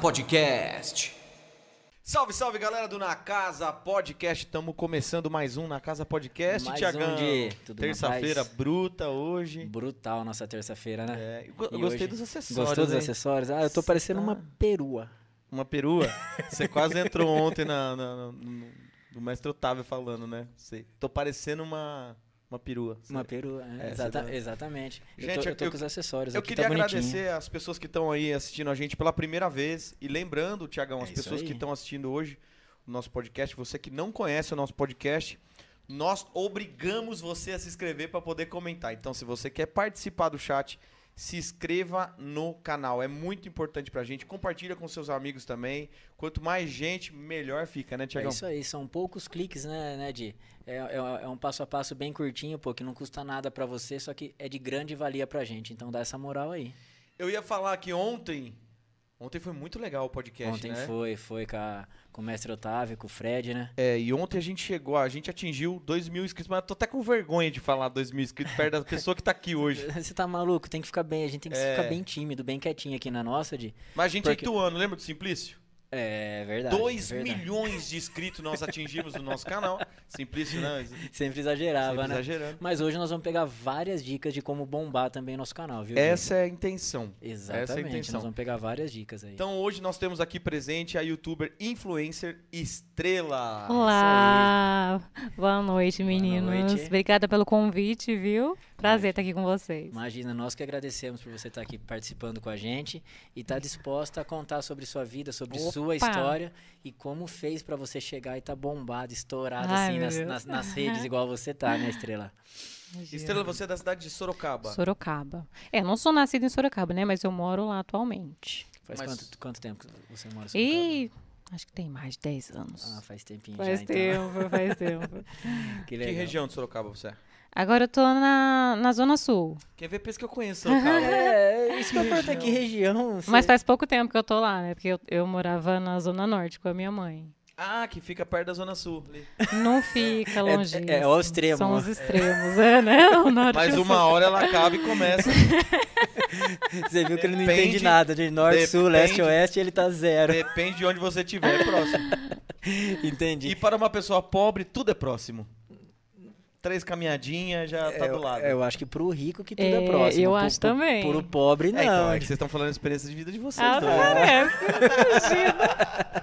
Podcast. Salve, salve galera do Na Casa Podcast. Estamos começando mais um Na Casa Podcast, Mais Tiagão. um de na Terça-feira bruta hoje. Brutal nossa terça-feira, né? É, eu eu gostei hoje- dos acessórios. Gostou dos hein? acessórios? Ah, eu tô parecendo uma Tá. perua. Uma perua. Você quase entrou ontem na, na- no, no mestre Otávio falando, né? Sei. Tô parecendo uma, uma perua. Uma perua, é, É, exata- exatamente. eu Gente, tô, eu tô eu- com os acessórios Eu aqui, queria tá agradecer as pessoas que estão aí assistindo a gente pela primeira vez. E lembrando, Tiagão, as É pessoas aí. que estão assistindo hoje o nosso podcast, você que não conhece o nosso podcast, nós obrigamos você a se inscrever para poder comentar. Então, se você quer participar do chat, se inscreva no canal. É muito importante pra gente. Compartilha com seus amigos também. Quanto mais gente, melhor fica, né, É Tiagão? isso aí, são poucos cliques, né, né Di? É, é, é um passo a passo bem curtinho, pô, que não custa nada pra você, só que é de grande valia pra gente. Então dá essa moral aí. Eu ia falar que ontem. Ontem foi muito legal o podcast, Ontem né? foi, foi com, a- com o mestre Otávio, com o Fred, né? É, e ontem a gente chegou, a gente atingiu 2 mil inscritos, mas eu tô até com vergonha de falar 2 mil inscritos perto da pessoa que tá aqui hoje. Você tá maluco? Tem que ficar bem, a gente tem que É. ficar bem tímido, bem quietinho aqui na nossa, Di. Mas a gente Porque- é ituano, lembra do Simplício? É verdade. 2 é milhões de inscritos nós atingimos no nosso canal. Simplício, não, Sempre exagerava, sempre né? exagerando. Mas hoje nós vamos pegar várias dicas de como bombar também nosso canal, viu? Essa é a intenção. Essa é a Exatamente, intenção. nós vamos pegar várias dicas aí. Então hoje nós temos aqui presente a youtuber influencer Estrela. Olá! Boa noite, Boa meninos. noite. Obrigada pelo convite, viu? Prazer estar aqui com vocês. Imagina, nós que agradecemos por você estar aqui participando com a gente e estar disposta a contar sobre sua vida, sobre sua Opa! história e como fez pra você chegar e estar bombado, estourado Ai, assim nas, nas, nas redes, igual você tá, né, Estrela? Estrela, você é da cidade de Sorocaba. Sorocaba. É, não sou nascida em Sorocaba, né? Mas eu moro lá atualmente. Faz Mas- quanto, quanto tempo que você mora em Sorocaba? E acho que tem mais de 10 anos. Ah, faz tempinho faz já, então. tempo, faz tempo. Que Que região de Sorocaba você é? Agora eu tô na, na Zona Sul. Quer ver? Pensa que eu conheço Sorocaba. É, isso que eu pergunto aqui, região. Mas faz pouco tempo que eu tô lá, né? Porque eu, eu morava na Zona Norte com a minha mãe. ah, que fica perto da Zona Sul. ali. Não fica longe. é ao extremo, São os extremos, é, né? O norte Mas o uma hora ela acaba e começa. Você viu que ele não Depende- entende nada. De norte, sul, leste, depende- oeste, ele tá zero. Depende de onde você estiver, é próximo. Entendi. E para uma pessoa pobre, tudo é próximo. Três caminhadinhas já tá eu, do lado. eu acho que pro rico que tudo é, É, próximo. eu pro- acho pro- também. Pro pobre, não. É, então, é que vocês estão falando a experiência de vida de vocês Ah, dois. parece.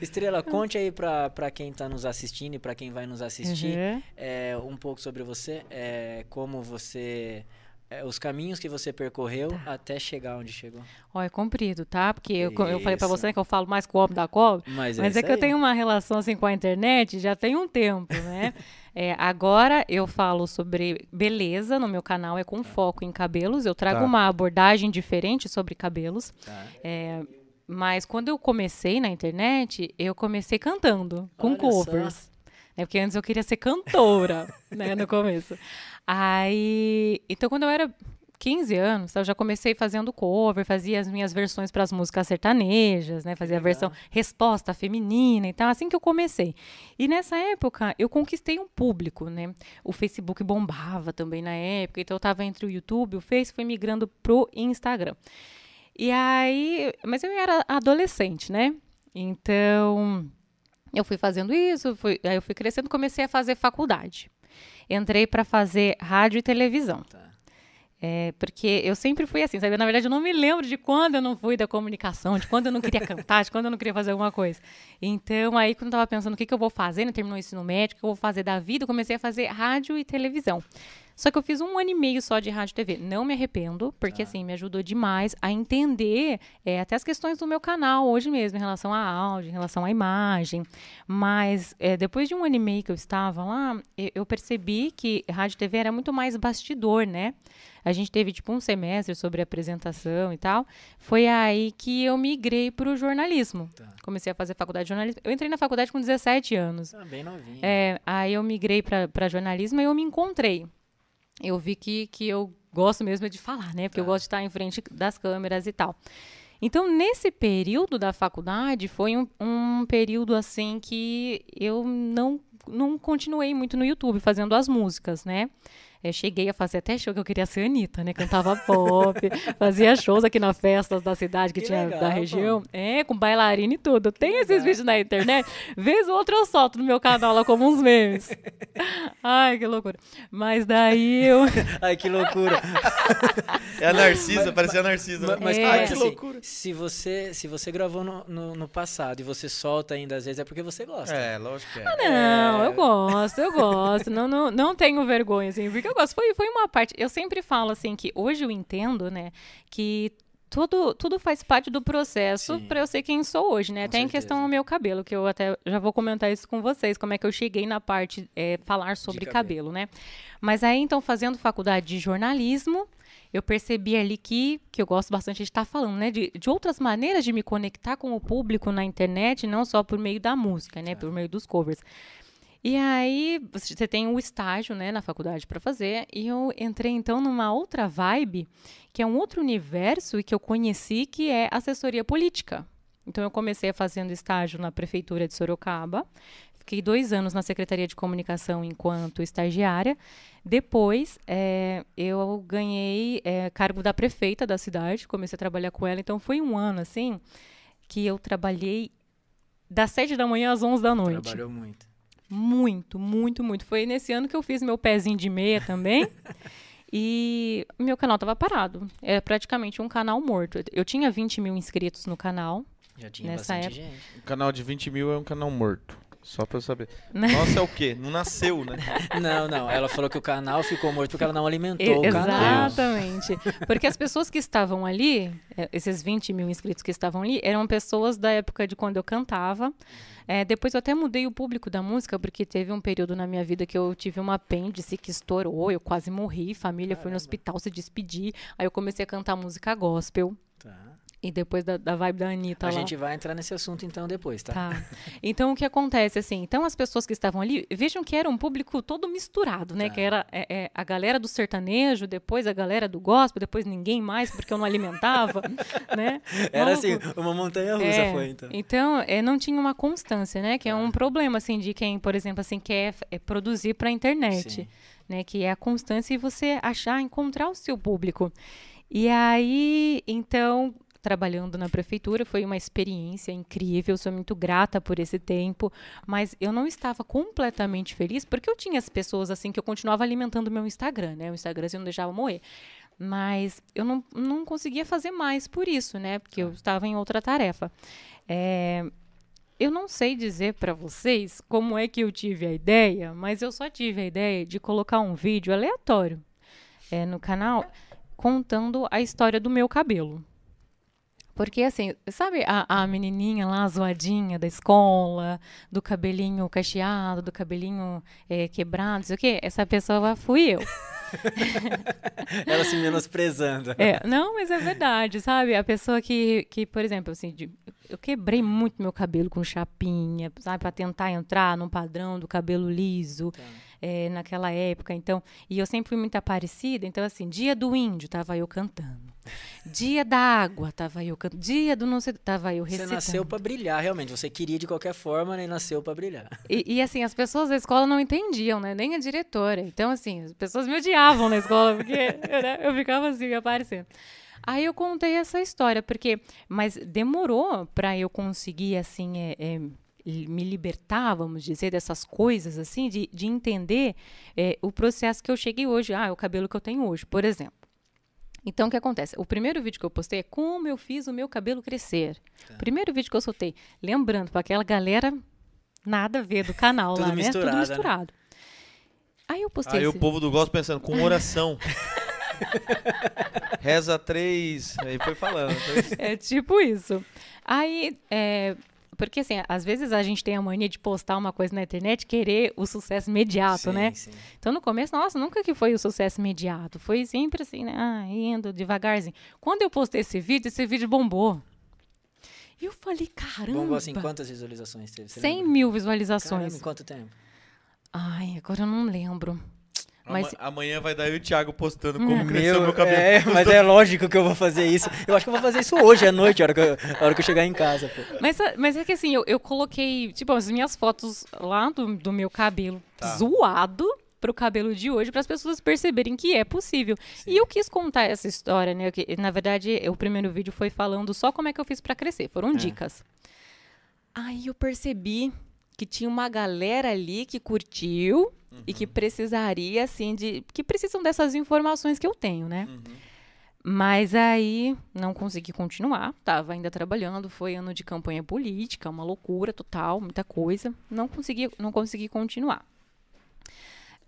Estrela, conte aí pra, pra quem tá nos assistindo e pra quem vai nos assistir Uhum. é, um pouco sobre você, é, como você. é, os caminhos que você percorreu Tá. até chegar onde chegou. Ó, é comprido, tá? Porque eu, eu falei pra Isso. você né, que eu falo mais com o homem da cobra. Mas, Mas é isso que eu aí. tenho uma relação assim com a internet já tem um tempo, né? É, agora eu falo sobre beleza no meu canal, é com foco em cabelos. Eu trago Tá. uma abordagem diferente sobre cabelos. Tá. É, mas quando eu comecei na internet, eu comecei cantando, com Olha só. covers. Né? Porque antes eu queria ser cantora, né, no começo. Aí, então quando eu era 15 anos, eu já comecei fazendo cover, fazia as minhas versões para as músicas sertanejas, né? Fazia a versão resposta feminina e tal, assim que eu comecei. E nessa época eu conquistei um público, né? O Facebook bombava também na época, então eu tava entre o YouTube, o Face foi migrando pro Instagram. E aí, mas eu era adolescente, né? Então, eu fui fazendo isso, fui, aí eu fui crescendo, comecei a fazer faculdade. Entrei para fazer rádio e televisão. Tá. É, porque eu sempre fui assim, sabe? Na verdade, eu não me lembro de quando eu não fui da comunicação, de quando eu não queria cantar, de quando eu não queria fazer alguma coisa. Então, aí, quando eu tava pensando o que, que eu vou fazer, né? terminou o ensino médio, o que eu vou fazer da vida, eu comecei a fazer rádio e televisão. Só que eu fiz um ano e meio só de rádio e TV. Não me arrependo, porque assim, me ajudou demais a entender é, até as questões do meu canal hoje mesmo, em relação a áudio, em relação à imagem. Mas é, depois de um ano e meio que eu estava lá, eu, eu percebi que rádio e TV era muito mais bastidor, né? A gente teve tipo um semestre sobre apresentação e tal. Foi aí que eu migrei para o jornalismo. Tá. Comecei a fazer faculdade de jornalismo. Eu entrei na faculdade com 17 anos. Ah, bem novinho. É, aí eu migrei para jornalismo e eu me encontrei. Eu vi que, que eu gosto mesmo é de falar, né? Porque eu Tá. gosto de estar em frente das câmeras e tal. Então, nesse período da faculdade, foi um, um período assim que eu não, não continuei muito no YouTube fazendo as músicas, né? É, cheguei a fazer até show que eu queria ser Anitta, né? Cantava pop, fazia shows aqui nas festas da cidade que, Que tinha legal, da pô. região. É, com bailarina e tudo. Tem esses legal. vídeos na internet. Vez ou outra eu solto no meu canal lá como uns memes. Ai, que loucura. Mas daí eu. Ai, que loucura. É a Narcisa, parecia a Narcisa. Ma- né? Mas, É. cara, Ai, que assim, loucura. Se você, se você gravou no, no, no passado e você solta ainda às vezes, é porque você gosta. É, lógico que é. Não, É. eu gosto, eu gosto. Não, não, não tenho vergonha, assim, porque eu gosto. Foi, foi uma parte. Eu sempre falo assim que hoje eu entendo, né, que. Tudo, tudo faz parte do processo para eu ser quem sou hoje, né? Com Até em questão certeza. do meu cabelo, que eu até já vou comentar isso com vocês, como é que eu cheguei na parte é, falar sobre cabelo. cabelo, né? Mas aí, então, fazendo faculdade de jornalismo, eu percebi ali que, que eu gosto bastante de estar falando, né? De, de outras maneiras de me conectar com o público na internet, não só por meio da música, né? Por meio dos covers. E aí, você tem o estágio, né, na faculdade para fazer, e eu entrei então numa outra vibe, que é um outro universo e que eu conheci, que é assessoria política. Então, eu comecei fazendo estágio na prefeitura de Sorocaba, fiquei dois anos na secretaria de comunicação enquanto estagiária. Depois, eh, eu ganhei eh, cargo da prefeita da cidade, comecei a trabalhar com ela. Então, foi um ano assim que eu trabalhei das sete da manhã às onze da noite. Trabalhou muito. Muito, muito, muito. Foi nesse ano que eu fiz meu pezinho de meia também. e meu canal tava parado. Era praticamente um canal morto. Eu tinha 20 mil inscritos no canal. Já tinha Nessa bastante gente. Um canal de 20 mil é um canal morto. Só pra eu saber. Né? Nossa, é o quê? Não nasceu, né? Não, não. Ela falou que o canal ficou morto porque ela não alimentou E- o canal. Exatamente. Porque as pessoas que estavam ali, eh, esses 20 mil inscritos que estavam ali, eram pessoas da época de quando eu cantava. Eh, depois eu até mudei o público da música, porque teve um período na minha vida que eu tive um apêndice que estourou, eu quase morri, família foi no hospital se despedir. Aí eu comecei a cantar música gospel. Tá. E depois da, da vibe da Anitta A lá. gente vai entrar nesse assunto então depois, tá? Tá. Então, o que acontece, assim, então as pessoas que estavam ali, vejam que era um público todo misturado, né? Tá. Que era é, é, a galera do sertanejo, depois a galera do gospel, depois ninguém mais, porque eu não alimentava, né? Era assim, uma montanha russa É, foi então. Então, é, não tinha uma constância, né? Que é um problema, assim, de quem, por exemplo, assim, quer é, produzir para a internet, Sim. né? Que é a constância e você achar, encontrar o seu público. E aí, então, trabalhando na prefeitura, foi uma experiência incrível, sou muito grata por esse tempo, mas eu não estava completamente feliz, porque eu tinha as pessoas, assim, que eu continuava alimentando meu Instagram, né? O Instagram, assim, não deixava morrer. Mas eu não, não conseguia fazer mais por isso, né? Porque eu estava em outra tarefa. É, eu não sei dizer para vocês como é que eu tive a ideia, mas eu só tive a ideia de colocar um vídeo aleatório é, no canal contando a história do meu cabelo. Porque, assim, sabe a, a menininha lá, zoadinha da escola, do cabelinho cacheado, do cabelinho é, quebrado, não sei o quê? Essa pessoa fui eu. Ela se menosprezando. É, não, mas é verdade, sabe? A pessoa que, que por exemplo, assim, de- eu quebrei muito meu cabelo com chapinha, sabe? Pra tentar entrar num padrão do cabelo liso é, naquela época. Então, e eu sempre fui muito aparecida. Então, assim, dia do índio, tava eu cantando. Dia da água, tava eu cantando. Dia do não sei, tava eu Você recitando. nasceu pra brilhar, realmente. Você queria de qualquer forma, né? E nasceu pra brilhar. E, e, assim, as pessoas da escola não entendiam, né? Nem a diretora. Então, assim, as pessoas me odiavam na escola, porque eu, né, eu ficava assim, aparecendo. Aí eu contei essa história, porque. Mas demorou para eu conseguir, assim, é, é, me libertar, vamos dizer, dessas coisas, assim, de, de entender é, o processo que eu cheguei hoje. Ah, é o cabelo que eu tenho hoje, por exemplo. Então, o que acontece? O primeiro vídeo que eu postei é como eu fiz o meu cabelo crescer. Tá. Primeiro vídeo que eu soltei. Lembrando, para aquela galera nada a ver do canal Tudo lá, né? misturado, Tudo né? misturado. Aí eu postei Aí o esse- povo do gosto pensando, com oração. Reza três. Aí foi falando. Três. É tipo isso. Aí, é, porque assim, às vezes a gente tem a mania de postar uma coisa na internet e querer o sucesso imediato, Sim, né? sim. Então, no começo, nossa, nunca que foi o sucesso imediato. Foi sempre assim, né? Ah, indo devagarzinho. Quando eu postei esse vídeo, esse vídeo bombou. E eu falei, caramba. Bombou assim, quantas visualizações teve? Você 100 lembra? mil Caramba, visualizações. em quanto tempo? Ai, agora eu não lembro. Mas- Ama- Amanhã vai dar eu e o Thiago postando como cresceu Meu, meu cabelo. é, mas é lógico que eu vou fazer isso. Eu acho que eu vou fazer isso hoje à noite, a hora que eu, a hora que eu chegar em casa. Pô. Mas, a- mas é que assim, eu, eu coloquei, tipo, as minhas fotos lá do, do meu cabelo Tá. zoado, pro cabelo de hoje, para as pessoas perceberem que é possível. E eu quis contar essa história, né? Que, na verdade, o primeiro vídeo foi falando só como é que eu fiz para crescer, foram dicas. Aí eu percebi que tinha uma galera ali que curtiu e que precisaria, assim, de. que precisam dessas informações que eu tenho, né? Mas aí não consegui continuar, tava ainda trabalhando, foi ano de campanha política, uma loucura total, muita coisa. Não consegui, não consegui continuar.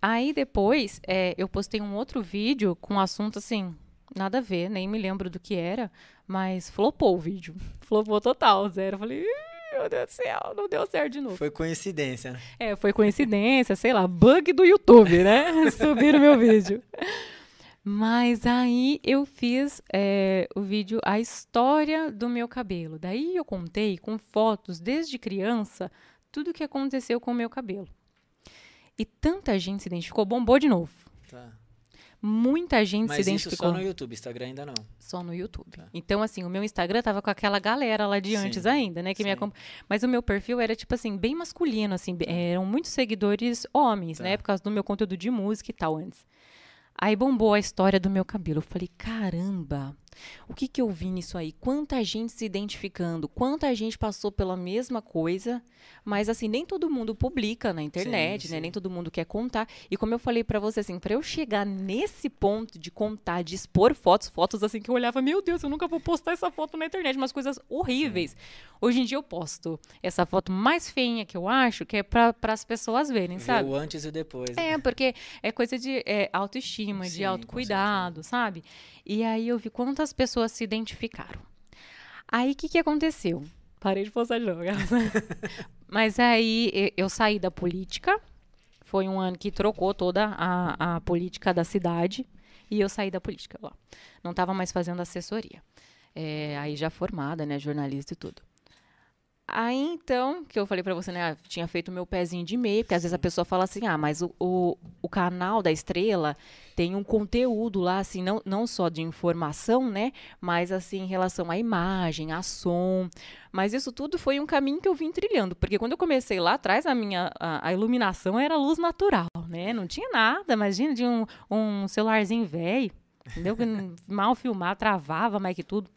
Aí depois é, eu postei um outro vídeo com um assunto assim, nada a ver, nem me lembro do que era, mas flopou o vídeo. Flopou total, zero. Eu falei, "Ih, meu Deus do céu, não deu certo de novo. Foi coincidência, né? É, foi coincidência, sei lá, bug do YouTube, né? Subiram meu vídeo. Mas aí eu fiz é, o vídeo A História do Meu Cabelo. Daí eu contei com fotos desde criança tudo o que aconteceu com o meu cabelo. E tanta gente se identificou, bombou de novo. Tá. Muita gente Mas se isso identificou só no YouTube, Instagram ainda não. Só no YouTube. Tá. Então, assim, o meu Instagram tava com aquela galera lá de Sim, antes ainda, né? Que me sim. acompanha. Mas o meu perfil era, tipo assim, bem masculino, assim. be- Eram muitos seguidores homens, Tá. né? Por causa do meu conteúdo de música e tal antes. Aí bombou a história do meu cabelo. Eu falei, caramba, o que que eu vi nisso aí? Quanta gente se identificando, quanta gente passou pela mesma coisa, mas assim, nem todo mundo publica na internet, né? sim. Nem todo mundo quer contar. E como eu falei pra você, assim, pra eu chegar nesse ponto de contar, de expor fotos, fotos assim que eu olhava, meu Deus, eu nunca vou postar essa foto na internet, umas coisas horríveis. Hoje em dia eu posto essa foto mais feinha que eu acho, que é pra as pessoas verem, Ver sabe? o antes e o depois. né? É, porque é coisa de é, autoestima, Sim, de autocuidado, sabe? E aí eu vi quantas pessoas se identificaram. Aí o que, que aconteceu? Parei de postar de novo. Mas aí eu saí da política. Foi um ano que trocou toda a, a política da cidade. E eu saí da política. Não estava mais fazendo assessoria. É, aí já formada, né? Jornalista e tudo. Aí então, que eu falei pra você, né? ah, Tinha feito meu pezinho de meia, porque às vezes a pessoa fala assim: ah, mas o, o, o canal da estrela tem um conteúdo lá, assim, não, não só de informação, né? Mas assim, em relação à imagem, a som. Mas isso tudo foi um caminho que eu vim trilhando, porque quando eu comecei lá atrás, a minha a, a iluminação era luz natural, né? Não tinha nada, imagina, de um, um celularzinho velho, entendeu? Mal filmar, travava mais que tudo.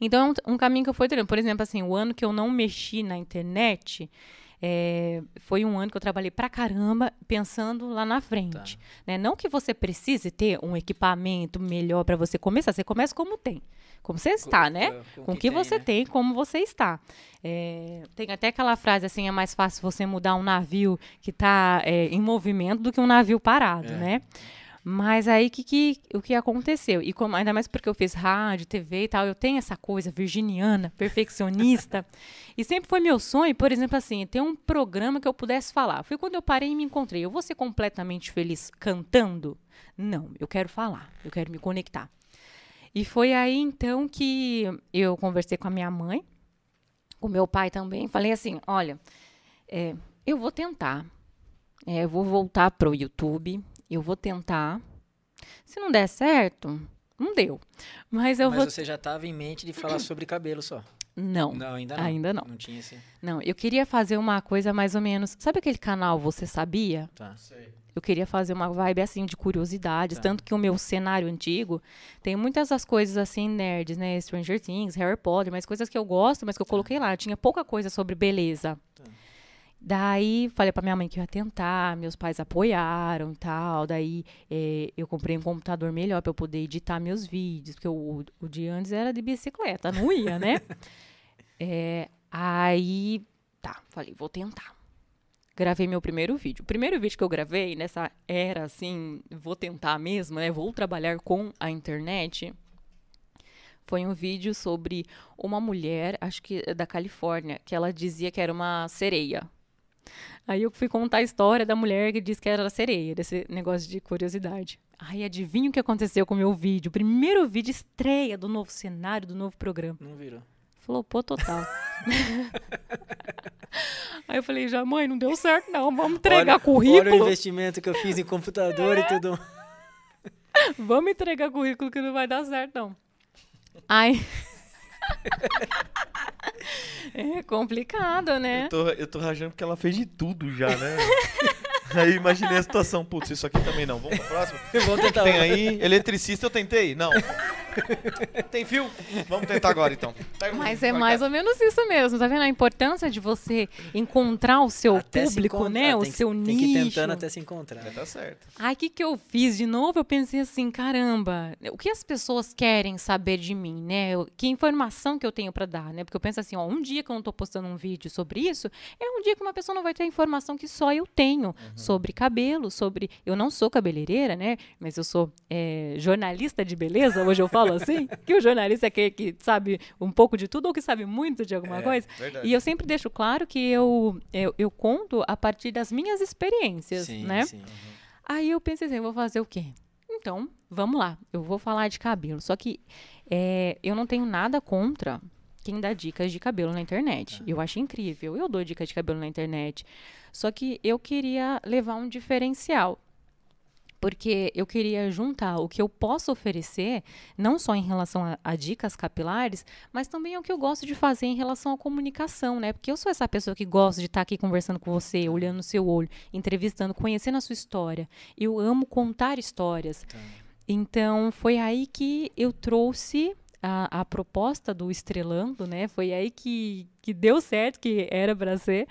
Então, é um, um caminho que eu fui trilhando. Por exemplo, assim, o ano que eu não mexi na internet é, foi um ano que eu trabalhei pra caramba pensando lá na frente. né? Não que você precise ter um equipamento melhor pra você começar. Você começa como tem. Como você está, né? com- com Com o que que tem, você né? tem, como você está. É, tem até aquela frase assim, é mais fácil você mudar um navio que está em movimento do que um navio parado, É. né? Mas aí que, que, o que aconteceu? E como, ainda mais porque eu fiz rádio, TV e tal, eu tenho essa coisa virginiana, perfeccionista. e sempre foi meu sonho, por exemplo, assim, ter um programa que eu pudesse falar. Foi quando eu parei e me encontrei. Eu vou ser completamente feliz cantando? Não, eu quero falar, eu quero me conectar. E foi aí então que eu conversei com a minha mãe, com meu pai também. Falei assim: olha, é, eu vou tentar. É, eu vou voltar para o YouTube. Eu vou tentar. Se não der certo, não deu. Mas eu Mas vou. você já estava em mente de falar sobre cabelo só. Não, Não, ainda não. ainda não. Não tinha esse. Não, eu queria fazer uma coisa mais ou menos. Sabe aquele canal Você Sabia? Tá. Eu queria fazer uma vibe assim de curiosidades, Tá. tanto que o meu cenário antigo tem muitas das coisas assim nerds, né? Stranger Things, Harry Potter, mas coisas que eu gosto, mas que eu coloquei lá. Tinha pouca coisa sobre beleza. Tá. Daí falei pra minha mãe que eu ia tentar, meus pais apoiaram e tal. Daí eh, eu comprei um computador melhor pra eu poder editar meus vídeos, porque o, o de antes era de bicicleta, não ia, né? Eh, aí, tá, falei, vou tentar gravei meu primeiro vídeo. O primeiro vídeo que eu gravei nessa era assim, vou tentar mesmo, né? Vou trabalhar com a internet. Foi um vídeo sobre uma mulher, acho que da Califórnia, que ela dizia que era uma sereia. Aí eu fui contar a história da mulher que disse que era sereia, desse negócio de curiosidade. Aí adivinha o que aconteceu com o meu vídeo? O primeiro vídeo estreia do novo cenário, do novo programa. Não virou. Flopou total. Aí eu falei, já, mãe, não deu certo não, vamos entregar Olha- currículo. Olha o investimento que eu fiz em computador e tudo. Vamos entregar currículo que não vai dar certo, não. Ai. É complicado, né? Eu tô, eu tô rajando porque ela fez de tudo já, né? Aí imaginei a situação. Putz, isso aqui também não. Vamos pro próximo? Vamos tentar Tem aí, eletricista eu tentei? Não. Tem fio? Vamos tentar agora então. Pega um- Mas é mais cá. ou menos isso mesmo, tá vendo? A importância de você encontrar o seu Até se público, encontrar, né? O tem que- seu Tem nicho. que ir tentando até se encontrar. É, tá certo. Aí, o que, que eu fiz de novo? Eu pensei assim, caramba, o que as pessoas querem saber de mim, né? Que informação que eu tenho pra dar, né? Porque eu penso assim, ó, um dia que eu não tô postando um vídeo sobre isso, é um dia que uma pessoa não vai ter a informação que só eu tenho sobre cabelo, sobre... Eu não sou cabeleireira, né? Mas eu sou é, jornalista de beleza, hoje eu falo assim, que o jornalista é aquele que sabe um pouco de tudo ou que sabe muito de alguma É, coisa. verdade. E eu sempre deixo claro que eu, eu, eu conto a partir das minhas experiências, Sim, né? sim. Aí eu pensei assim, eu vou fazer o quê? Então, vamos lá, eu vou falar de cabelo. Só que é, eu não tenho nada contra quem dá dicas de cabelo na internet. Eu acho incrível. Eu dou dica de cabelo na internet. Só que eu queria levar um diferencial. Porque eu queria juntar o que eu posso oferecer, não só em relação a, a dicas capilares, mas também o que eu gosto de fazer em relação à comunicação, né? Porque eu sou essa pessoa que gosta de estar aqui conversando com você, olhando no seu olho, entrevistando, conhecendo a sua história. Eu amo contar histórias. Tá. Então, foi aí que eu trouxe a, a proposta do Estrelando, né? Foi aí que, que deu certo, que era para ser,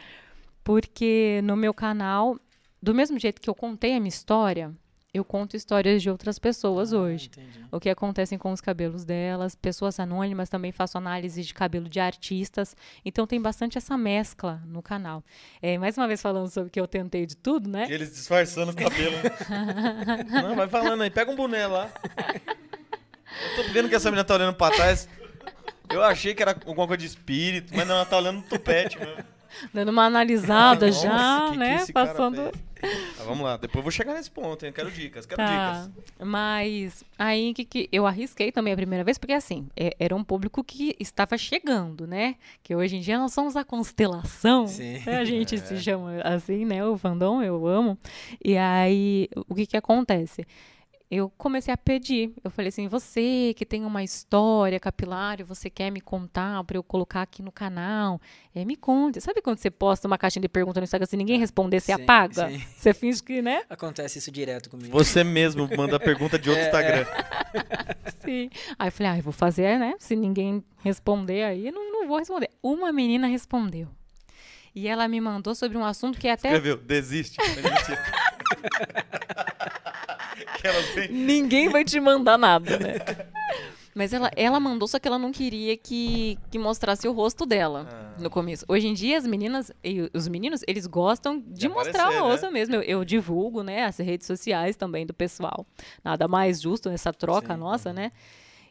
porque no meu canal, do mesmo jeito que eu contei a minha história, eu conto histórias de outras pessoas Ah, hoje. entendi. O que acontece com os cabelos delas, pessoas anônimas, também faço análise de cabelo de artistas. Então tem bastante essa mescla no canal. É, mais uma vez falando sobre que eu tentei de tudo, né? Eles disfarçando o cabelo. Não, vai falando aí. Pega um boné lá. Eu tô vendo que essa menina tá olhando pra trás. Eu achei que era alguma coisa de espírito, mas não, ela tá olhando no tupete mesmo. Dando uma analisada Nossa, já, que que né? cara Passando. Vamos lá, depois eu vou chegar nesse ponto, hein? Quero dicas, quero Tá. dicas. Mas aí que, que eu arrisquei também a primeira vez, porque assim, é- era um público que estava chegando, né? Que hoje em dia nós somos a constelação. Sim. né? A gente se chama assim, né? O fandom, eu amo. E aí, o que que acontece? Eu comecei a pedir. Eu falei assim: você que tem uma história capilar e você quer me contar para eu colocar aqui no canal, é, me conte. Sabe quando você posta uma caixinha de pergunta no Instagram, se ninguém responder, você Sim, apaga? sim. Você finge que, né? Acontece isso direto comigo. Você mesmo manda a pergunta de outro É, Instagram. Sim. Aí eu falei, ah, eu vou fazer, né? Se ninguém responder aí, eu não, não vou responder. Uma menina respondeu. E ela me mandou sobre um assunto que até Escreveu, desiste. Ninguém vai te mandar nada, né? Mas ela, ela mandou, só que ela não queria que, que mostrasse o rosto dela Ah. no começo. Hoje em dia, as meninas e os meninos, eles gostam de, De mostrar aparecer, o rosto né? mesmo. Eu, eu divulgo, né, as redes sociais também do pessoal. Nada mais justo nessa troca Sim, nossa, né?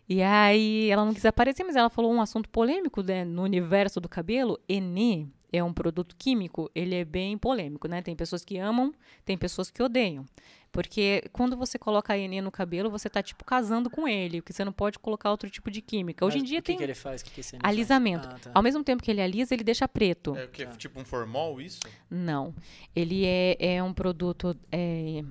E aí ela não quis aparecer, mas ela falou um assunto polêmico né, no universo do cabelo. Enê é um produto químico, ele é bem polêmico, né? Tem pessoas que amam, tem pessoas que odeiam. Porque quando você coloca Enê no cabelo, você tá tipo casando com ele, porque você não pode colocar outro tipo de química. Hoje Mas em dia o que tem que ele faz? O que que esse faz? alisamento. Ah, tá. Ao mesmo tempo que ele alisa, ele deixa preto. É o quê? Tipo um formol, isso? Não. Ele é, é um produto. é,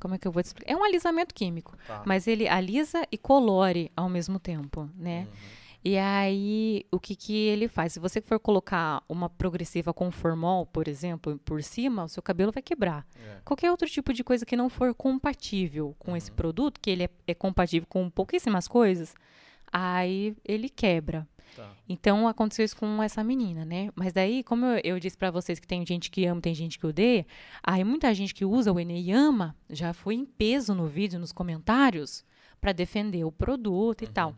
como é que eu vou te explicar? É um alisamento químico. Tá. Mas ele alisa e colore ao mesmo tempo, né? Uhum. E aí, o que, que ele faz? Se você for colocar uma progressiva com formol, por exemplo, por cima, o seu cabelo vai quebrar. É. Qualquer outro tipo de coisa que não for compatível com Uhum. esse produto, que ele é, é compatível com pouquíssimas coisas, aí ele quebra. Tá. Então aconteceu isso com essa menina, né? Mas daí, como eu, eu disse pra vocês que tem gente que ama, tem gente que odeia, aí muita gente que usa o Enei e ama já foi em peso no vídeo, nos comentários, pra defender o produto e Uhum. tal.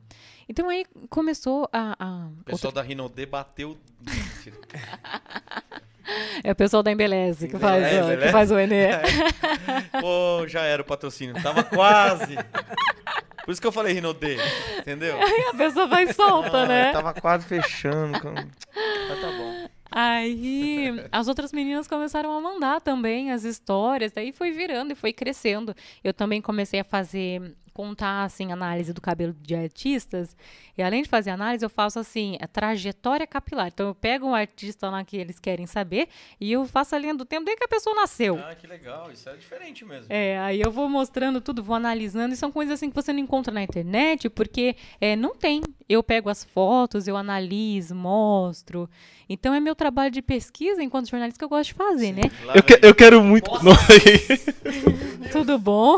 Então aí começou a. a O pessoal da Rinode bateu. Mentira. É o pessoal da Embeleze que faz, Embeleze, né? que faz o Enê. Pô, já era o patrocínio. Tava quase. Por isso que eu falei Rinode. Entendeu? Aí a pessoa vai solta, Ah, né? Tava quase fechando. Mas tá bom. Aí as outras meninas começaram a mandar também as histórias, daí foi virando e foi crescendo. Eu também comecei a fazer contar assim análise do cabelo de artistas, e além de fazer análise, eu faço assim, a trajetória capilar. Então eu pego um artista lá que eles querem saber e eu faço a linha do tempo desde que a pessoa nasceu. Ah, que legal. Isso é diferente mesmo. É, aí eu vou mostrando tudo, vou analisando, e são coisas assim que você não encontra na internet, porque é, não tem. Eu pego as fotos, eu analiso, mostro. Então é meu trabalho de pesquisa enquanto jornalista que eu gosto de fazer, né? Lá Eu, que- eu quero muito. Tudo bom?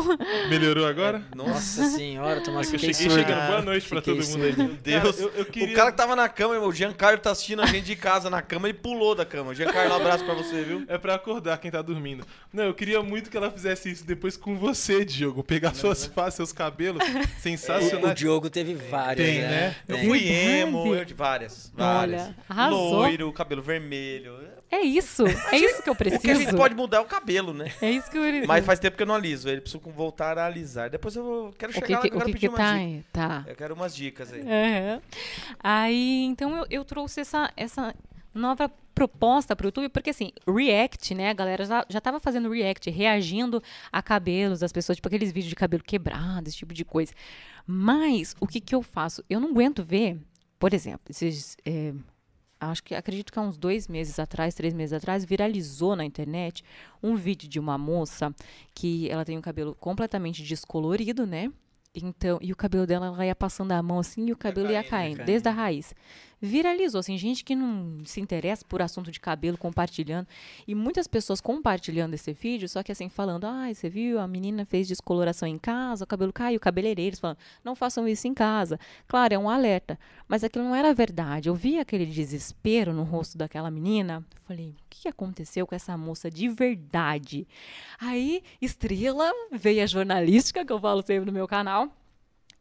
Melhorou agora? Nossa. Nossa senhora, Tomás, Eu fiquei cheguei surdo. chegando. Boa noite pra todo mundo aí. surdo. Meu Deus. Cara, eu, eu queria... O cara que tava na cama, o Giancarlo tá assistindo a gente de casa na cama, ele pulou da cama. Giancarlo, um abraço pra você, viu? É pra acordar quem tá dormindo. Não, eu queria muito que ela fizesse isso depois com você, Diogo. Pegar suas faces, seus cabelos. O, o Sensacional. Diogo teve várias, Tem, né? né? Eu fui emo, eu de várias. várias. Olha, arrasou. Loiro, cabelo vermelho. É isso. É isso que eu O que a gente preciso. pode mudar é o cabelo, né? É isso que eu preciso. Mas faz tempo que eu não aliso ele, preciso voltar a alisar. Depois eu vou- quero chegar que, lá que, eu quero que, pedir que umas tá dicas. Tá. Eu quero umas dicas aí. Aham. Aí, então eu, eu trouxe essa, essa nova proposta para o YouTube, porque assim, React, né, a galera já, já tava fazendo React, reagindo a cabelos das pessoas, tipo aqueles vídeos de cabelo quebrado, esse tipo de coisa. Mas, o que que eu faço? Eu não aguento ver, por exemplo, esses... é, acho que acredito que há uns dois meses atrás, três meses atrás, viralizou na internet um vídeo de uma moça que ela tem o cabelo completamente descolorido, né? Então, e o cabelo dela, ela ia passando a mão assim e o cabelo ia caindo, caindo, caindo. desde a raiz. Viralizou, assim, gente que não se interessa por assunto de cabelo, compartilhando. E muitas pessoas compartilhando esse vídeo, só que assim, falando, ai, você viu, a menina fez descoloração em casa, o cabelo caiu, cabeleireiros falando, não façam isso em casa. Claro, é um alerta. Mas aquilo não era verdade. Eu vi aquele desespero no rosto daquela menina. Falei, o que aconteceu com essa moça de verdade? Aí, estrela, veio a jornalística, que eu falo sempre no meu canal.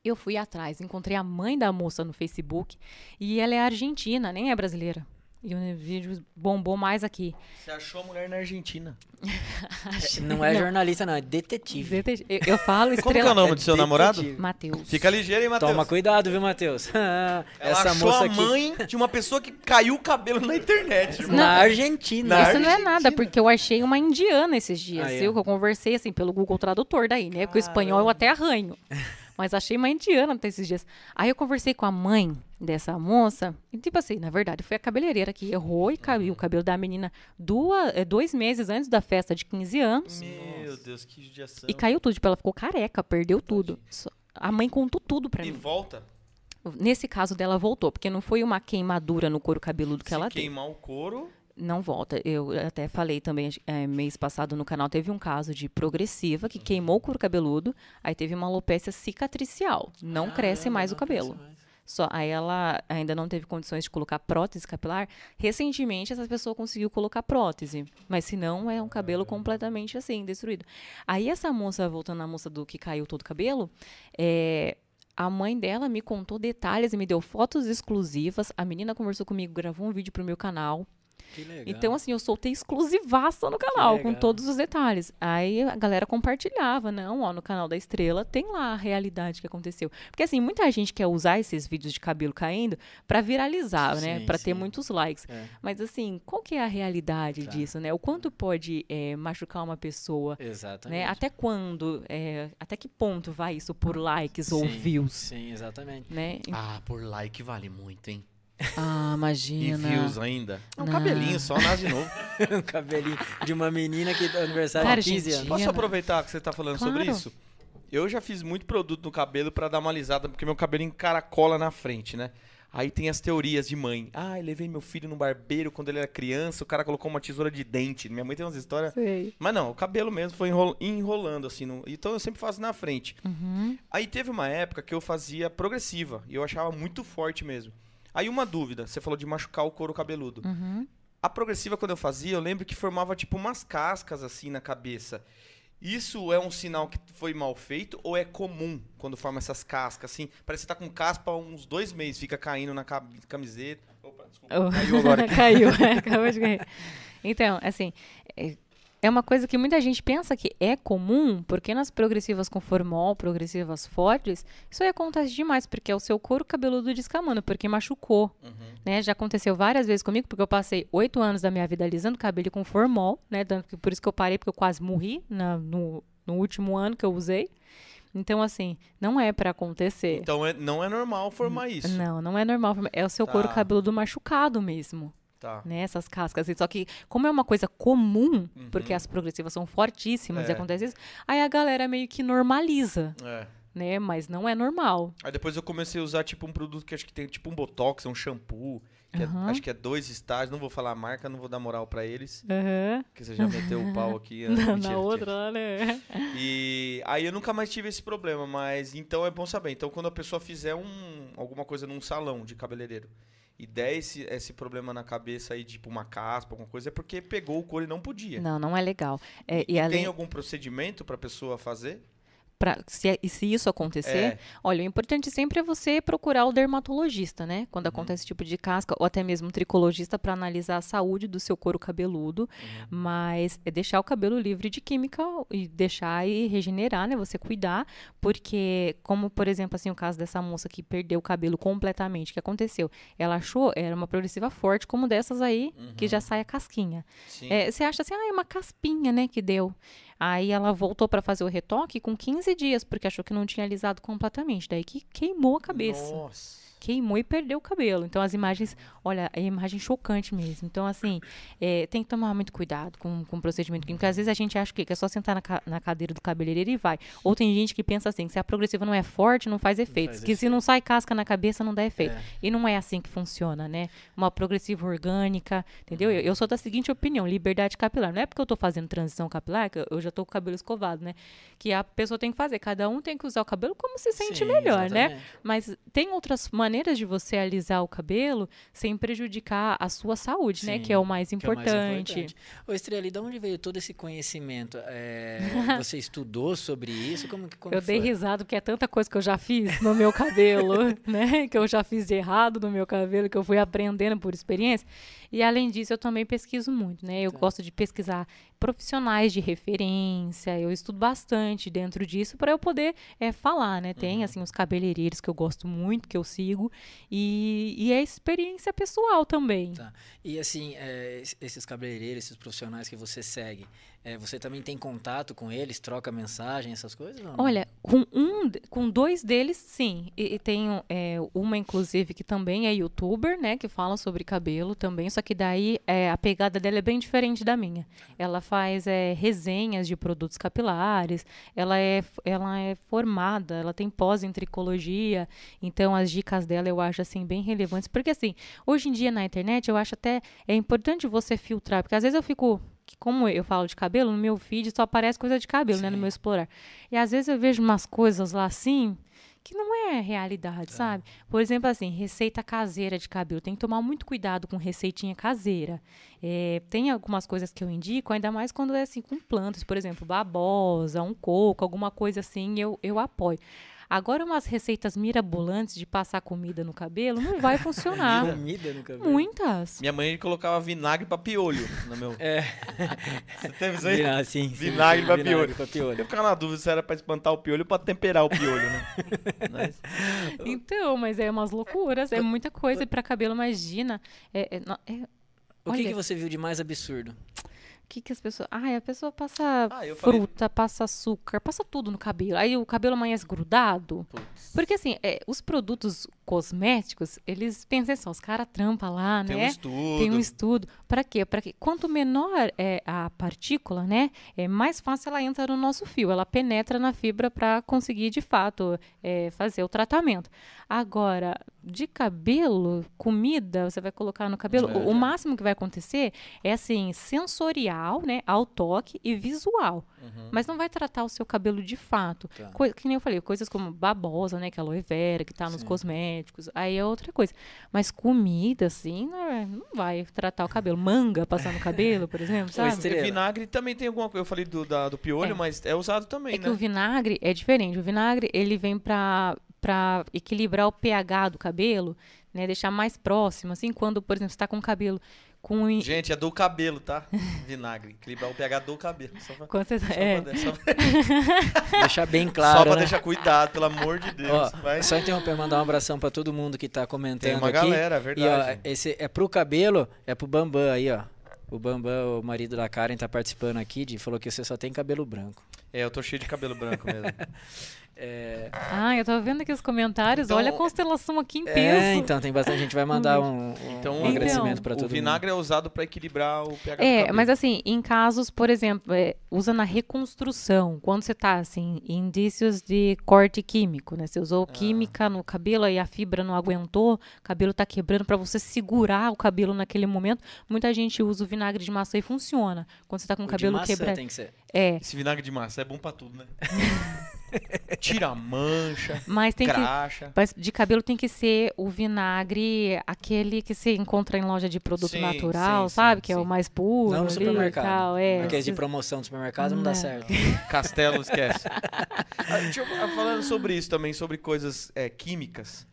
Eu fui atrás, encontrei a mãe da moça no Facebook e ela é argentina, nem é brasileira. E o vídeo bombou mais aqui. Você achou a mulher na Argentina. Não é jornalista, não, é detetive. Detetive. Eu, eu falo Como que é estrela. o nome do seu namorado? Matheus. Fica ligeiro, hein, Matheus? Toma cuidado, viu, Matheus? Ela Essa achou moça a aqui mãe de uma pessoa que caiu o cabelo na internet. irmão. na Argentina. Na Isso não é Argentina. nada, porque eu achei uma indiana esses dias, Aí, viu? ó. Que eu conversei assim pelo Google Tradutor daí, né? Porque o espanhol eu até arranho. Mas achei uma indiana até esses dias. Aí eu conversei com a mãe dessa moça, e tipo assim, na verdade, foi a cabeleireira que errou e caiu o cabelo da menina duas, eh, dois meses antes da festa de 15 anos. Meu Deus, que judiação. E caiu tudo, tipo, ela ficou careca, perdeu tudo. A mãe contou tudo pra E mim. volta. Nesse caso dela voltou, porque não foi uma queimadura no couro cabeludo que Se ela teve. queimar o couro... Não volta. Eu até falei também, eh, mês passado no canal, teve um caso de progressiva que queimou o couro cabeludo, aí teve uma alopecia cicatricial. Não cresce mais o cabelo. Só, aí ela ainda não teve condições de colocar prótese capilar. Recentemente, essa pessoa conseguiu colocar prótese. Mas se não, é um cabelo completamente assim, destruído. Aí essa moça, voltando à moça do que caiu todo o cabelo, é, a mãe dela me contou detalhes e me deu fotos exclusivas. A menina conversou comigo, gravou um vídeo pro meu canal. Então, assim, eu soltei exclusivaça no canal, com todos os detalhes. Aí a galera compartilhava, não, ó, no canal da Estrela tem lá a realidade que aconteceu. Porque, assim, muita gente quer usar esses vídeos de cabelo caindo pra viralizar, né? Sim, Pra ter sim. muitos likes. É. Mas, assim, qual que é a realidade Tá. disso, né? O quanto pode é, machucar uma pessoa, Exatamente. né? Até quando, é, até que ponto vai isso por likes ou Sim, views, Sim, exatamente. né? Ah, por like vale muito, hein? Ah, E imagina. views ainda. É um Não. cabelinho só, nasce de novo. um cabelinho de uma menina que tá aniversário Cara, de 15 gente, anos. Posso aproveitar que você tá falando sobre Claro. isso? Eu já fiz muito produto no cabelo pra dar uma alisada, porque meu cabelo encaracola na frente, né? Aí tem as teorias de mãe. Ah, eu levei meu filho no barbeiro quando ele era criança, o cara colocou uma tesoura de dente. Minha mãe tem umas histórias. Sei. Mas não, o cabelo mesmo foi enrol- enrolando, assim. no- Então eu sempre faço na frente. Uhum. Aí teve uma época que eu fazia progressiva, e eu achava muito forte mesmo. Aí uma dúvida, você falou de machucar o couro cabeludo. Uhum. A progressiva, quando eu fazia, eu lembro que formava tipo umas cascas assim na cabeça. Isso é um sinal que foi mal feito ou é comum quando forma essas cascas assim? Parece que tá com caspa há uns dois meses, fica caindo na ca- camiseta. Opa, desculpa. Oh. Caiu agora. Caiu, é, acabou de cair. Então, assim, é, uma coisa que muita gente pensa que é comum, porque nas progressivas com formol, progressivas fortes, isso aí acontece demais, porque é o seu couro cabeludo descamando, porque machucou, Uhum. né? Já aconteceu várias vezes comigo, porque eu passei oito anos da minha vida alisando cabelo com formol, né? Por isso que eu parei, porque eu quase morri na- no, no último ano que eu usei. Então, assim, não é pra acontecer. Então é- não é normal formar isso. Não, não é normal. É o seu couro Tá. cabeludo machucado mesmo. Tá. né, essas cascas. Só que, como é uma coisa comum, porque Uhum. as progressivas são fortíssimas e É. acontece isso, aí a galera meio que normaliza, É. né? Mas não é normal. Aí depois eu comecei a usar tipo um produto que acho que tem tipo um botox, um shampoo, que é- Aham. acho que é dois estágios, não vou falar a marca, não vou dar moral pra eles, Aham. porque você já meteu o pau aqui. Na, Mentira, na outra, né? E aí eu nunca mais tive esse problema, mas então é bom saber. Então quando a pessoa fizer um, alguma coisa num salão de cabeleireiro e der esse, esse problema na cabeça aí, tipo uma caspa, alguma coisa, é porque pegou o couro e não podia. Não, não é legal. É, e Tem além, algum procedimento pra pessoa fazer? Pra, se, e se isso acontecer, É. olha, o importante sempre é você procurar o dermatologista, né? Uhum. Quando acontece esse tipo de casca, ou até mesmo um tricologista para analisar a saúde do seu couro cabeludo. Uhum. Mas é deixar o cabelo livre de química e deixar e regenerar, né? Você cuidar, porque, como por exemplo, assim, o caso dessa moça que perdeu o cabelo completamente, o que aconteceu? Ela achou, era uma progressiva forte, como dessas aí, que já sai a casquinha. É, você acha assim, ah, é uma caspinha, né, que deu. Aí ela voltou para fazer o retoque com 15 dias, porque achou que não tinha alisado completamente. Daí que queimou a cabeça. Nossa. Queimou e perdeu o cabelo. Então as imagens, olha, é imagem chocante mesmo. Então, assim, é, tem que tomar muito cuidado com, com o procedimento químico. Porque às vezes a gente acha que é só sentar na, ca- na cadeira do cabeleireiro e vai. Ou tem gente que pensa assim, que se a progressiva não é forte, não faz efeito. faz que se não sai casca na cabeça, não dá efeito. É. E não é assim que funciona, né? Uma progressiva orgânica, entendeu? Eu, eu sou da seguinte opinião, liberdade capilar. Não é porque eu tô fazendo transição capilar, que eu- eu já tô com o cabelo escovado, né? Que a pessoa tem que fazer. Cada um tem que usar o cabelo como se sente Sim, melhor, né? exatamente. Mas tem outras maneiras de você alisar o cabelo sem prejudicar a sua saúde, né? Sim, Que é o mais que é o mais importante. importante. Ô, Estrela, e de onde veio todo esse conhecimento? É, você estudou sobre isso? Como, que- como eu que dei foi? risada porque é tanta coisa que eu já fiz no meu cabelo, né? Que eu já fiz de errado no meu cabelo, que eu fui aprendendo por experiência. E além disso, eu também pesquiso muito, né? Eu Tá. gosto de pesquisar profissionais de referência. Eu estudo bastante dentro disso para eu poder eh, falar, né? Tem Uhum. assim os cabeleireiros que eu gosto muito, que eu sigo e, e é experiência pessoal também. Tá. E assim, é, es- esses cabeleireiros, esses profissionais que você segue, é, você também tem contato com eles, troca mensagem, essas coisas? Olha, com um, com dois deles, sim. E, e tenho é, uma, inclusive, que também é youtuber, né? Que fala sobre cabelo também. Só que daí é, a pegada dela é bem diferente da minha. Ela faz é, resenhas de produtos capilares. Ela é, ela é formada, ela tem pós em tricologia. Então as dicas dela eu acho assim bem relevantes. Porque assim, hoje em dia na internet eu acho até é importante você filtrar. Porque às vezes eu fico que como eu falo de cabelo, no meu feed só aparece coisa de cabelo, né? No Sim. meu explorar. E às vezes eu vejo umas coisas lá assim que não é realidade, sabe? Por exemplo, assim, receita caseira de cabelo. Tem que tomar muito cuidado com receitinha caseira. É, tem algumas coisas que eu indico, ainda mais quando é assim com plantas, por exemplo, babosa, um coco, alguma coisa assim, eu, eu apoio. Agora, umas receitas mirabolantes de passar comida no cabelo não vai funcionar. Comida no cabelo. Muitas. Minha mãe colocava vinagre pra piolho no meu. É. Você teve isso aí? Vina- sim, sim, Vinagre sim, pra vinagre piolho. pra piolho. Eu ficava na dúvida se era pra espantar o piolho ou pra temperar o piolho, né? Mas- Então, mas é umas loucuras, é muita coisa. E pra cabelo, imagina. É, é, é- O que, que você viu de mais absurdo? O que, que as pessoas. Ai, a pessoa passa Ah, eu falei- fruta, passa açúcar, passa tudo no cabelo. Aí o cabelo amanhece grudado. Putz. Porque assim, é, os produtos cosméticos, eles pensam só, os caras trampam lá, Tem né? um estudo. Tem um estudo. Para quê? Para que quanto menor é a partícula, né, é mais fácil ela entra no nosso fio. Ela penetra na fibra para conseguir de fato é, fazer o tratamento. Agora, de cabelo, comida, você vai colocar no cabelo. É. o, o máximo que vai acontecer é assim sensorial, né, ao toque e visual. Uhum. Mas não vai tratar o seu cabelo de fato. Tá. Coi- que nem eu falei, coisas como babosa, né? Que é aloe vera, que tá nos Sim. cosméticos. Aí é outra coisa. Mas comida, assim, não, é- não vai tratar o cabelo. Manga passar no cabelo, por exemplo, sabe? Estrela. Vinagre também tem alguma coisa. Eu falei do, da- do piolho, É. mas é usado também, É que né? o vinagre é diferente. O vinagre, ele vem pra, pra equilibrar o pH do cabelo, né? Deixar mais próximo, assim, quando, por exemplo, você tá com o cabelo com... Gente, é do cabelo, tá? Vinagre. Equilibrar o pH do cabelo. Só pra, Quando você, só é, pra, só pra- Deixar bem só claro, pra né? deixar cuidado, pelo amor de Deus. Ó, Vai. só interromper, mandar um abração pra todo mundo que tá comentando Tem uma aqui. galera, é E ó, verdade. esse é pro cabelo, é pro Bambam aí, ó. O Bambam, o marido da Karen, tá participando aqui, de, falou que você só tem cabelo branco. É, eu tô cheio de cabelo branco mesmo. É, Ah, eu tô vendo aqui os comentários. Então, Olha a constelação aqui em peso. é, então tem bastante gente vai mandar um, um, Então, um agradecimento Então, para todo o vinagre é usado pra equilibrar o pH É, mas assim, em casos, por exemplo, é, usa na reconstrução, quando você tá, assim, indícios de corte químico, né? Você usou Ah. química no cabelo e a fibra não aguentou, o cabelo tá quebrando, pra você segurar o cabelo naquele momento, muita gente usa o vinagre de maçã e funciona. Quando você tá com o cabelo maçã quebrado. tem que ser. É, Esse vinagre de massa é bom pra tudo, né? Tira a mancha, mas tem que... Mas de cabelo tem que ser o vinagre, aquele que você encontra em loja de produto Sim, natural, sim, sabe? sim, que é o mais puro Não no supermercado. tal. É, Aqueles de promoção do supermercado não dá Não. certo. Castelo, esquece. Deixa eu- ah, falando sobre isso também, sobre coisas é, químicas.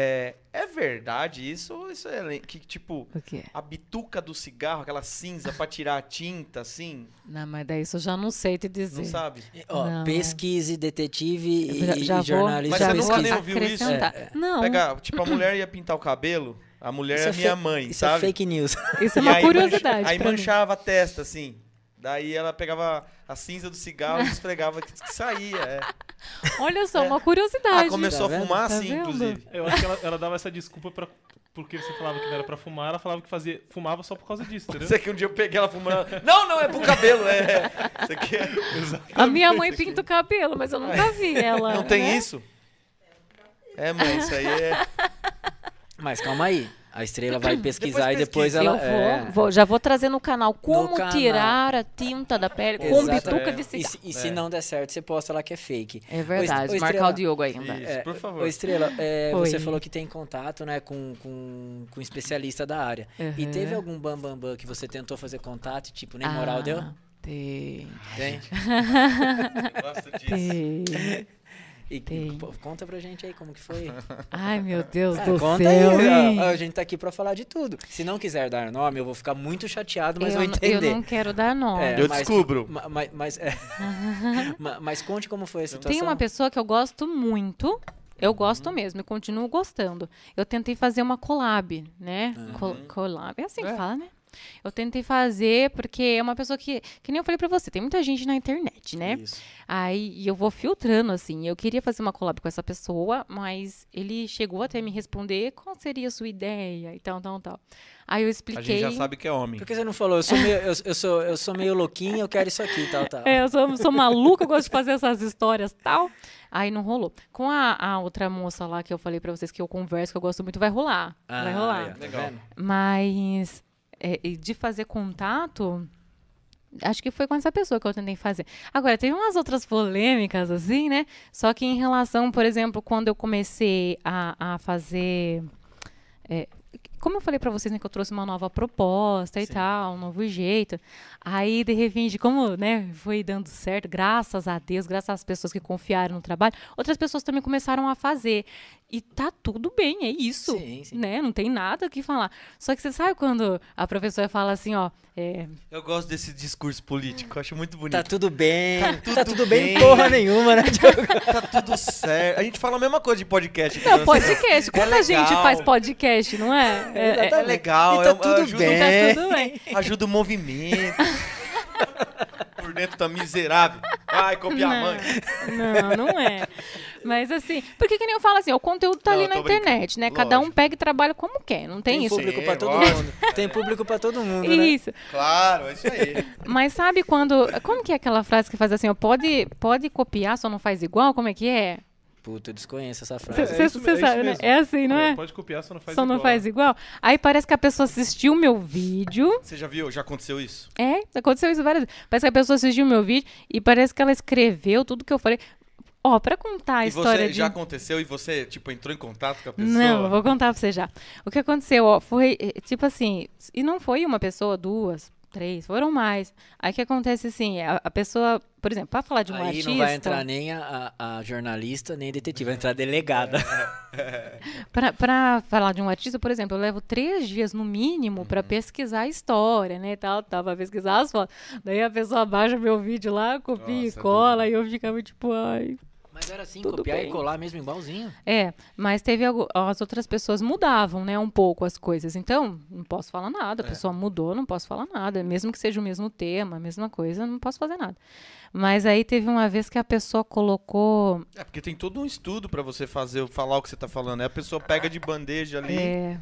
É, é verdade isso? Ou isso é que, tipo, O quê? a bituca do cigarro, aquela cinza pra tirar a tinta, assim? Não, mas daí isso eu já não sei te dizer. Não sabe? Ó, Não. pesquise, detetive e, Já- e já jornalista. Mas já você nunca nem ouviu isso? acrescentar. É, Não, Pega, tipo, a mulher ia pintar o cabelo, a mulher Isso é é minha fe- mãe, Isso sabe? é fake news. isso é E uma aí curiosidade. mancha- aí pra mim. manchava a testa, assim. Daí ela pegava a cinza do cigarro e esfregava que, que saía. é. Olha só, É. uma curiosidade. Ah, começou Tá a fumar Tá assim, vendo? inclusive. Eu acho que ela, ela dava essa desculpa pra, porque você falava que não era pra fumar, ela falava que fazia, fumava só por causa disso, entendeu? Isso aqui um dia eu peguei ela fumando. ela, Não, não, é pro cabelo. É. Isso aqui é. A minha mãe pinta o cabelo, mas eu nunca vi ela. Não tem né? isso? É, mãe, isso aí é. Mas calma aí. A estrela vai pesquisar Depois e depois pesquisa. Eu ela. vou, é, vou- já vou trazer no canal como canal. tirar a tinta da pele com bituca de E, cigarro. se- e se não der certo, você posta lá que é fake. É verdade, Ô, Estrela- marcar o Diogo ainda. Isso, É, por favor. Ô, Estrela, é, você falou que tem contato né, com, com, com um especialista da área. E Uhum. teve algum bambambam bam, bam que você tentou fazer contato e, tipo, nem Ah, moral deu? Tem, Tem. Gosto disso. tem. E Tem. pô, conta pra gente aí como que foi. Ai, meu Deus Ah, do conta céu, aí, ó, a gente tá aqui pra falar de tudo. Se não quiser dar nome, eu vou ficar muito chateado, mas eu, vou entender. eu não quero dar nome. É, Eu mas- descubro. Ma- Mas, mas, é. Ma- mas conte como foi a situação. Tem uma pessoa que eu gosto muito. Eu gosto mesmo e continuo gostando. Eu tentei fazer uma collab, né? Co- collab, é assim que É. fala, né? Eu tentei fazer porque é uma pessoa que, que nem eu falei pra você, tem muita gente na internet, né? Isso. Aí eu vou filtrando, assim. Eu queria fazer uma collab com essa pessoa, mas ele chegou até me responder qual seria a sua ideia e tal, tal, tal. Aí eu A expliquei. gente já sabe que é homem. Por que você não falou? Eu sou meio, eu, eu sou, eu sou meio louquinho, eu quero isso aqui e tal, tal. É, eu sou, sou maluca, eu gosto de fazer essas histórias tal. Aí não rolou. Com a, a outra moça lá que eu falei pra vocês que eu converso, que eu gosto muito, vai rolar. vai Ah, rolar. aí, ó, tá Legal. Mas é, de fazer contato, acho que foi com essa pessoa que eu tentei fazer. Agora, teve umas outras polêmicas, assim, né? Só que em relação, por exemplo, quando eu comecei a, a fazer. é, como eu falei pra vocês, né, que eu trouxe uma nova proposta e Sim. tal, um novo jeito. Aí, de repente, como, né, foi dando certo, graças a Deus, graças às pessoas que confiaram no trabalho, outras pessoas também começaram a fazer. E tá tudo bem, é isso Sim, sim. né? Não tem nada o que falar. Só que você sabe quando a professora fala assim, ó, é, Eu gosto desse discurso político, acho muito bonito. Tá tudo bem. Tá Tá tudo tudo, bem, bem. porra nenhuma, né? Tá tudo certo. A gente fala a mesma coisa de podcast. não, né? podcast. Quando a gente faz podcast, não é? É, é- É legal, E tá é- tudo ajuda, bem. tá tudo bem. ajuda o movimento. Por dentro tá miserável. Ai, copiar a mãe. Não, não é. Mas assim, porque que nem eu falo assim, o conteúdo tá Não, ali na tô brincando. internet, né? Cada um pega e trabalha como quer, não tem, Tem isso. público Sim, pra todo lógico. mundo. Tem público pra todo mundo, né? Isso. Claro, é isso aí. Mas sabe quando. Como que é aquela frase que faz assim, ó, pode, pode copiar, só não faz igual? Como é que é? Puta, eu desconheço essa Você frase. É isso- é isso sabe, né? mesmo. É assim, não é? Pode copiar, só não faz Só não igual. faz igual? Aí parece que a pessoa assistiu o meu vídeo. Você já viu? Já aconteceu isso? É, aconteceu isso várias vezes. Parece que a pessoa assistiu o meu vídeo e parece que ela escreveu tudo que eu falei. Ó, pra contar a e história você de. já aconteceu e você, tipo, entrou em contato com a pessoa? Não, eu vou contar pra você já. O que aconteceu, ó, foi, eh, tipo assim, e não foi uma pessoa, duas, três, foram mais. Aí o que acontece assim, a, a pessoa, por exemplo, pra falar de um Aí artista... não vai entrar nem a, a- jornalista, nem a detetive, vai entrar a delegada. Pra, pra falar de um artista, por exemplo, eu levo três dias no mínimo pra Uhum. pesquisar a história, né, e tal, tal, pra pesquisar as fotos. Daí a pessoa baixa meu vídeo lá, copia e Nossa, é cola, e eu ficava tipo, ai... Mas era assim, Tudo copiar bem. e colar mesmo igualzinho. É, mas teve as outras pessoas mudavam, né, um pouco as coisas. Então, não posso falar nada. A É. pessoa mudou, não posso falar nada. Mesmo que seja o mesmo tema, a mesma coisa, não posso fazer nada. Mas aí teve uma vez que a pessoa colocou. É, porque tem todo um estudo pra você fazer, falar o que você tá falando. Aí a pessoa pega de bandeja ali. É,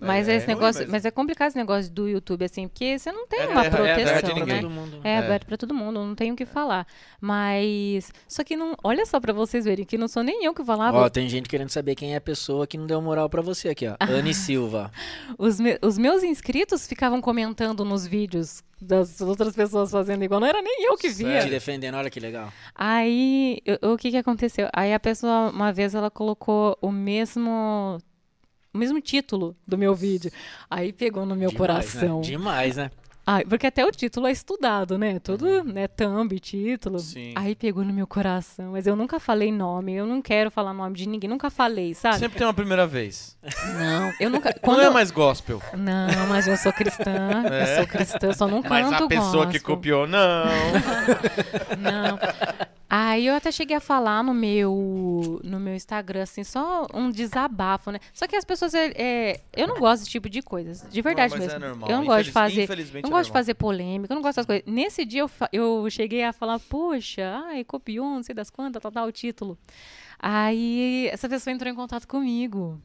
mas É, esse ruim negócio, mesmo. mas é complicado esse negócio do YouTube assim, porque você não tem É uma terra- é terra proteção, de né? ninguém. Todo mundo. É É. aberto pra todo mundo, não tenho o que falar. Mas só que não, olha só pra vocês verem que não sou nem eu que falava. Ó, tem gente querendo saber quem é a pessoa que não deu moral pra você aqui, ó. Anne Silva. Os, me- os meus inscritos ficavam comentando nos vídeos das outras pessoas fazendo igual, não era nem eu que via. Te defendendo, olha que legal. Aí, eu- o que que aconteceu? Aí a pessoa, uma vez, ela colocou o mesmo o mesmo título do meu vídeo. Aí pegou no meu Demais, coração. Né? Demais, né? Ai, porque até o título é estudado, né? Tudo, né? Thumb, título. Sim. Aí pegou no meu coração. Mas eu nunca falei nome. Eu não quero falar nome de ninguém. Nunca falei, sabe? Sempre tem uma primeira vez. Não, eu nunca. Não Quando é eu- mais gospel. Não, mas eu sou cristã. É? Eu sou cristã, eu só não Mas canto a pessoa que gospel. copiou, não. Não. Aí eu até cheguei a falar no meu no meu Instagram, assim, só um desabafo, né? Só que as pessoas, é, é, eu não gosto desse tipo de coisas, de verdade Não, mas mesmo. é normal. Eu não gosto de fazer, Infelizmente não é gosto de fazer polêmica, eu não gosto dessas coisas. Nesse dia eu, eu cheguei a falar, poxa, ai, copiou, não sei das quantas, tal, tal, o título. Aí essa pessoa entrou em contato comigo.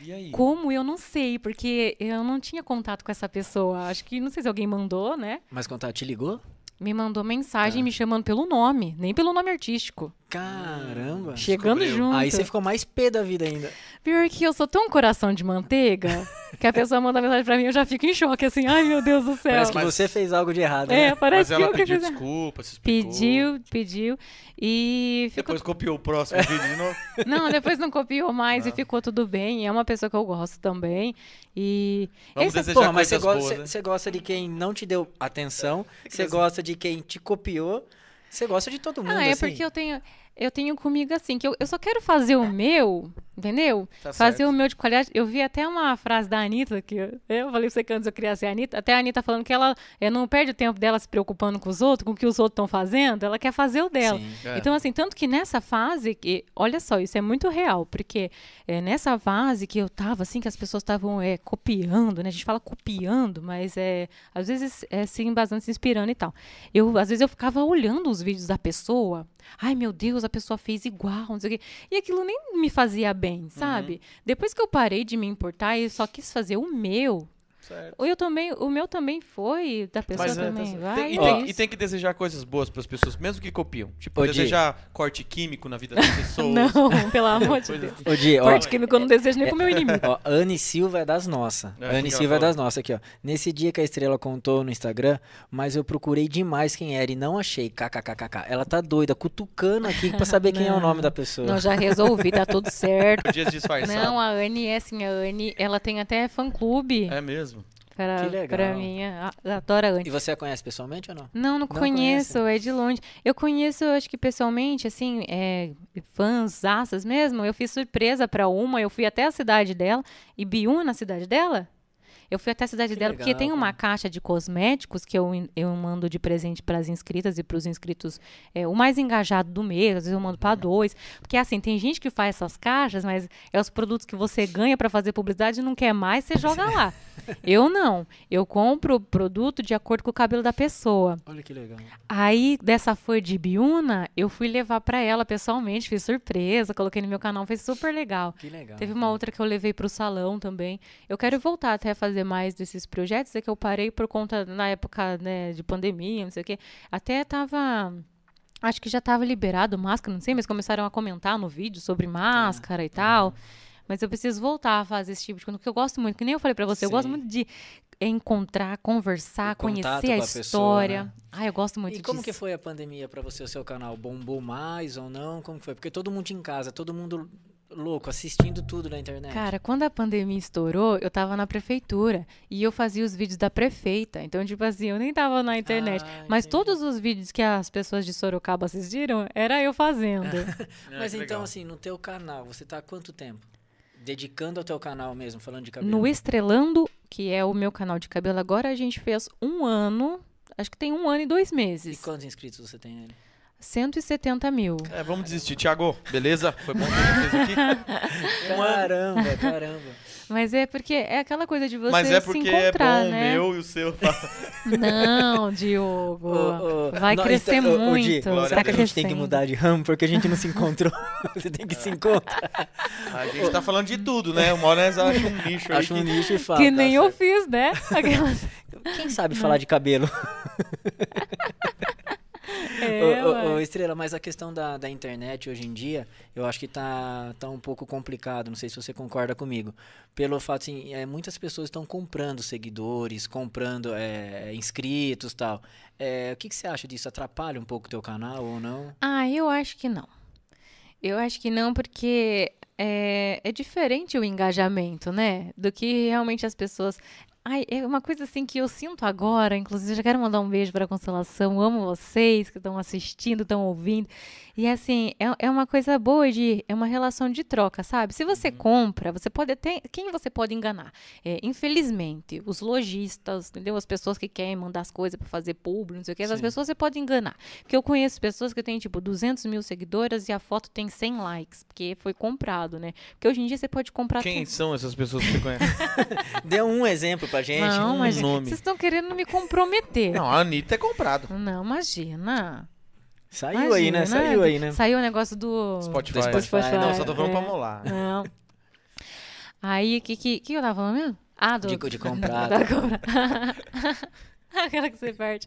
E aí? Como eu não sei, porque eu não tinha contato com essa pessoa. Acho que não sei se alguém mandou, né? Mas contato te ligou? Me mandou mensagem me chamando pelo nome, nem pelo nome artístico. Caramba. Chegando descobriu. junto. Aí você ficou mais pé da vida ainda. Pior que eu sou tão coração de manteiga que a pessoa manda mensagem pra mim eu já fico em choque, assim, ai meu Deus do céu. Parece que Mas- você fez algo de errado, É, né? parece Mas que ela eu que pediu fiz. desculpa, se explicou. Pediu, pediu. E ficou. Depois copiou o próximo vídeo de novo. Não, depois não copiou mais e Não. ficou tudo bem. É uma pessoa que eu gosto também. E. Vamos Esse- desejar Porra, mas você gosta, boas, né? você gosta de quem não te deu atenção, você gosta de quem te copiou, você gosta de todo mundo, Ah, é assim. porque eu tenho, eu tenho comigo assim, que eu, eu só quero fazer o meu, entendeu? Tá fazer certo. o meu de qualidade. Eu vi até uma frase da Anitta, que eu, eu falei pra você que antes eu queria ser a Anitta, até a Anitta falando que ela é, não perde o tempo dela se preocupando com os outros, com o que os outros estão fazendo, ela quer fazer o dela. Sim. É. Então, assim, tanto que nessa fase, que, olha só, isso é muito real, porque é, nessa fase que eu tava, assim, que as pessoas estavam é, copiando, né? A gente fala copiando, mas é, às vezes é se embasando, se inspirando e tal. Eu, às vezes eu ficava olhando os vídeos da pessoa, ai meu Deus, a pessoa fez igual, não sei o quê. E aquilo nem me fazia bem, sabe? Depois que eu parei de me importar e só quis fazer o meu, Certo. eu também, o meu também foi, da pessoa Mas é, também. tá certo. vai, Tem- e, é tem, e que desejar coisas boas pras pessoas, mesmo que copiam. Tipo, Ô, Di. desejar corte químico na vida das pessoas. Não, pelo amor de Deus. assim. Ô, Di, ó, Corte químico eu não desejo nem pro meu inimigo. ó, Anne Silva é das nossas. É, Anne Silva é das nossas aqui, ó. Nesse dia que a estrela contou no Instagram, mas eu procurei demais quem era e não achei. KKKKK. Ela tá doida, cutucando aqui pra saber quem é o nome da pessoa. Não, já resolvi, tá tudo certo. Dias disfarçados. Não, a Anne é assim, a Anne, ela tem até fã-clube É mesmo. Pra, Que legal. pra mim. a- Adoro a Anne. E você a conhece pessoalmente ou não? Não, não, conheço, é de longe. Eu conheço, acho que pessoalmente, assim, é, fãs, assas mesmo. Eu fiz surpresa pra uma, eu fui até a cidade dela. E Biúna, na cidade dela? Eu fui até a cidade Que dela, porque legal, tem uma caixa de cosméticos que eu, eu mando de presente para as inscritas e para os inscritos, é, o mais engajado do mês, às vezes eu mando para dois. Porque assim, tem gente que faz essas caixas, mas é os produtos que você ganha para fazer publicidade e não quer mais, você joga lá. eu não. Eu compro o produto de acordo com o cabelo da pessoa. Olha que legal. Aí, dessa foi de Biúna, eu fui levar pra ela pessoalmente, fiz surpresa, coloquei no meu canal, foi super legal. Que legal. Teve uma outra que eu levei pro salão também. Eu quero voltar até a fazer mais desses projetos, é que eu parei por conta, na época né, de pandemia, não sei o quê. Até tava. Acho que já tava liberado máscara, não sei, mas começaram a comentar no vídeo sobre Tá. máscara e tal. Mas eu preciso voltar a fazer esse tipo de coisa, porque eu gosto muito, que nem eu falei pra você, eu gosto Sim. muito de encontrar, conversar, conhecer a a pessoa, história. né? Ah, eu gosto muito E como disso. que foi a pandemia pra você, o seu canal? Bombou mais ou não? Como que foi? Porque todo mundo em casa, todo mundo louco, assistindo tudo na internet. Cara, quando a pandemia estourou, eu tava na prefeitura e eu fazia os vídeos da prefeita. Então, tipo assim, eu nem tava na internet. Ah, mas entendi. todos os vídeos que as pessoas de Sorocaba assistiram, era eu fazendo. Mas então, legal. assim, no teu canal, você tá há quanto tempo? Dedicando ao teu canal mesmo, falando de cabelo? no Estrelando, que é o meu canal de cabelo agora, a gente fez um ano. Acho que tem um ano e dois E meses. quantos inscritos você tem nele? 170 mil. É, vamos desistir. Thiago, beleza? Foi bom ter vocês aqui. Caramba, caramba. Mas é porque é aquela coisa de você Mas é se porque é bom o né? meu e o seu. Não, Diogo. Ô, ô, Vai nós- crescer ô, muito. Di, Glória será que a gente tem que mudar de ramo porque a gente não se encontrou? Você tem que se encontrar. A gente tá falando de tudo, né? Uma hora nós achamos um nicho aí. Acha um nicho e fala. Que tá nem eu certo. fiz, né? Aquelas... Quem sabe falar de cabelo? É, Ô, ô, Estrela, mas a questão da, da internet hoje em dia, eu acho que tá, tá um pouco complicado. Não sei se você concorda comigo. Pelo fato, assim, é, muitas pessoas estão comprando seguidores, comprando é, inscritos tal. É, o que, que você acha disso? Atrapalha um pouco o teu canal ou não? Ah, eu acho que não. Eu acho que não, porque é, é diferente o engajamento, né? Do que realmente as pessoas. Ai, é uma coisa assim que eu sinto agora, inclusive, eu já quero mandar um beijo para a Constelação. Amo vocês que estão assistindo, estão ouvindo. E assim, é, é uma coisa boa de. É uma relação de troca, sabe? Se você compra, você pode até. Quem você pode enganar? É, infelizmente, os lojistas, entendeu? As pessoas que querem mandar as coisas para fazer público, não sei o que, essas pessoas você pode enganar. Porque eu conheço pessoas que têm, tipo, 200 mil seguidoras e a foto tem 100 likes, porque foi comprado, né? Porque hoje em dia você pode comprar Quem tudo. são essas pessoas que você conhece? Dê um exemplo pra gente. Não, um mas nome. vocês estão querendo me comprometer. Não, a Anitta é comprado. Não, imagina. Saiu aí, né? Imagina, Saiu aí, né? Saiu o negócio do Spotify. Do Spotify, Não, só tô falando é. pra molar. Não. Aí, o que, que, que eu tava falando mesmo? Ah, do... De, de comprar. Aquela que você perde.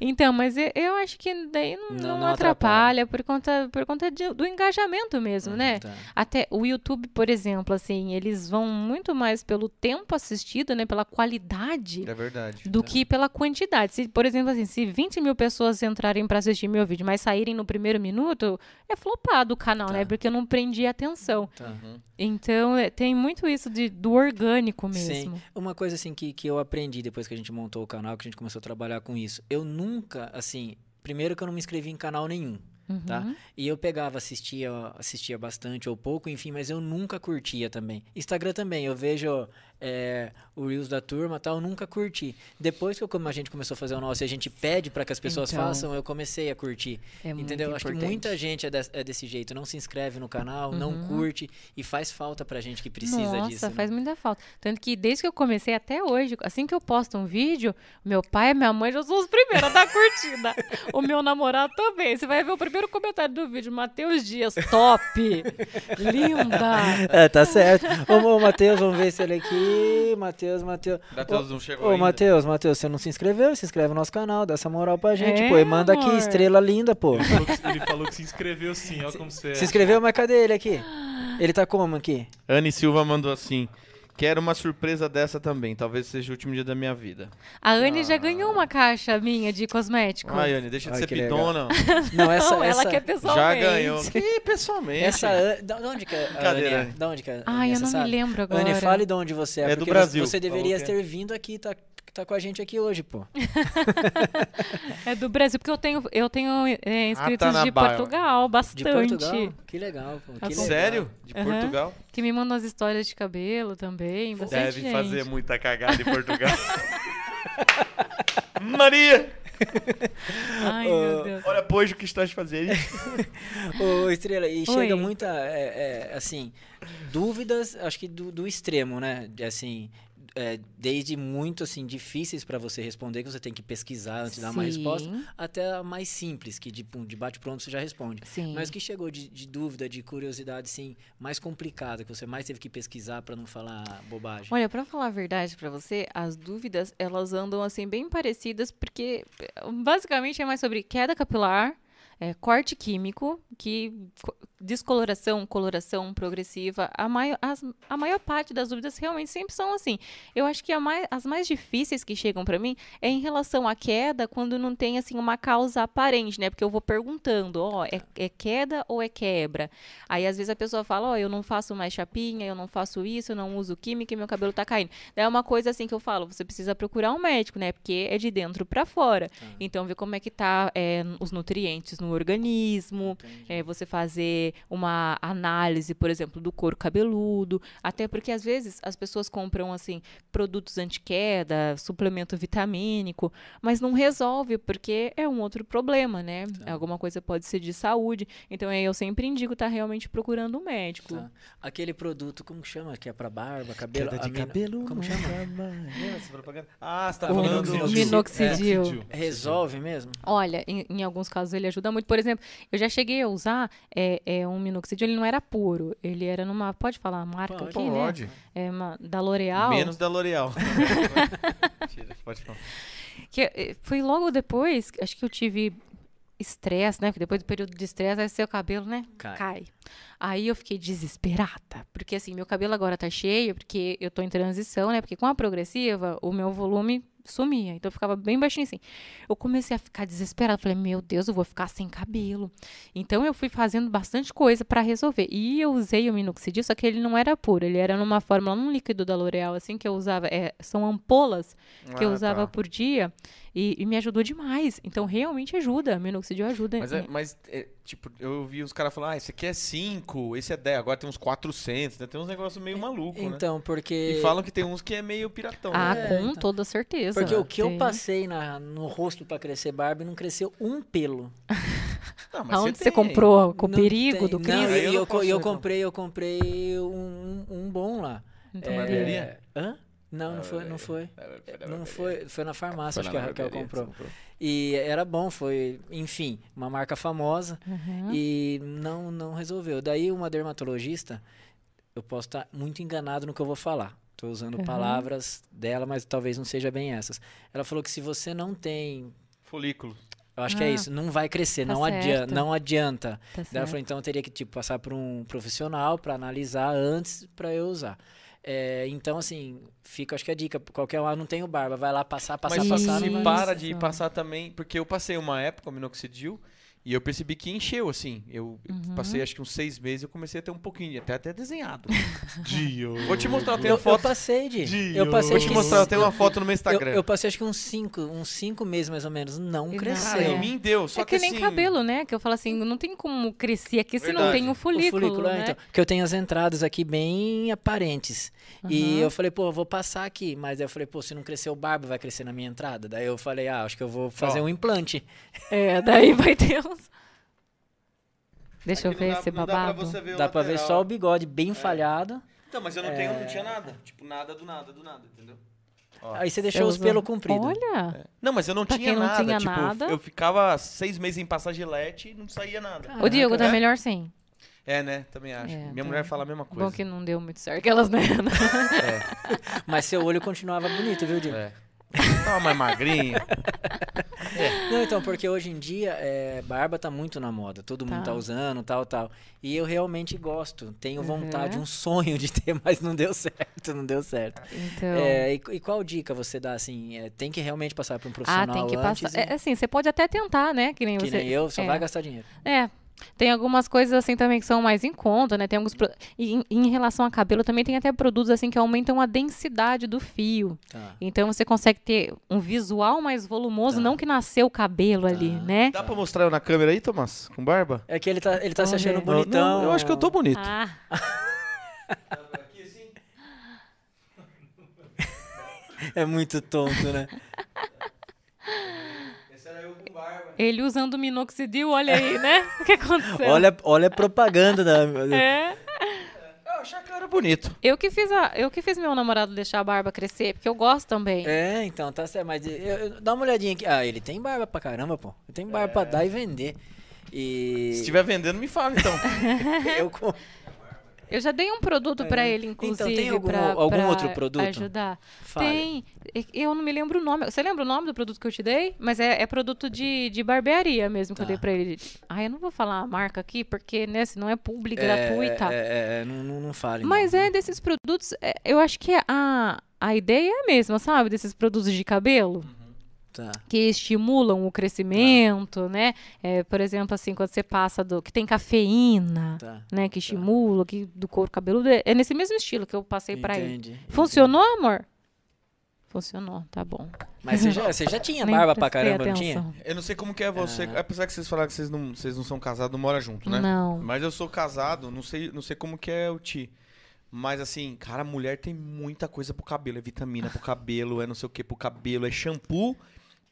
Então, mas eu, acho que daí não, Não- não não atrapalha, por conta, por conta de- do engajamento mesmo, né? Tá. Até o YouTube, por exemplo, assim, eles vão muito mais pelo tempo assistido, né? Pela qualidade É verdade. do que pela quantidade. Se, por exemplo, assim, se 20 mil pessoas entrarem para assistir meu vídeo, mas saírem no primeiro minuto, é flopado o canal, Tá. né? Porque eu não prendi atenção. Tá. Então, é, tem muito isso de, do orgânico mesmo. Sim. Uma coisa assim que, que eu aprendi depois que a gente montou o canal, que a gente começou a trabalhar com isso. Eu nunca, assim, primeiro que eu não me inscrevi em canal nenhum, tá? Uhum. E eu pegava, assistia, assistia bastante ou pouco, enfim, mas eu nunca curtia também. Instagram também, eu vejo é, o Reels da turma e tal, eu nunca curti. Depois que eu, a gente começou a fazer o nosso e a gente pede para que as pessoas Então. faço, eu comecei a curtir. É muito Entendeu? Acho que importante. muita gente é, des- é desse jeito, não se inscreve no canal, não curte e faz falta pra gente que precisa Uhum. Nossa, disso. né? faz muita falta. Tanto que desde que eu comecei até hoje, assim que eu posto um vídeo, meu pai e minha mãe já são os primeiros a dar curtida. o meu namorado também. Você vai ver o primeiro comentário do vídeo, Matheus Dias, top! Linda! É, tá certo. Ô, ô Matheus, vamos ver se ele aqui. Matheus, Matheus. Matheus não chegou Ô, ainda. Matheus, Matheus, você não se inscreveu? Se inscreve no nosso canal, dá essa moral pra gente, É, pô. E manda aqui, amor. estrela linda, pô. Ele falou, que, ele falou que se inscreveu sim, ó como você é. Se inscreveu, mas cadê ele aqui? Ele tá como aqui? Anne Silva mandou assim. Quero uma surpresa dessa também. Talvez seja o último dia da minha vida. A Anne já ganhou uma caixa minha de cosmético. Ai, Anne, deixa de Ai, ser que pidona. Não, essa. Não, ela essa, quer pessoalmente. Já ganhou. Ih, pessoalmente. Essa. Da de onde que é? a. Anne é? Da onde que é? Ai, eu não sabe? me lembro agora. Anne, fale de onde você é. É do porque Brasil. Você deveria que ter vindo aqui, tá, tá com a gente aqui hoje, pô. É do Brasil, porque eu tenho, eu tenho é, inscritos tá na de bio. Portugal, De bastante. Portugal? Que legal, pô. Que legal. Sério? De Aham. Portugal? Que me mandam as histórias de cabelo também. Bastante Deve gente. fazer muita cagada em Portugal. Maria! Ai, meu Deus. Olha, pois o que estás fazendo. Ô, Estrela, e chega Oi. muita, é, é, assim, dúvidas, acho que do, do extremo, né? De, Assim, é, desde muito, assim, difíceis para você responder, que você tem que pesquisar antes de dar uma resposta, até a mais simples, que de, de bate-pronto você já responde. Sim. Mas o que chegou de, de dúvida, de curiosidade, assim, mais complicada, que você mais teve que pesquisar para não falar bobagem? Olha, pra falar a verdade pra você, as dúvidas, elas andam assim bem parecidas, porque basicamente é mais sobre queda capilar, é, corte químico, que co- descoloração, coloração progressiva, a, mai as- a maior parte das dúvidas realmente sempre são assim. Eu acho que as mais difíceis que chegam pra mim é em relação à queda, quando não tem assim uma causa aparente, né? Porque eu vou perguntando, ó, é, é queda ou é quebra? Aí às vezes a pessoa fala, ó, eu não faço mais chapinha, eu não faço isso, eu não uso química e meu cabelo tá caindo. Daí é uma coisa assim que eu falo, você precisa procurar um médico, né? Porque é de dentro pra fora. Então ver como é que tá é, os nutrientes no organismo, é, você fazer uma análise, por exemplo, do couro cabeludo, até porque às vezes as pessoas compram assim produtos anti-queda, suplemento vitamínico, mas não resolve porque é um outro problema, né? Tá. Alguma coisa pode ser de saúde. Então aí eu sempre indico estar realmente procurando um médico. Tá. Aquele produto, como chama? Que é pra barba, cabelo? Queda de mina- cabelo. Como chama? Essa propaganda. Ah, você tá falando do minoxidil. minoxidil. Minoxidil. Resolve mesmo? Olha, em, em alguns casos ele ajuda muito. Por exemplo, eu já cheguei a usar é, é, um minoxidil, ele não era puro, ele era numa. Pode falar a marca Pode. aqui, né? Pode. É uma, da L'Oreal. Menos da L'Oreal. Mentira, pode falar. Que eh, foi logo depois, acho que eu tive estresse, né? Porque depois do período de estresse, aí seu cabelo, né? Cai. Aí eu fiquei desesperada. Porque assim, meu cabelo agora tá cheio, porque eu tô em transição, né? Porque com a progressiva, o meu volume sumia. Então eu ficava bem baixinho assim. Eu comecei a ficar desesperada. Falei, meu Deus, eu vou ficar sem cabelo. Então eu fui fazendo bastante coisa pra resolver. E eu usei o minoxidil, só que ele não era puro. Ele era numa fórmula, num líquido da L'Oreal, assim, que eu usava. é, são ampolas que eu Ah, usava tá. por dia. E, e me ajudou demais. Então realmente ajuda. Minoxidil ajuda. Mas, é, mas é, tipo, eu vi os caras falar, ah, esse aqui é 5, esse é 10, agora tem uns 400, né? Tem uns negócios meio maluco, né? Então, porque... E falam que tem uns que é meio piratão, Ah, né? É, com então. toda certeza. Porque o que eu Tem. passei na, no rosto pra crescer barba não cresceu um pelo. Não, mas Aonde você tem. comprou? Com o Não perigo tem- do não, Cris? E eu eu, não eu reclamar. comprei, eu comprei um, um bom lá. Então, É, barbearia? Hã? Não, não foi, não foi. Não foi, foi na farmácia, Foi acho na que a Raquel comprou. comprou. E era bom, foi, enfim, uma marca famosa Uhum. e não, não resolveu. Daí uma dermatologista, eu posso estar muito enganado no que eu vou falar. Estou usando Uhum. palavras dela, mas talvez não seja bem essas. Ela falou que se você não tem, Folículo. eu acho que é Ah. isso, não vai crescer, Tá não, adianta, não adianta. Tá Daí ela falou, então eu teria que tipo, passar por um profissional para analisar antes para eu usar. É, então, assim, fica, acho que a dica, qualquer um, ah, não tenho barba, vai lá passar, passar, Mas passar, se não vai- para de passar também, porque eu passei uma época o minoxidil e eu percebi que encheu, assim. Eu eu Uhum. passei acho que uns seis meses e eu comecei a ter um pouquinho, até, até desenhado. Dio. Vou te mostrar, eu Eu, uma foto. eu passei de. Dio. Eu passei Vou te que mostrar, eu tenho uma foto no meu eu, Instagram. eu passei acho que uns cinco, uns cinco meses mais ou menos, não E cresceu. Ah, É. em mim deu, só é que, nem assim, cabelo, né? Que eu falo assim, não tem como crescer aqui se não tem o O folículo, é, né? então, que eu tenho as entradas aqui bem aparentes. E Aham. eu falei, pô, eu vou passar aqui. Mas aí eu falei, pô, se não crescer o barba, vai crescer na minha entrada. Daí eu falei, ah, acho que eu vou fazer Ó. um implante. É, daí vai ter uns... Deixa eu Aqui não ver dá- esse não dá pra babado. você ver Dá pra ver só o bigode bem falhado. Então, mas eu não tenho, não tinha nada. Tipo, nada do nada, do nada, entendeu? Ó. Aí você deixou Você os pelos compridos. Olha! Não, mas eu não Pra tinha não nada. tinha tipo, nada. eu ficava seis meses em passar gilete e não saía nada. o Diego tá é? melhor sim. É, né? Também acho. É, Minha tá. mulher fala a mesma coisa. Bom que não deu muito certo. Aquelas, né? Mas seu olho continuava bonito, viu, Diego? É. Tava mais magrinho. Não, então, porque hoje em dia, é, barba tá muito na moda. Todo mundo Tá. tá usando, tal, tal. E eu realmente gosto. Tenho Uhum. vontade, um sonho de ter, mas não deu certo, não deu certo. Então... É, e, e qual dica você dá, assim? É, tem que realmente passar por um Ah, profissional tem que antes passar. e- É, assim, você pode até tentar, né? Que nem que você. nem eu, só é. vai gastar dinheiro. É. Tem algumas coisas assim também que são mais em conta, né? Tem alguns pro- e em, em relação a cabelo também tem até produtos assim que aumentam a densidade do fio. Tá. Então você consegue ter um visual mais volumoso, Tá. não que nasceu o cabelo ali, Tá. né? Dá pra mostrar eu na câmera aí, Tomás? Com barba? É que ele tá, ele tá se achando ver. Não, bonitão. não, eu acho que eu tô bonito. Ah, Aqui assim? É muito tonto, né? Esse era eu com barba. ele usando minoxidil, olha aí, né? O que aconteceu? olha, olha a propaganda da. É. Eu achava que era bonito. Eu que fiz a, eu que fiz meu namorado deixar a barba crescer, porque eu gosto também. É, então, tá certo. Mas eu- eu- dá uma olhadinha aqui. Ah, ele tem barba pra caramba, pô. Ele tem barba pra dar e vender. E. Se estiver vendendo, me fala então. eu com- Eu já dei um produto pra ele, inclusive, Então, tem algum- pra- algum pra outro produto? ajudar. Fale. Tem. Eu não me lembro o nome. Você lembra o nome do produto que eu te dei? Mas é, é produto de, de barbearia mesmo que eu Tá. dei pra ele. Ah, eu não vou falar a marca aqui, porque né, senão é publi É, gratuita. É, é, é, não, não, não fale. Mas não. é desses produtos, é, eu acho que a, a ideia é a mesma, sabe? Desses produtos de cabelo Tá. que estimulam o crescimento, né? É, por exemplo, assim, quando você passa do. que tem cafeína, Tá. né? Que estimula, que do couro cabeludo. É é nesse mesmo estilo que eu passei pra ele. Entendi. Funcionou, amor? Funcionou, tá bom. Mas você já, você já tinha barba pra caramba, não tinha? atenção. Eu não sei como que é você. Ah. Apesar que vocês falaram que vocês não, vocês não são casados, não moram junto, né? Não. Mas eu sou casado, não sei, não sei como que é o Ti. Mas assim, cara, mulher tem muita coisa pro cabelo. É vitamina pro cabelo, é não sei o que pro cabelo, é shampoo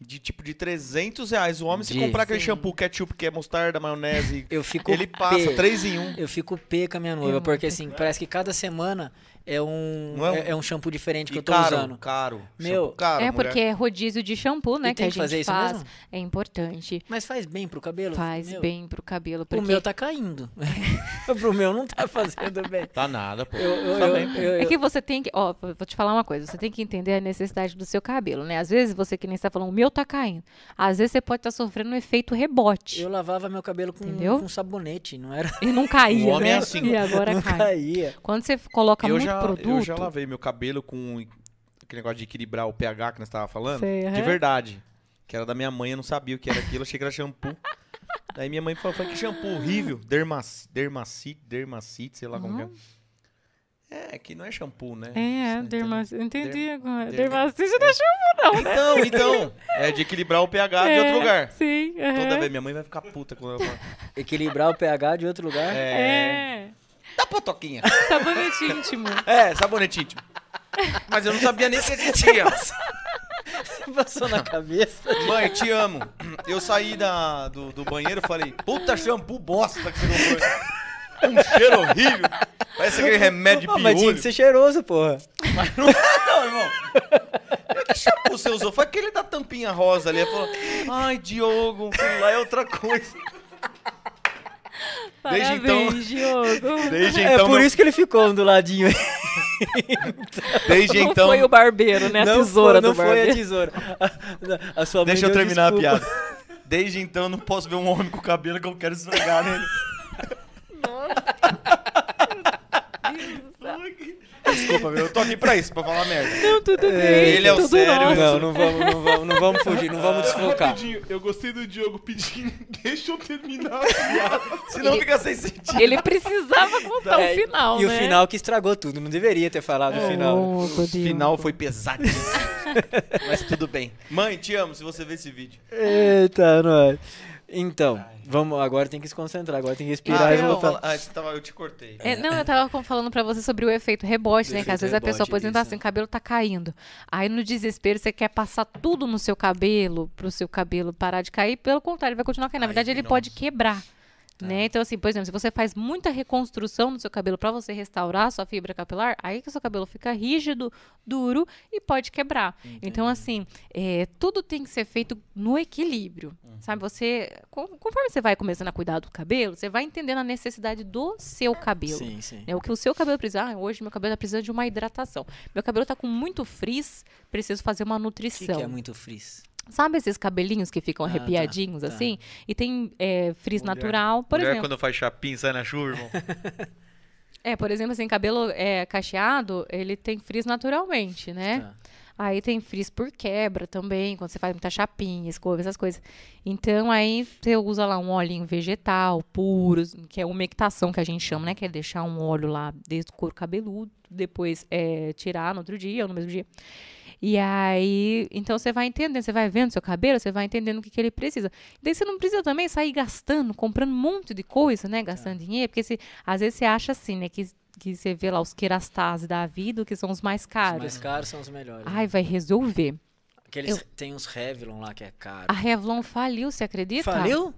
de tipo de 300 reais. O homem, se De- comprar aquele Sim. shampoo ketchup, que é mostarda, maionese, Eu fico ele passa pé. 3 em 1. Eu fico pé com a minha noiva, porque assim, parece que cada semana é um, Não é um- é, é um shampoo diferente que E eu tô caro, usando. caro. Meu, Shampoo caro, é mulher. porque é rodízio de shampoo, né? E que tem a que gente fazer isso faz. mesmo? É importante. Mas faz bem pro cabelo? Faz Meu, bem pro cabelo. O Porque meu tá caindo. pro meu não tá fazendo bem. Tá nada, pô. Eu, eu, Tá eu- bem. eu- É que você tem que, ó, vou te falar uma coisa, você tem que entender a necessidade do seu cabelo, né? Às vezes você que nem está falando, o meu tá caindo. Às vezes você pode estar sofrendo um efeito rebote. eu lavava meu cabelo com, Entendeu? com sabonete, não era? E não caía, O homem né? é assim. E agora não cai. caía. Quando você coloca eu muito já, produto, Eu já lavei meu cabelo com aquele negócio de equilibrar o pH que nós tava falando. Sei, De aham. verdade. Que era da minha mãe, eu não sabia o que era aquilo, achei que era shampoo. Daí minha mãe falou, falou que shampoo horrível. Dermac, dermacite, dermacite, sei lá como que é. É, que não é shampoo, né? É, Você dermacite. Entendi Derma- agora. derma- Dermacite não é shampoo, não, né? Então, então. É de equilibrar o pH de outro É, lugar. Sim. Toda aham. vez minha mãe vai ficar puta quando ela fala. Equilibrar o pH de outro lugar. É. É. Dá potoquinha. Sabonete íntimo. É, sabonete íntimo. Mas eu não sabia nem que existia. Passou na cabeça. Mãe, te amo. Eu saí da, do, do banheiro e falei, puta shampoo bosta que você comprou. Um cheiro horrível. Parece aquele remédio de Pô, mas tinha piolho. que ser cheiroso, porra. Mas não é não, irmão. Que shampoo você usou? Foi aquele da tampinha rosa ali. Ela falou, ai, Diogo, aquilo lá é outra coisa. Desde então- Parabéns, Diogo. Desde é então, por meu- isso que ele ficou onduladinho. desde não então... foi o barbeiro, né? A não tesoura foi, não do foi barbeiro. a tesoura. A, a sua Deixa eu terminar desculpa. a piada. Desde então, eu não posso ver um homem com cabelo que eu quero esfregar nele. Desculpa, meu. Eu tô aqui pra isso, pra falar merda. Não, tudo bem. ele é o tudo sério, nosso. Não, não vamos, não vamos, não vamos fugir, não vamos desfocar. Rapidinho, eu gostei do Diogo pedindo. Deixa eu terminar a piada. Senão fica sem sentido. Ele precisava contar É, o final, E né? o final que estragou tudo, não deveria ter falado o final. Louco, O Diogo. final foi pesadíssimo. Mas tudo bem. Mãe, te amo se você ver esse vídeo. Eita, nós. Então, vamos, agora tem que se concentrar, agora tem que respirar e eu, voltar. ah, você tava, eu te cortei. É, não, eu tava falando pra você sobre o efeito rebote, O né? Que efeito às vezes a pessoa, rebote, por exemplo, isso. assim, o cabelo tá caindo. Aí no desespero você quer passar tudo no seu cabelo, pro seu cabelo parar de cair. Pelo contrário, ele vai continuar caindo. Na Ai, verdade, ele nossa. pode quebrar. Né? Então, assim, por exemplo, se você faz muita reconstrução no seu cabelo pra você restaurar a sua fibra capilar, aí que o seu cabelo fica rígido, duro e pode quebrar. Então, assim, é, tudo tem que ser feito no equilíbrio. Sabe? Você, co- conforme você vai começando a cuidar do cabelo, você vai entendendo a necessidade do seu cabelo. Sim, sim. É o que o seu cabelo precisa. Ah, hoje meu cabelo tá precisando de uma hidratação. Meu cabelo tá com muito frizz, preciso fazer uma O que, nutrição. que é muito frizz? Sabe esses cabelinhos que ficam Ah, tá, arrepiadinhos tá. assim? E tem é, frizz Mulher- natural, por Mulher exemplo. quando faz chapinha sai na chuva, irmão. É, por exemplo, assim, cabelo é, cacheado, ele tem frizz naturalmente, né? Tá. Aí tem frizz por quebra também, quando você faz muita chapinha, escova, essas coisas. Então, aí você usa lá um óleozinho vegetal puro, que é umectação que a gente chama, né? Que é deixar um óleo lá desde o couro cabeludo, depois é, tirar no outro dia ou no mesmo dia. E aí, então você vai entendendo, você vai vendo seu cabelo, você vai entendendo o que, que ele precisa. Daí você não precisa também sair gastando, comprando um monte de coisa, né? Gastando dinheiro, porque você, às vezes você acha assim, né? Que, que você vê lá os kerastase da vida, que são os mais Os caros. mais caros são os melhores. Ai, vai resolver. Aqueles, eu- Tem uns Revlon lá que é caro. A Revlon faliu, você acredita? Faliu?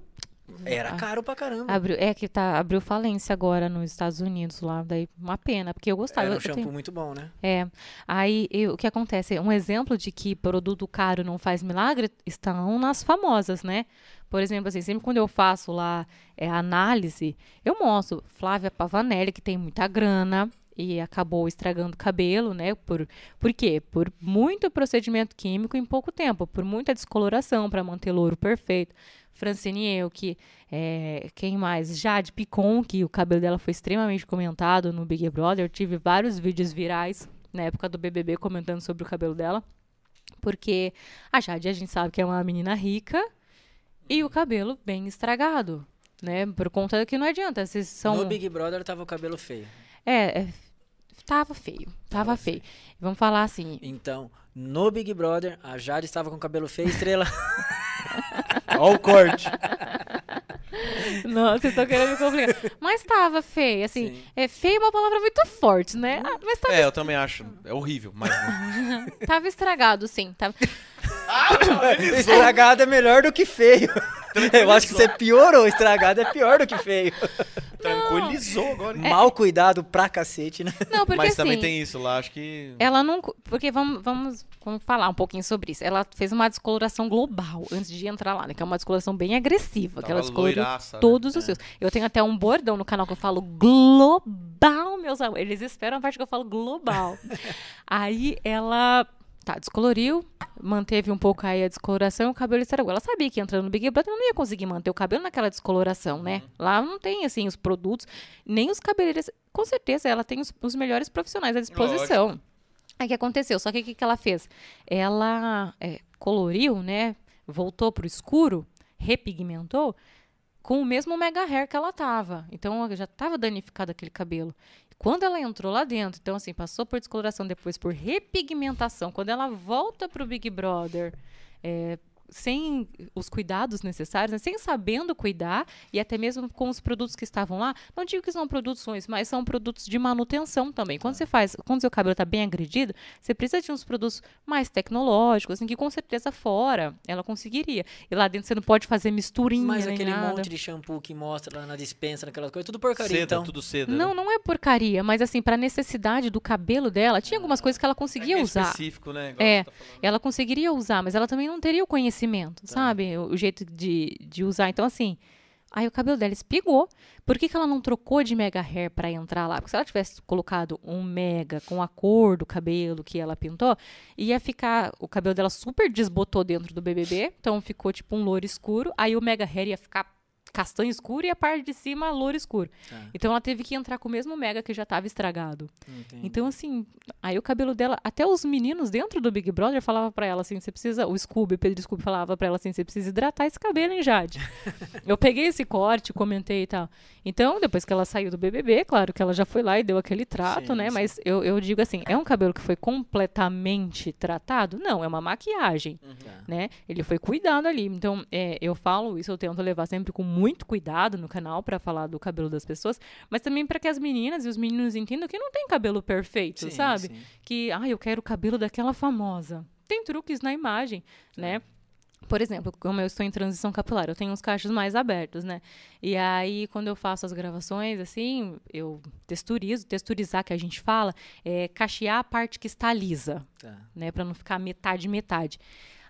Era Ah. caro pra caramba. Abriu, é que tá, abriu falência agora nos Estados Unidos lá, daí uma pena, porque eu gostava. Era um eu shampoo tenho- muito bom, né? É. Aí eu- o que acontece? Um exemplo de que produto caro não faz milagre estão nas famosas, né? Por exemplo, assim, sempre quando eu faço lá é, análise, eu mostro Flávia Pavanelli, que tem muita grana e acabou estragando o cabelo, né? Por, por quê? Por muito procedimento químico em pouco tempo, por muita descoloração para manter louro perfeito. Francine eu, que é, quem mais? Jade Picon, que o cabelo dela foi extremamente comentado no Big Brother. Eu tive vários vídeos virais na época do BBB comentando sobre o cabelo dela. Porque a Jade, a gente sabe que é uma menina rica e o cabelo bem estragado, né? Por conta que não adianta, vocês são... No Big Brother tava o cabelo feio. É, é, tava feio. Tava, feio. Vamos falar assim. Então, no Big Brother, a Jade estava com cabelo feio, estrela. Ó o corte. Não, vocês estão querendo me complicar. Mas tava feio, assim. Sim. É feio é uma palavra muito forte, né? Ah, mas tava, É, eu também acho. É horrível, mas. tava estragado, sim. Tava... estragado é melhor do que feio. Eu acho que você piorou. Estragado é pior do que feio. Tranquilizou agora. hein? Mal cuidado pra cacete, né? Não, porque Mas assim. também tem isso lá, acho que. Ela não. Porque vamos, vamos, vamos falar um pouquinho sobre isso. Ela fez uma descoloração global antes de entrar lá, né? Que é uma descoloração bem agressiva. que Tava ela descoloriu loiraça, né? todos os É. seus. Eu tenho até um bordão no canal que eu falo global, meus amores. Eles esperam a parte que eu falo global. aí ela. Tá, descoloriu, manteve um pouco aí a descoloração e o cabelo estragou. Ela sabia que entrando no Big Brother não ia conseguir manter o cabelo naquela descoloração, né? Lá não tem, assim, os produtos, nem os cabeleireiros. Com certeza, ela tem os, os melhores profissionais à disposição. Aí o que aconteceu? Só que o que, que ela fez? Ela é, coloriu, né? Voltou pro escuro, repigmentou com o mesmo mega hair que ela tava. Então já tava danificado aquele cabelo. Quando ela entrou lá dentro, então assim, passou por descoloração, depois por repigmentação. Quando ela volta pro Big Brother, é, sem os cuidados necessários, né, sem sabendo cuidar, e até mesmo com os produtos que estavam lá, não digo que são produtos ruins, mas são produtos de manutenção também. Quando você faz, quando seu cabelo está bem agredido, você precisa de uns produtos mais tecnológicos, assim, que com certeza fora ela conseguiria. E lá dentro você não pode fazer misturinha Mas aquele nada. monte de shampoo que mostra lá na dispensa, naquelas coisas, tudo porcaria, Seda, então. tudo seda. Não, né? não é porcaria, mas assim, para necessidade do cabelo dela, tinha algumas coisas que ela É conseguia que é usar. específico, né? Igual É. tá. Ela conseguiria usar, mas ela também não teria o conhecimento, sabe? O, o jeito de, de usar. Então, assim, aí o cabelo dela espigou. Por que, que ela não trocou de mega hair para entrar lá? Porque se ela tivesse colocado um mega com a cor do cabelo que ela pintou, ia ficar. O cabelo dela super desbotou dentro do BBB, então ficou tipo um louro escuro. Aí o mega hair ia ficar castanho escuro e a parte de cima louro escuro. Então ela teve que entrar com o mesmo mega que já estava estragado. entendi. Então, assim, aí o cabelo dela, até os meninos dentro do Big Brother falavam pra ela assim, você precisa, o Scooby, Pedro Scooby falava pra ela assim, você precisa hidratar esse cabelo, hein, Jade? eu peguei esse corte, comentei e tal. Então, depois que ela saiu do BBB, claro que ela já foi lá e deu aquele trato, Sim, né? sim. Mas eu, eu digo assim, é um cabelo que foi completamente tratado? Não, é uma maquiagem Tá. né? Ele foi cuidado ali. Então, é, eu falo isso, eu tento levar sempre com muito cuidado no canal para falar do cabelo das pessoas, mas também para que as meninas e os meninos entendam que não tem cabelo perfeito, Sim, sabe? sim. Que, ah, eu quero o cabelo daquela famosa. Tem truques na imagem, né? Por exemplo, como eu estou em transição capilar, eu tenho os cachos mais abertos, né? E aí, quando eu faço as gravações, assim, eu texturizo. Texturizar, que a gente fala, é cachear a parte que está lisa Tá. né, Pra não ficar metade metade.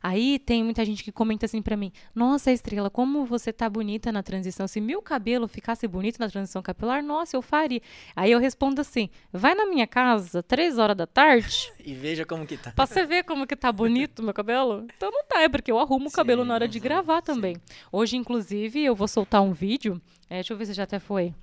Aí tem muita gente que comenta assim pra mim: "Nossa, Estrela, como você tá bonita na transição. Se meu cabelo ficasse bonito na transição capilar, nossa, eu faria". Aí eu respondo assim: "Vai na minha casa três horas da tarde, E veja como que tá. pra você ver como que tá bonito meu cabelo". Então não tá, é porque eu arrumo o cabelo Sim, na hora de gravar sim. também. Hoje, inclusive, eu vou soltar um vídeo. é, deixa eu ver se já até foi.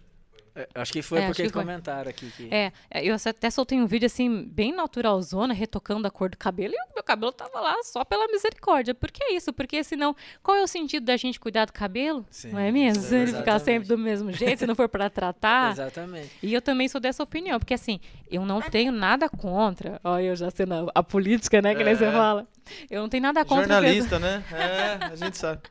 É, Acho que foi É, porque que foi. comentaram aqui que. É, eu até soltei um vídeo assim, bem naturalzona, retocando a cor do cabelo, e o meu cabelo tava lá só pela misericórdia. Por que isso? Porque senão, qual é o sentido da gente cuidar do cabelo? Sim, não é mesmo? Se ele ficar sempre do mesmo jeito, se não for pra tratar. Exatamente. E eu também sou dessa opinião, porque assim, eu não tenho nada contra. Olha, eu já sendo a, a política, né? Que nem você É. fala. Eu não tenho nada contra. Jornalista, né? É, a gente sabe.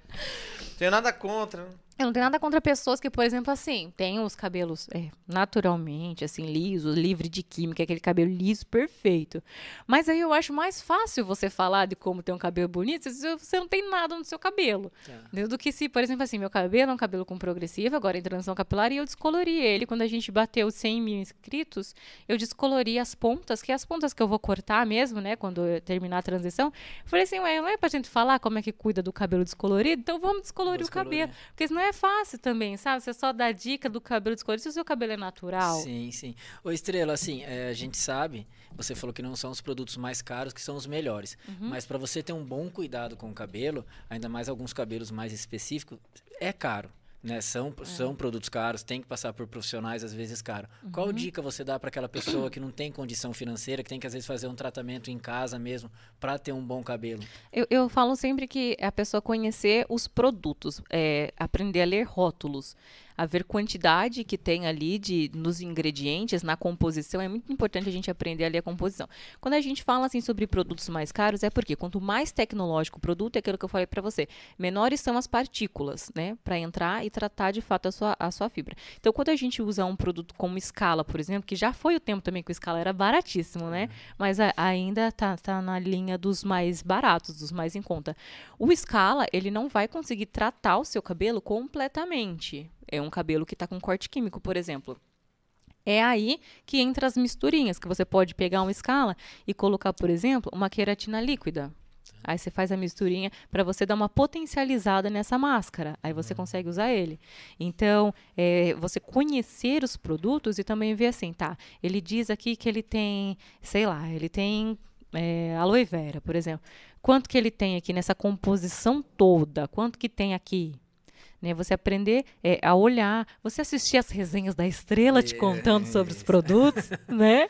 Tenho nada contra. Eu não tenho nada contra pessoas que, por exemplo, assim, têm os cabelos é, naturalmente, assim, lisos, livre de química, aquele cabelo liso, perfeito. Mas aí eu acho mais fácil você falar de como ter um cabelo bonito se você não tem nada no seu cabelo. Entendeu? Do que se, por exemplo, assim, meu cabelo é um cabelo com progressiva, agora em transição capilar, e eu descolori ele. Quando a gente bateu 100 mil inscritos, eu descolori as pontas, que é as pontas que eu vou cortar mesmo, né, quando terminar a transição. Falei assim, ué, não é pra gente falar como é que cuida do cabelo descolorido? Então vamos descolorir Vou o cabelo. Porque isso não é fácil também, sabe? Você só dá dica do cabelo descolorido se o seu cabelo é natural. Sim, sim. Ô, Estrela, assim, é, a gente sabe, você falou que não são os produtos mais caros que são os melhores. Uhum. Mas para você ter um bom cuidado com o cabelo, ainda mais alguns cabelos mais específicos, é caro. Né? São, É. são produtos caros, tem que passar por profissionais, às vezes caro. Uhum. Qual dica você dá para aquela pessoa que não tem condição financeira, que tem que às vezes fazer um tratamento em casa mesmo, para ter um bom cabelo? Eu, eu falo sempre que é a pessoa conhecer os produtos, é, aprender a ler rótulos. A ver quantidade que tem ali de nos ingredientes, na composição. É muito importante a gente aprender ali a composição. Quando a gente fala assim sobre produtos mais caros, é porque quanto mais tecnológico o produto, é aquilo que eu falei para você, menores são as partículas, né, para entrar e tratar de fato a sua, a sua fibra. Então, quando a gente usa um produto como escala, por exemplo, que já foi o tempo também que o escala era baratíssimo, né, uhum. mas a, ainda tá, tá na linha dos mais baratos, dos mais em conta. O escala, ele não vai conseguir tratar o seu cabelo completamente. É um cabelo que está com corte químico, por exemplo. É aí que entra as misturinhas, que você pode pegar uma escala e colocar, por exemplo, uma queratina líquida. Aí você faz a misturinha para você dar uma potencializada nessa máscara. Aí você uhum. consegue usar ele. Então, é, você conhecer os produtos e também ver assim, tá? Ele diz aqui que ele tem, sei lá, ele tem é, aloe vera, por exemplo. Quanto que ele tem aqui nessa composição toda? Quanto que tem aqui? Né, você aprender é, a olhar, você assistir as resenhas da Estrela te contando sobre os produtos, né?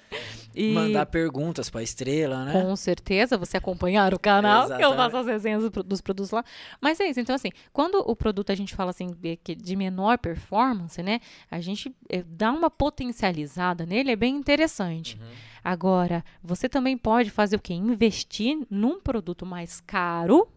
E Mandar perguntas para a Estrela, né? Com certeza, você acompanhar o canal, Exatamente. que eu faço as resenhas dos produtos lá. Mas é isso, então assim, quando o produto a gente fala assim de, de menor performance, né? A gente é, dá uma potencializada nele, é bem interessante. Uhum. Agora, você também pode fazer o quê? Investir num produto mais caro,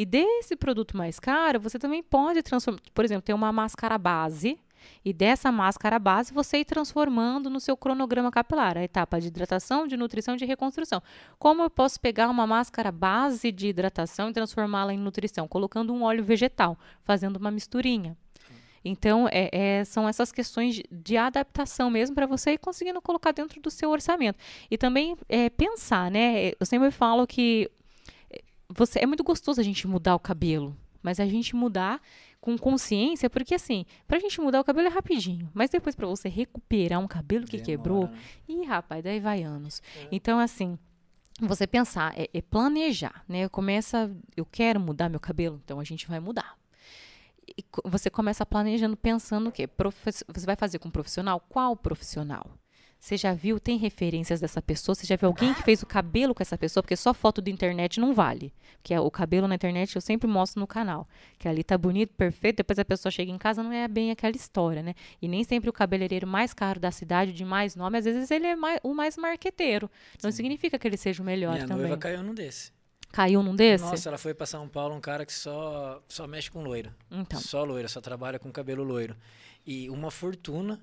e desse produto mais caro, você também pode transformar, por exemplo, tem uma máscara base, e dessa máscara base você ir transformando no seu cronograma capilar, a etapa de hidratação, de nutrição, de reconstrução. Como eu posso pegar uma máscara base de hidratação e transformá-la em nutrição? Colocando um óleo vegetal, fazendo uma misturinha. Então, é, é, são essas questões de adaptação mesmo para você ir conseguindo colocar dentro do seu orçamento. E também é, pensar, né? Eu sempre falo que você é muito gostoso a gente mudar o cabelo, mas a gente mudar com consciência, porque assim, pra gente mudar o cabelo é rapidinho, mas depois para você recuperar um cabelo que Demora, quebrou, né? ih, rapaz, daí vai anos. É. Então assim, você pensar é, é, planejar, né? Começa, eu quero mudar meu cabelo, então a gente vai mudar. E você começa planejando pensando o quê? Profe você vai fazer com um profissional? Qual profissional? Você já viu, tem referências dessa pessoa? Você já viu alguém que fez o cabelo com essa pessoa? Porque só foto da internet não vale. Porque o cabelo na internet eu sempre mostro no canal. Que ali tá bonito, perfeito, depois a pessoa chega em casa, não é bem aquela história, né? E nem sempre o cabeleireiro mais caro da cidade, de mais nome, às vezes ele é mais, o mais marqueteiro. Não Sim. significa que ele seja o melhor Minha também. Minha noiva caiu num desse. Caiu num desse? Nossa, ela foi para São Paulo, um cara que só, só mexe com loiro. Então. Só loiro, só trabalha com cabelo loiro. E uma fortuna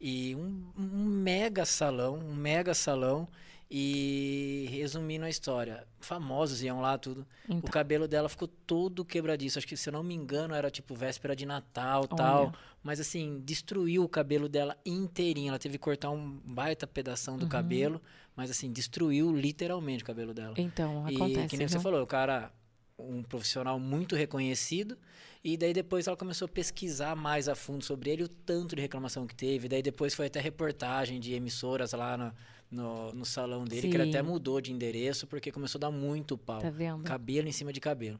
e um, um mega salão, um mega salão. E resumindo a história, famosos iam lá tudo. Então. O cabelo dela ficou todo quebradiço. Acho que, se eu não me engano, era tipo véspera de Natal tal. Mas assim, destruiu o cabelo dela inteirinho. Ela teve que cortar um baita pedação do uhum. cabelo. Mas assim, destruiu literalmente o cabelo dela. Então, acontece. E que nem viu? você falou, o cara, um profissional muito reconhecido. E daí depois ela começou a pesquisar mais a fundo sobre ele, o tanto de reclamação que teve. Daí depois foi até reportagem de emissoras lá no, no, no salão dele, Sim. que ele até mudou de endereço porque começou a dar muito pau. Tá vendo? Cabelo em cima de cabelo.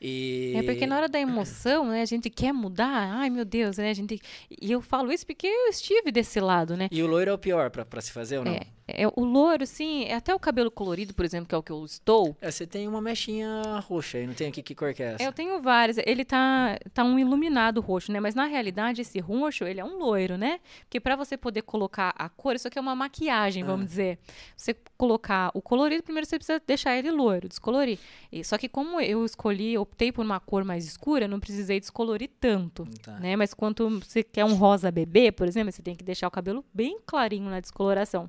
E... É porque na hora da emoção, né, a gente quer mudar, ai meu Deus, né, a gente... E eu falo isso porque eu estive desse lado, né? E o loiro é o pior para se fazer ou não? É, é, o loiro, sim, é até o cabelo colorido, por exemplo, que é o que eu estou. É, você tem uma mechinha roxa aí, não tem aqui que cor que é essa? Eu tenho várias. Ele tá, tá um iluminado roxo, né? Mas na realidade, esse roxo, ele é um loiro, né? Porque para você poder colocar a cor, isso aqui é uma maquiagem, ah. vamos dizer. Você colocar o colorido, primeiro você precisa deixar ele loiro, descolorir. E, só que como eu escolhi, optei por uma cor mais escura, não precisei descolorir tanto, tá. né? Mas quando você quer um rosa bebê, por exemplo, você tem que deixar o cabelo bem clarinho na descoloração.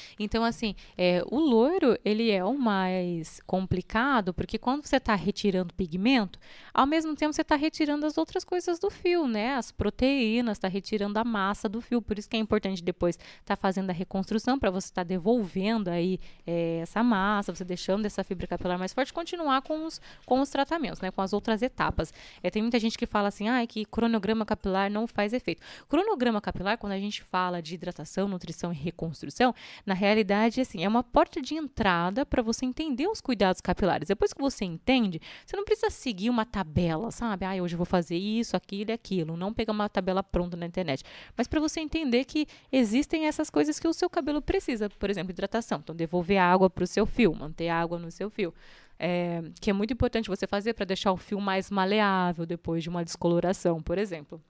Então, assim, é, o loiro, ele é o mais complicado, porque quando você está retirando pigmento, ao mesmo tempo você está retirando as outras coisas do fio, né? As proteínas, está retirando a massa do fio. Por isso que é importante depois estar tá fazendo a reconstrução, para você estar tá devolvendo aí é, essa massa, você deixando essa fibra capilar mais forte, continuar com os, com os tratamentos, né? Com as outras etapas. É, tem muita gente que fala assim, ah, que cronograma capilar não faz efeito. Cronograma capilar, quando a gente fala de hidratação, nutrição e reconstrução, na realidade assim, é uma porta de entrada para você entender os cuidados capilares. Depois que você entende, você não precisa seguir uma tabela, sabe? Ah, hoje eu vou fazer isso, aquilo e aquilo. Não pegar uma tabela pronta na internet. Mas para você entender que existem essas coisas que o seu cabelo precisa. Por exemplo, hidratação. Então, devolver água para o seu fio, manter água no seu fio. É, que é muito importante você fazer para deixar o fio mais maleável depois de uma descoloração, por exemplo.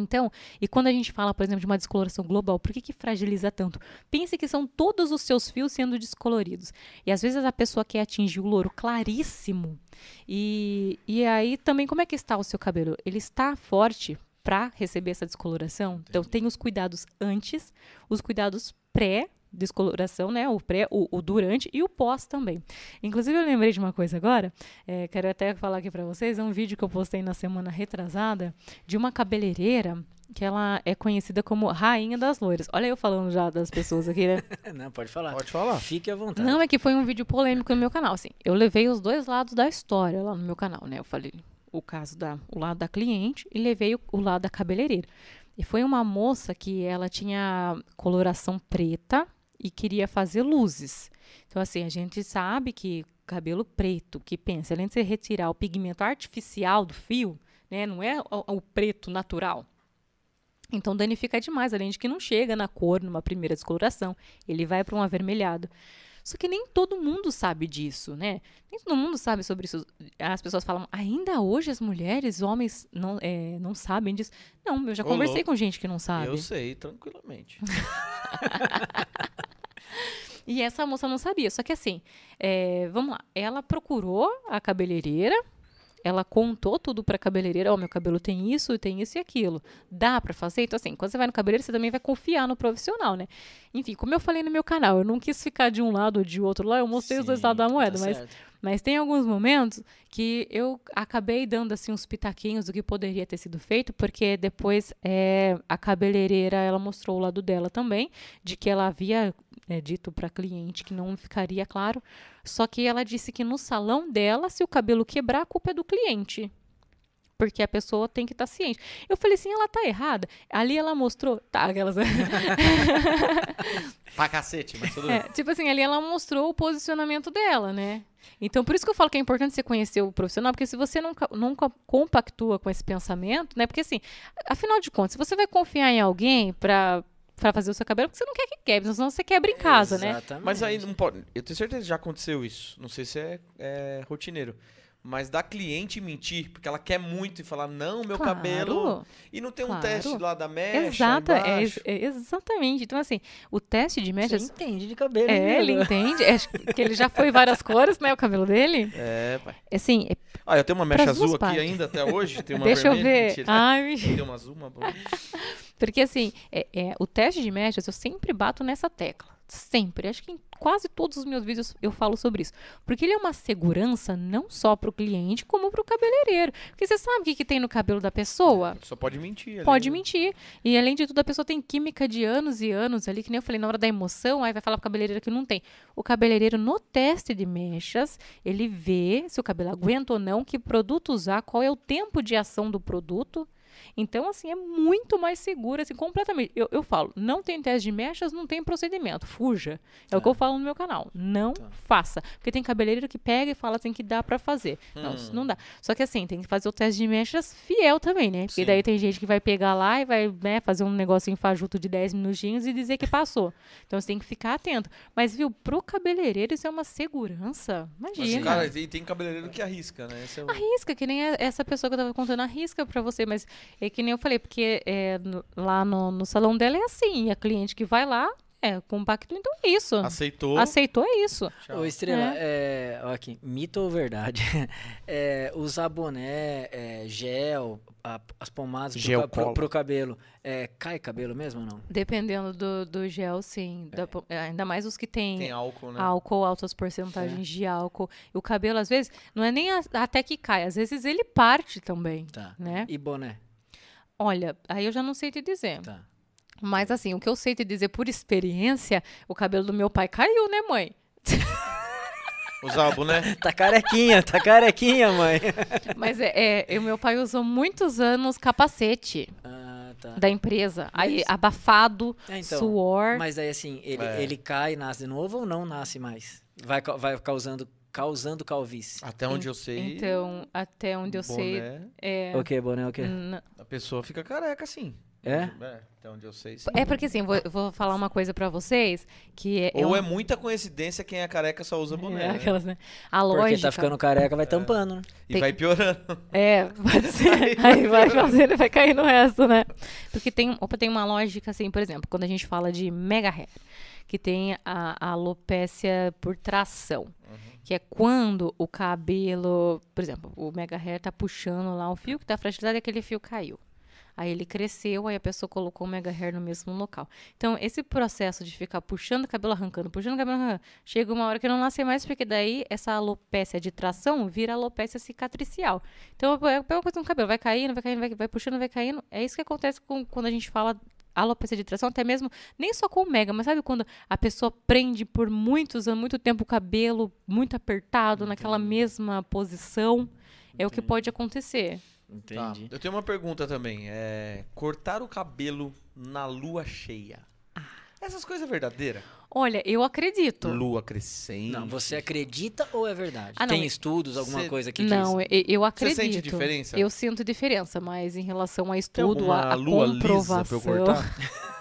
Então, e quando a gente fala, por exemplo, de uma descoloração global, por que, que fragiliza tanto? Pense que são todos os seus fios sendo descoloridos. E às vezes a pessoa quer atingir o louro claríssimo. E, e aí também, como é que está o seu cabelo? Ele está forte para receber essa descoloração? Então, tem os cuidados antes, os cuidados pré descoloração, né? O pré, o, o, durante e o pós também. Inclusive, eu lembrei de uma coisa agora, é, quero até falar aqui para vocês, é um vídeo que eu postei na semana retrasada de uma cabeleireira que ela é conhecida como Rainha das Loiras. Olha eu falando já das pessoas aqui, né? Não, pode falar. Pode falar. Fique à vontade. Não, é que foi um vídeo polêmico no meu canal, assim. Eu levei os dois lados da história lá no meu canal, né? Eu falei o caso da o lado da cliente e levei o, o lado da cabeleireira. E foi uma moça que ela tinha coloração preta, e queria fazer luzes. Então, assim, a gente sabe que cabelo preto, que pensa, além de você retirar o pigmento artificial do fio, né, não é o, o preto natural. Então danifica demais, além de que não chega na cor numa primeira descoloração, ele vai para um avermelhado. Só que nem todo mundo sabe disso, né? Nem todo mundo sabe sobre isso. As pessoas falam, ainda hoje as mulheres, homens não, é, não sabem disso. Não, eu já Ô, conversei louco. com gente que não sabe. Eu sei, tranquilamente. E essa moça não sabia. Só que assim, é, vamos lá. Ela procurou a cabeleireira. Ela contou tudo pra cabeleireira. Ó, meu cabelo tem isso, tem isso e aquilo. Dá pra fazer? Então, assim, quando você vai no cabeleireiro, você também vai confiar no profissional, né? Enfim, como eu falei no meu canal, eu não quis ficar de um lado ou de outro lá. Eu mostrei os dois Sim, lados da moeda. tá mas certo. mas tem alguns momentos que eu acabei dando assim uns pitaquinhos do que poderia ter sido feito, porque depois é, a cabeleireira ela mostrou o lado dela também, de que ela havia é, dito para cliente que não ficaria claro, só que ela disse que no salão dela, se o cabelo quebrar, a culpa é do cliente. Porque a pessoa tem que estar ciente. Eu falei assim, ela tá errada. Ali ela mostrou. Tá, aquelas. pra cacete, mas tudo bem. É, tipo assim, ali ela mostrou o posicionamento dela, né? Então, por isso que eu falo que é importante você conhecer o profissional, porque se você nunca, nunca compactua com esse pensamento, né? Porque assim, afinal de contas, se você vai confiar em alguém pra, pra fazer o seu cabelo, porque você não quer que quebre, senão você quebra em casa, né? Exatamente. Mas aí não pode. Eu tenho certeza que já aconteceu isso. Não sei se é, é rotineiro. Mas da cliente mentir, porque ela quer muito e falar, não, meu Claro. cabelo. E não tem um Claro. teste lá da mecha. Exato, é, é exatamente. Então, assim, o teste de Você mechas. entende de cabelo. É, né, ele entende. É, acho que ele já foi várias cores, né? O cabelo dele. É, pai. Assim, é- Ah, eu tenho uma mecha azul aqui partes. ainda até hoje. Tem uma deixa eu vermelha. ver. Mentira. Ai, me- Tem uma azul, uma. Porque assim, é, é, o teste de mechas eu sempre bato nessa tecla. Sempre. Acho que em quase todos os meus vídeos eu falo sobre isso. Porque ele é uma segurança não só para o cliente, como para o cabeleireiro. Porque você sabe o que, que tem no cabelo da pessoa? Só pode mentir. ali, Pode né? mentir. E além de tudo, a pessoa tem química de anos e anos ali, que nem eu falei, na hora da emoção, aí vai falar pro cabeleireiro que não tem. O cabeleireiro, no teste de mechas, ele vê se o cabelo aguenta ou não, que produto usar, qual é o tempo de ação do produto. Então, assim, é muito mais seguro, assim, completamente. Eu, eu falo, não tem teste de mechas, não tem procedimento. Fuja. É o que eu falo no meu canal. Não faça. Porque tem cabeleireiro que pega e fala assim que dá pra fazer. Não, isso não dá. Só que assim, tem que fazer o teste de mechas fiel também, né? Porque Sim. daí tem gente que vai pegar lá e vai né, fazer um negocinho fajuto de 10 minutinhos e dizer que passou. Então você tem que ficar atento. Mas, viu, pro cabeleireiro isso é uma segurança. Mas, Imagina. cara, e tem cabeleireiro que arrisca, né? É. Arrisca, que nem essa pessoa que eu tava contando, arrisca pra você, mas é que nem eu falei, porque é, no- lá no, no salão dela é assim, a cliente que vai lá é compacto, então é isso. Aceitou. Aceitou é isso. Tchau. Ô, Estrela, é. ó aqui, mito ou verdade? É, usar boné, é, gel, a- as pomadas pro, Gel pro, cola. pro cabelo, é, cai cabelo mesmo ou não? Dependendo do, do gel, sim. Da é, ainda mais os que tem, Tem álcool, né? álcool, altas porcentagens de álcool. E o cabelo, às vezes, não é nem a- até que cai, às vezes ele parte também, Tá. né? E boné? Olha, aí eu já não sei te dizer. Tá. Mas assim, o que eu sei te dizer por experiência, o cabelo do meu pai caiu, né, mãe? Usar o boné. Tá carequinha, tá carequinha, mãe. Mas é, é, o meu pai usou muitos anos capacete Ah, tá. da empresa. Aí, Mas- abafado, É, então, suor. Mas aí assim, ele, É. ele cai, nasce de novo ou não nasce mais? Vai, vai causando, causando calvície. Até onde eu sei. Então, até onde eu sei. boné, É, O que, boné, o que? A pessoa fica careca, assim. É? É, até onde eu sei. sim. É porque assim, vou, eu vou falar uma coisa pra vocês que é, Ou um- é muita coincidência quem é careca só usa boné. é né? aquelas, né? A Porque lógica tá ficando careca, vai tampando. né? E tem- vai piorando. É, pode ser. Aí vai fazendo e vai cair no resto, né? Porque tem, opa, tem uma lógica, assim, por exemplo, quando a gente fala de mega hair, que tem a, a alopécia por tração, que é quando o cabelo, por exemplo, o mega hair tá puxando lá o fio que tá fragilizado e aquele fio caiu. Aí ele cresceu, aí a pessoa colocou o mega hair no mesmo local. Então, esse processo de ficar puxando o cabelo arrancando, puxando o cabelo arrancando, chega uma hora que não nasce mais, porque daí essa alopécia de tração vira alopécia cicatricial. Então, é a mesma coisa no cabelo, vai caindo, vai caindo, vai, vai puxando, vai caindo. É isso que acontece com, quando a gente fala alopecia de tração, até mesmo, nem só com o mega, mas sabe quando a pessoa prende por muitos anos, muito tempo o cabelo muito apertado, naquela mesma posição? É o que pode acontecer. Tá. Entendi. Eu tenho uma pergunta também. É cortar o cabelo na lua cheia. Essas coisas é verdadeira? Olha, eu acredito. Lua crescente. Não, você acredita ou é verdade? Ah, não, Tem estudos, alguma Cê- coisa que Não, diz? eu, eu acredito. sente diferença? Eu sinto diferença, mas em relação a estudo, a, a lua lisa pra eu comprovação. cortar?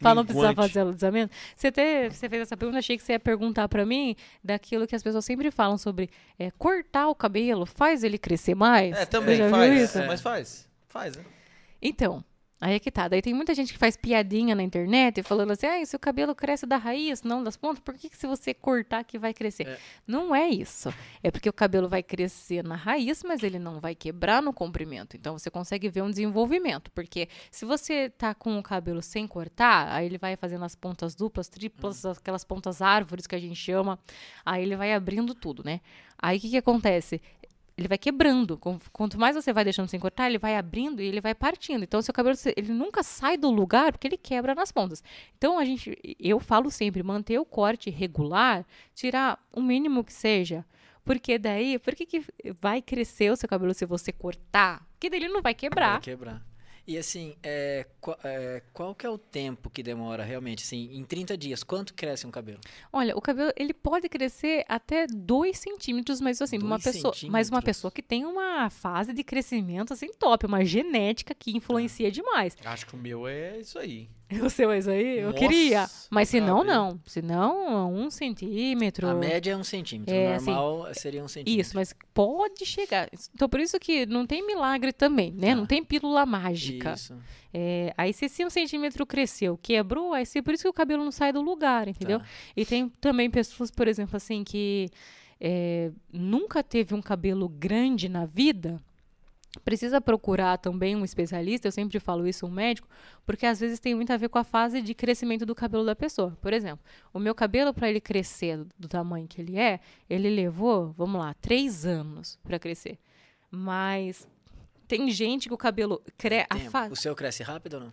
Pra não precisar fazer alisamento. Você, até, você fez essa pergunta, achei que você ia perguntar pra mim daquilo que as pessoas sempre falam sobre é, cortar o cabelo faz ele crescer mais. É, também Você faz. é, Mas faz. Faz, né? Então, aí é que tá. Daí tem muita gente que faz piadinha na internet falando assim, ah, se o cabelo cresce da raiz, não das pontas, por que, que se você cortar que vai crescer? É. Não é isso. É porque o cabelo vai crescer na raiz, mas ele não vai quebrar no comprimento. Então você consegue ver um desenvolvimento. Porque se você tá com o cabelo sem cortar, aí ele vai fazendo as pontas duplas, triplas, aquelas pontas árvores que a gente chama. Aí ele vai abrindo tudo, né? Aí o que, que acontece? Ele vai quebrando. Quanto mais você vai deixando sem cortar, ele vai abrindo e ele vai partindo. Então, seu cabelo ele nunca sai do lugar porque ele quebra nas pontas. Então, a gente, eu falo sempre, manter o corte regular, tirar o mínimo que seja. Porque daí, por que, que vai crescer o seu cabelo se você cortar? Porque ele não vai quebrar. Vai quebrar. E assim, é, qual, é, qual que é o tempo que demora realmente? Assim, em 30 dias, quanto cresce um cabelo? Olha, o cabelo ele pode crescer até 2 centímetros, mas assim, uma pessoa, mas uma pessoa que tem uma fase de crescimento assim top, uma genética que influencia demais. Acho que o meu é isso aí. O seu é isso aí? Eu Nossa, queria. Mas se não, não. Se não, um centímetro. A média é um centímetro, É, assim, normal seria um centímetro. Isso, mas pode chegar. Então, por isso que não tem milagre também, né? Tá. Não tem pílula mágica. Isso. É, aí, se esse um centímetro cresceu, quebrou, aí se, por isso que o cabelo não sai do lugar, entendeu? Tá. E tem também pessoas, por exemplo, assim, que é, nunca teve um cabelo grande na vida. Precisa procurar também um especialista, eu sempre falo isso, um médico, porque às vezes tem muito a ver com a fase de crescimento do cabelo da pessoa. Por exemplo, o meu cabelo, para ele crescer do, do tamanho que ele é, ele levou, vamos lá, três anos para crescer. Mas tem gente que o cabelo cresce. O seu cresce rápido ou não?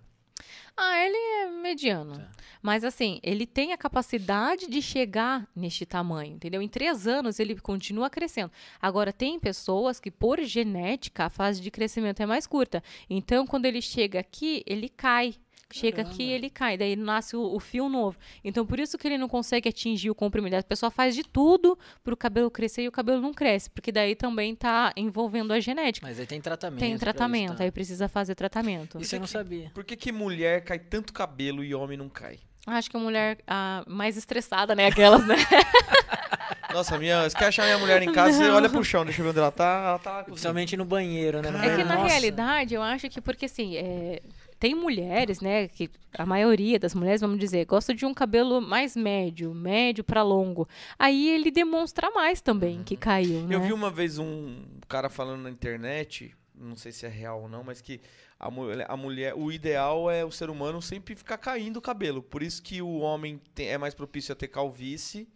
Ah, ele é mediano. Tá. Mas assim, ele tem a capacidade de chegar neste tamanho, entendeu? Em três anos ele continua crescendo. Agora, tem pessoas que, por genética, a fase de crescimento é mais curta. Então, quando ele chega aqui, ele cai. Chega aqui, Caramba. ele cai. Daí nasce o, o fio novo. Então, por isso que ele não consegue atingir o comprimento. A pessoa faz de tudo para o cabelo crescer e o cabelo não cresce. Porque daí também tá envolvendo a genética. Mas aí tem tratamento. Tem tratamento, Isso, tá? aí precisa fazer tratamento. Isso eu não sabia. Por que, que mulher cai tanto cabelo e homem não cai? Acho que a mulher ah, mais estressada, né? Aquelas, né? Nossa, minha, você quer achar minha mulher em casa, você Não. olha pro chão, deixa eu ver onde ela tá. Ela tá. Principalmente no banheiro, né? No É que na nossa. realidade, eu acho que porque assim, é, tem mulheres, né, que a maioria das mulheres, vamos dizer, gosta de um cabelo mais médio, médio pra longo. Aí ele demonstra mais também que caiu, né? Eu vi uma vez um cara falando na internet, não sei se é real ou não, mas que a mulher, a mulher, o ideal é o ser humano sempre ficar caindo o cabelo. Por isso que o homem tem- é mais propício a ter calvície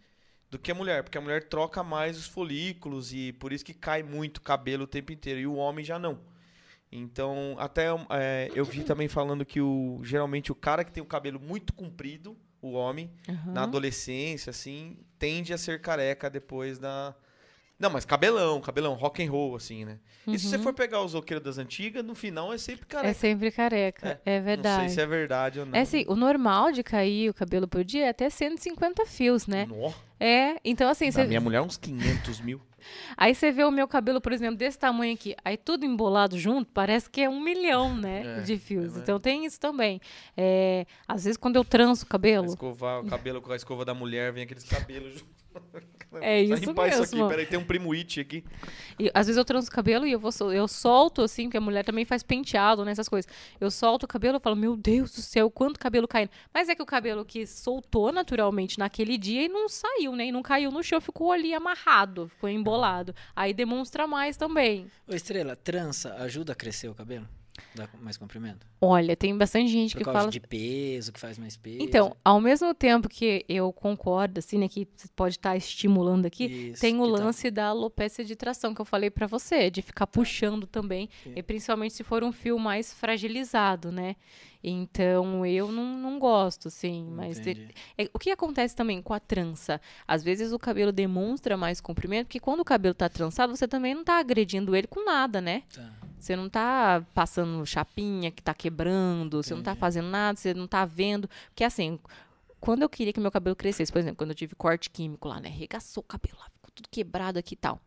do que a mulher, porque a mulher troca mais os folículos e por isso que cai muito cabelo o tempo inteiro e o homem já não. Então, até é, eu vi também falando que o, geralmente o cara que tem o cabelo muito comprido, o homem, Aham. na adolescência, assim, tende a ser careca depois da. Não, mas cabelão, cabelão, rock and roll, assim, né? E se você for pegar os roqueiros das antigas, no final é sempre Uhum. É careca. sempre careca, é, Não verdade. sei se é verdade ou não. É assim, o normal de cair o cabelo por dia é até 150 fios, né? Nó. É, então assim, você, minha mulher, uns 500 mil. aí você vê o meu cabelo, por exemplo, desse tamanho aqui, aí tudo embolado junto, parece que é um milhão, né, É, de fios. é? Então tem isso também. É, às vezes quando eu tranço o cabelo, Escovar o cabelo com a escova da mulher, vem aqueles cabelos juntos. É isso limpar isso aqui, mesmo. peraí, tem um primo It aqui. E, às vezes eu transo o cabelo e eu vou eu solto assim, porque a mulher também faz penteado nessas coisas. Eu solto o cabelo e falo, meu Deus do céu, quanto cabelo caindo. Mas é que o cabelo que soltou naturalmente naquele dia e não saiu, né? E não caiu no chão, ficou ali amarrado, ficou embolado. Aí demonstra mais também. Ô, Estrela, trança ajuda a crescer o cabelo? Dá mais comprimento? Olha, tem bastante gente Por que causa fala. de peso, que faz mais peso? Então, ao mesmo tempo que eu concordo, assim, né, que você pode estar estimulando aqui, Isso, tem o tá- lance da alopecia de tração que eu falei pra você, de ficar puxando também, Sim. e principalmente se for um fio mais fragilizado, né? Então, eu não, não gosto, assim, mas Entendi. é, o que acontece também com a trança? Às vezes o cabelo demonstra mais comprimento, porque quando o cabelo tá trançado, você também não tá agredindo ele com nada, né? Tá. Você não tá passando chapinha que tá quebrando, você não tá Entendi. fazendo nada, você não tá vendo. Porque assim, quando eu queria que meu cabelo crescesse, por exemplo, quando eu tive corte químico lá, né? Regaçou o cabelo lá, ficou tudo quebrado aqui e tal.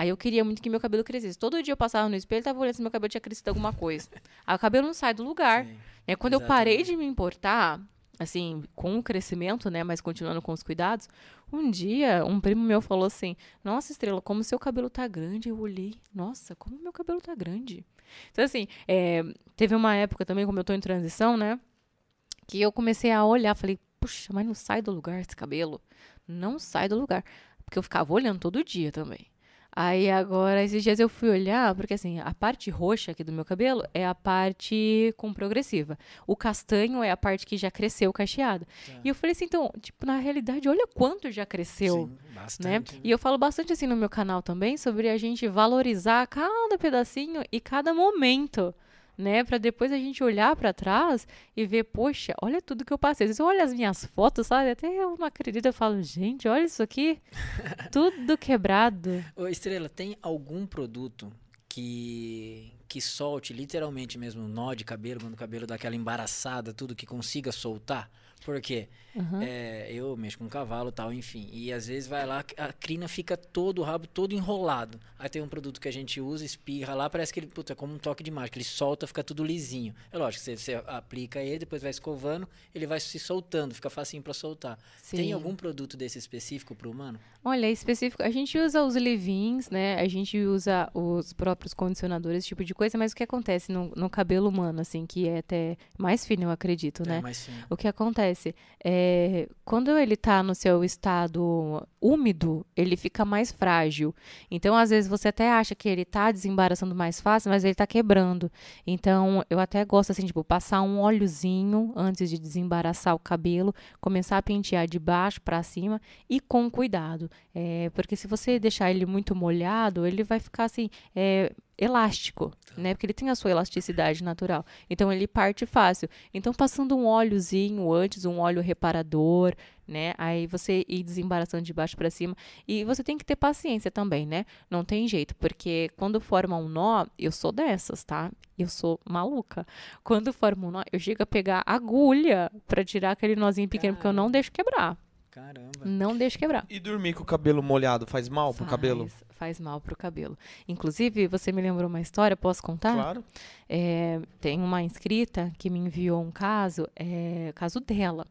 Aí eu queria muito que meu cabelo crescesse. Todo dia eu passava no espelho e tava olhando se meu cabelo tinha crescido alguma coisa. Aí o cabelo não sai do lugar. Sim. né? Quando eu parei Exatamente. de me importar, assim, com o crescimento, né? Mas continuando com os cuidados, um dia um primo meu falou assim: Nossa, Estrela, como seu cabelo tá grande. Eu olhei, nossa, como meu cabelo tá grande. Então, assim, é, teve uma época também, como eu tô em transição, né? Que eu comecei a olhar, falei, puxa, mas não sai do lugar esse cabelo. Não sai do lugar. Porque eu ficava olhando todo dia também. Aí agora, esses dias eu fui olhar, porque assim, a parte roxa aqui do meu cabelo é a parte com progressiva. O castanho é a parte que já cresceu cacheada. Tá. E eu falei assim, então, tipo, na realidade, olha quanto já cresceu Sim, né? bastante. E eu falo bastante assim no meu canal também sobre a gente valorizar cada pedacinho e cada momento, né? Pra depois a gente olhar pra trás e ver, poxa, olha tudo que eu passei. Às vezes eu olho as minhas fotos, sabe? Até eu não acredito, eu falo, gente, olha isso aqui, tudo quebrado. Ô, Estrela, tem algum produto que que solte literalmente mesmo nó de cabelo, quando o cabelo dá aquela embaraçada, tudo que consiga soltar? Por quê? Uhum. É, eu mexo com cavalo e tal, enfim. E às vezes vai lá, a crina fica todo, o rabo todo enrolado. Aí tem um produto que a gente usa, espirra lá, parece que ele, puta, é como um toque de mágica. Ele solta, fica tudo lisinho. É lógico, você, você aplica ele, depois vai escovando, ele vai se soltando, fica facinho pra soltar. Tem Sim. algum produto desse específico pro humano? Olha, é específico. A gente usa os leave-ins, né? A gente usa os próprios condicionadores, esse tipo de coisa, mas o que acontece no, no cabelo humano, assim, que é até mais fino, eu acredito, né? É, mas sim. O que acontece é quando ele tá no seu estado úmido, ele fica mais frágil. Então, às vezes você até acha que ele tá desembaraçando mais fácil, mas ele tá quebrando. Então, eu até gosto assim, tipo, passar um óleozinho antes de desembaraçar o cabelo, começar a pentear de baixo para cima e com cuidado. É, porque se você deixar ele muito molhado, ele vai ficar assim, é, elástico, né? Porque ele tem a sua elasticidade natural. Então ele parte fácil. Então passando um óleozinho antes, um óleo reparador, né? Aí você ir desembaraçando de baixo para cima e você tem que ter paciência também, né? Não tem jeito, porque quando forma um nó, eu sou dessas, tá? Eu sou maluca. Quando forma um nó, eu chego a pegar agulha para tirar aquele nozinho pequeno, porque eu não deixo quebrar. Caramba. Não deixo quebrar. E dormir com o cabelo molhado faz mal pro Faz- cabelo? Faz mal pro cabelo. Inclusive, você me lembrou uma história, posso contar? Claro. É, tem uma inscrita que me enviou um caso, é, caso dela.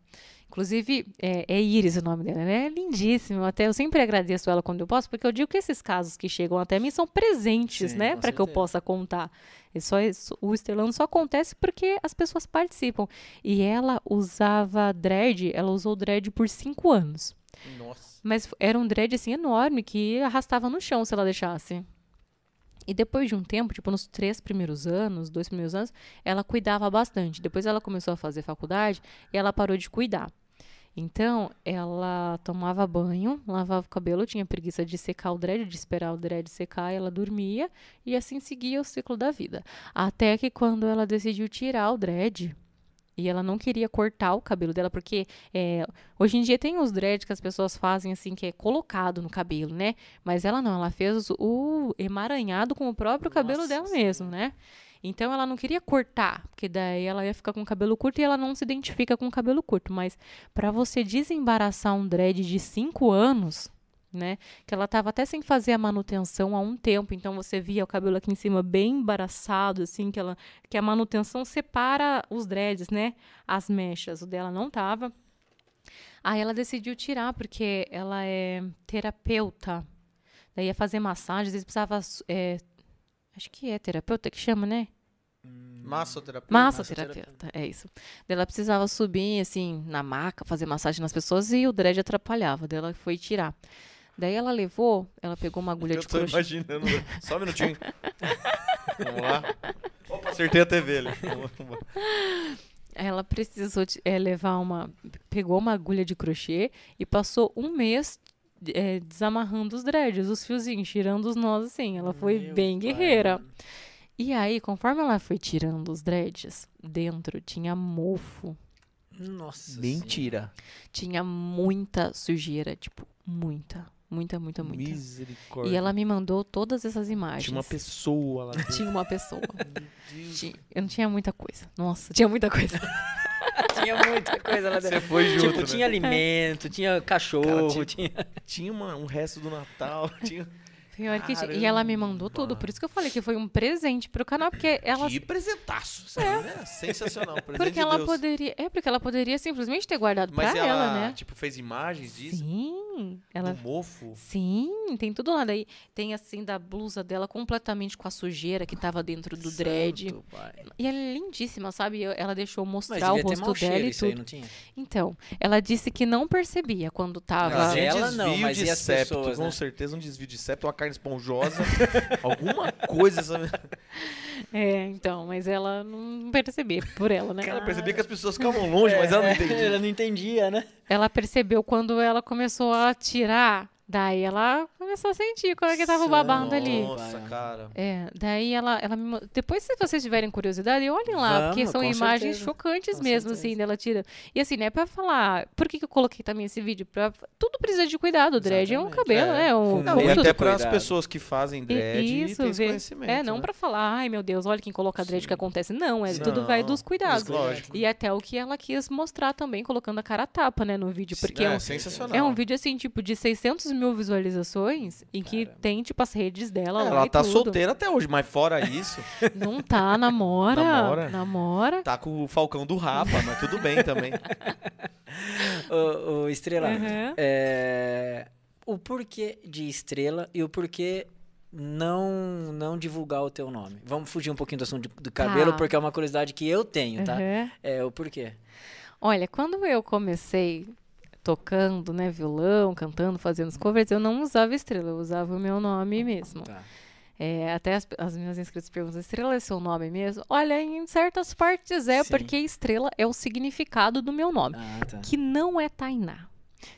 Inclusive, é, é Iris o nome dela, né? É lindíssimo. Até eu sempre agradeço ela quando eu posso, porque eu digo que esses casos que chegam até mim são presentes, Sim, né? Para que eu possa contar. É só, o estrelando só acontece porque as pessoas participam. E ela usava dread, ela usou dread por cinco anos. Nossa. Mas era um dread assim enorme que arrastava no chão se ela deixasse. E depois de um tempo, tipo nos três primeiros anos, dois primeiros anos, ela cuidava bastante. Depois ela começou a fazer faculdade e ela parou de cuidar. Então, ela tomava banho, lavava o cabelo, tinha preguiça de secar o dread, de esperar o dread secar, ela dormia e assim seguia o ciclo da vida. Até que quando ela decidiu tirar o dread, e ela não queria cortar o cabelo dela, porque é, hoje em dia tem os dreads que as pessoas fazem assim, que é colocado no cabelo, né? Mas ela não, ela fez o emaranhado com o próprio cabelo Nossa dela Senhora. mesmo, né? Então ela não queria cortar, porque daí ela ia ficar com o cabelo curto e ela não se identifica com o cabelo curto. Mas para você desembaraçar um dread de 5 anos, né? Que ela tava até sem fazer a manutenção há um tempo, então você via o cabelo aqui em cima bem embaraçado, assim, que ela que a manutenção separa os dreads, né? As mechas, o dela não tava. Aí ela decidiu tirar porque ela é terapeuta. Daí ia fazer massagem, às vezes precisava é, acho que é terapeuta que chama, né? Massoterapia. Massoterapeuta, é isso. Ela precisava subir, assim, na maca, fazer massagem nas pessoas e o dread atrapalhava. Ela foi tirar. Daí ela levou, ela pegou uma agulha Eu de tô crochê. imaginando. Só um minutinho. Vamos lá. Opa, acertei a TV ali. Vamos- vamos lá. Ela precisou de- é, levar uma. Pegou uma agulha de crochê e passou um mês é, desamarrando os dreads, os fiozinhos, tirando os nós assim. Ela foi Meu bem pai, guerreira. E aí, conforme ela foi tirando os dreads, dentro tinha mofo. Nossa. Mentira. Tinha muita sujeira, tipo, muita. Muita, muita, muita. Misericórdia. E ela me mandou todas essas imagens. Tinha uma pessoa lá dentro. Tinha uma pessoa. Tinha- eu não tinha muita coisa. Nossa, tinha muita coisa. Tinha muita coisa lá dentro. Você foi junto, Tipo, né? tinha alimento, tinha cachorro, Cara, tinha... Tinha uma- um resto do Natal. Tinha... Pior que. E ela me mandou tudo. Por isso que eu falei que foi um presente pro canal, porque ela. Que presentaço. Isso aí, né? Sensacional. Presente Porque de ela Deus. poderia. É, porque ela poderia simplesmente ter guardado Mas pra ela, ela, né? tipo, fez imagens disso? Sim. Ela. Do mofo? Sim, tem tudo lá. Daí tem assim da blusa dela completamente com a sujeira que tava dentro do dread. Santo pai. E ela é lindíssima, sabe? Ela deixou mostrar o rosto dela cheiro e isso aí, tudo. não tinha? Então, ela disse que não percebia quando tava. Mas Tinha ela não, desvio mas de e as septo, pessoas, com né? certeza um desvio de septo, uma carne esponjosa, alguma coisa. Sabe? É, então, mas ela não percebia por ela, né? Ela percebia que as pessoas ficavam longe, mas ela não entendia. Ela não entendia, né? Ela percebeu quando ela começou a tirar, daí ela começou a sentir quando é que tava babando ali. Nossa, cara. É, daí ela, ela me Depois, se vocês tiverem curiosidade, olhem lá, Vamos, porque são imagens certeza. chocantes Com mesmo, certeza. assim, dela tira. E assim, né, pra falar. Por que, que eu coloquei também esse vídeo? Pra, tudo precisa de cuidado. O dread é um Exatamente. cabelo, É. né? Um, Não, e até para as pessoas que fazem dread e Isso, vê. conhecimento. É, não né? pra falar, ai meu Deus, olha quem coloca dread, o que acontece. Não, é, tudo vai dos cuidados. Lógico. E até o que ela quis mostrar também, colocando a cara a tapa, né, no vídeo. Porque é, é, um, sensacional. é um vídeo, assim, tipo, de 600 mil visualizações, em que Caramba. tem, tipo, as redes dela lá Ela e tá tudo. solteira até hoje, mas fora isso, Não tá, namora. Namora. namora. tá com o Falcão do Rapa, mas tudo bem também. Ô, ô, Estrela, Uhum. é, o porquê de Estrela e o porquê não não divulgar o teu nome. Vamos fugir um pouquinho do assunto de- do cabelo, Tá. porque é uma curiosidade que eu tenho, tá? Uhum. É o porquê. Olha, quando eu comecei tocando, né, violão, cantando, fazendo os covers, eu não usava estrela, eu usava o meu nome mesmo. Tá. É, até as, as minhas inscritas perguntam, estrela é seu nome mesmo? Olha, em certas partes é, Sim. porque estrela é o significado do meu nome, Ah, tá. que não é Tainá.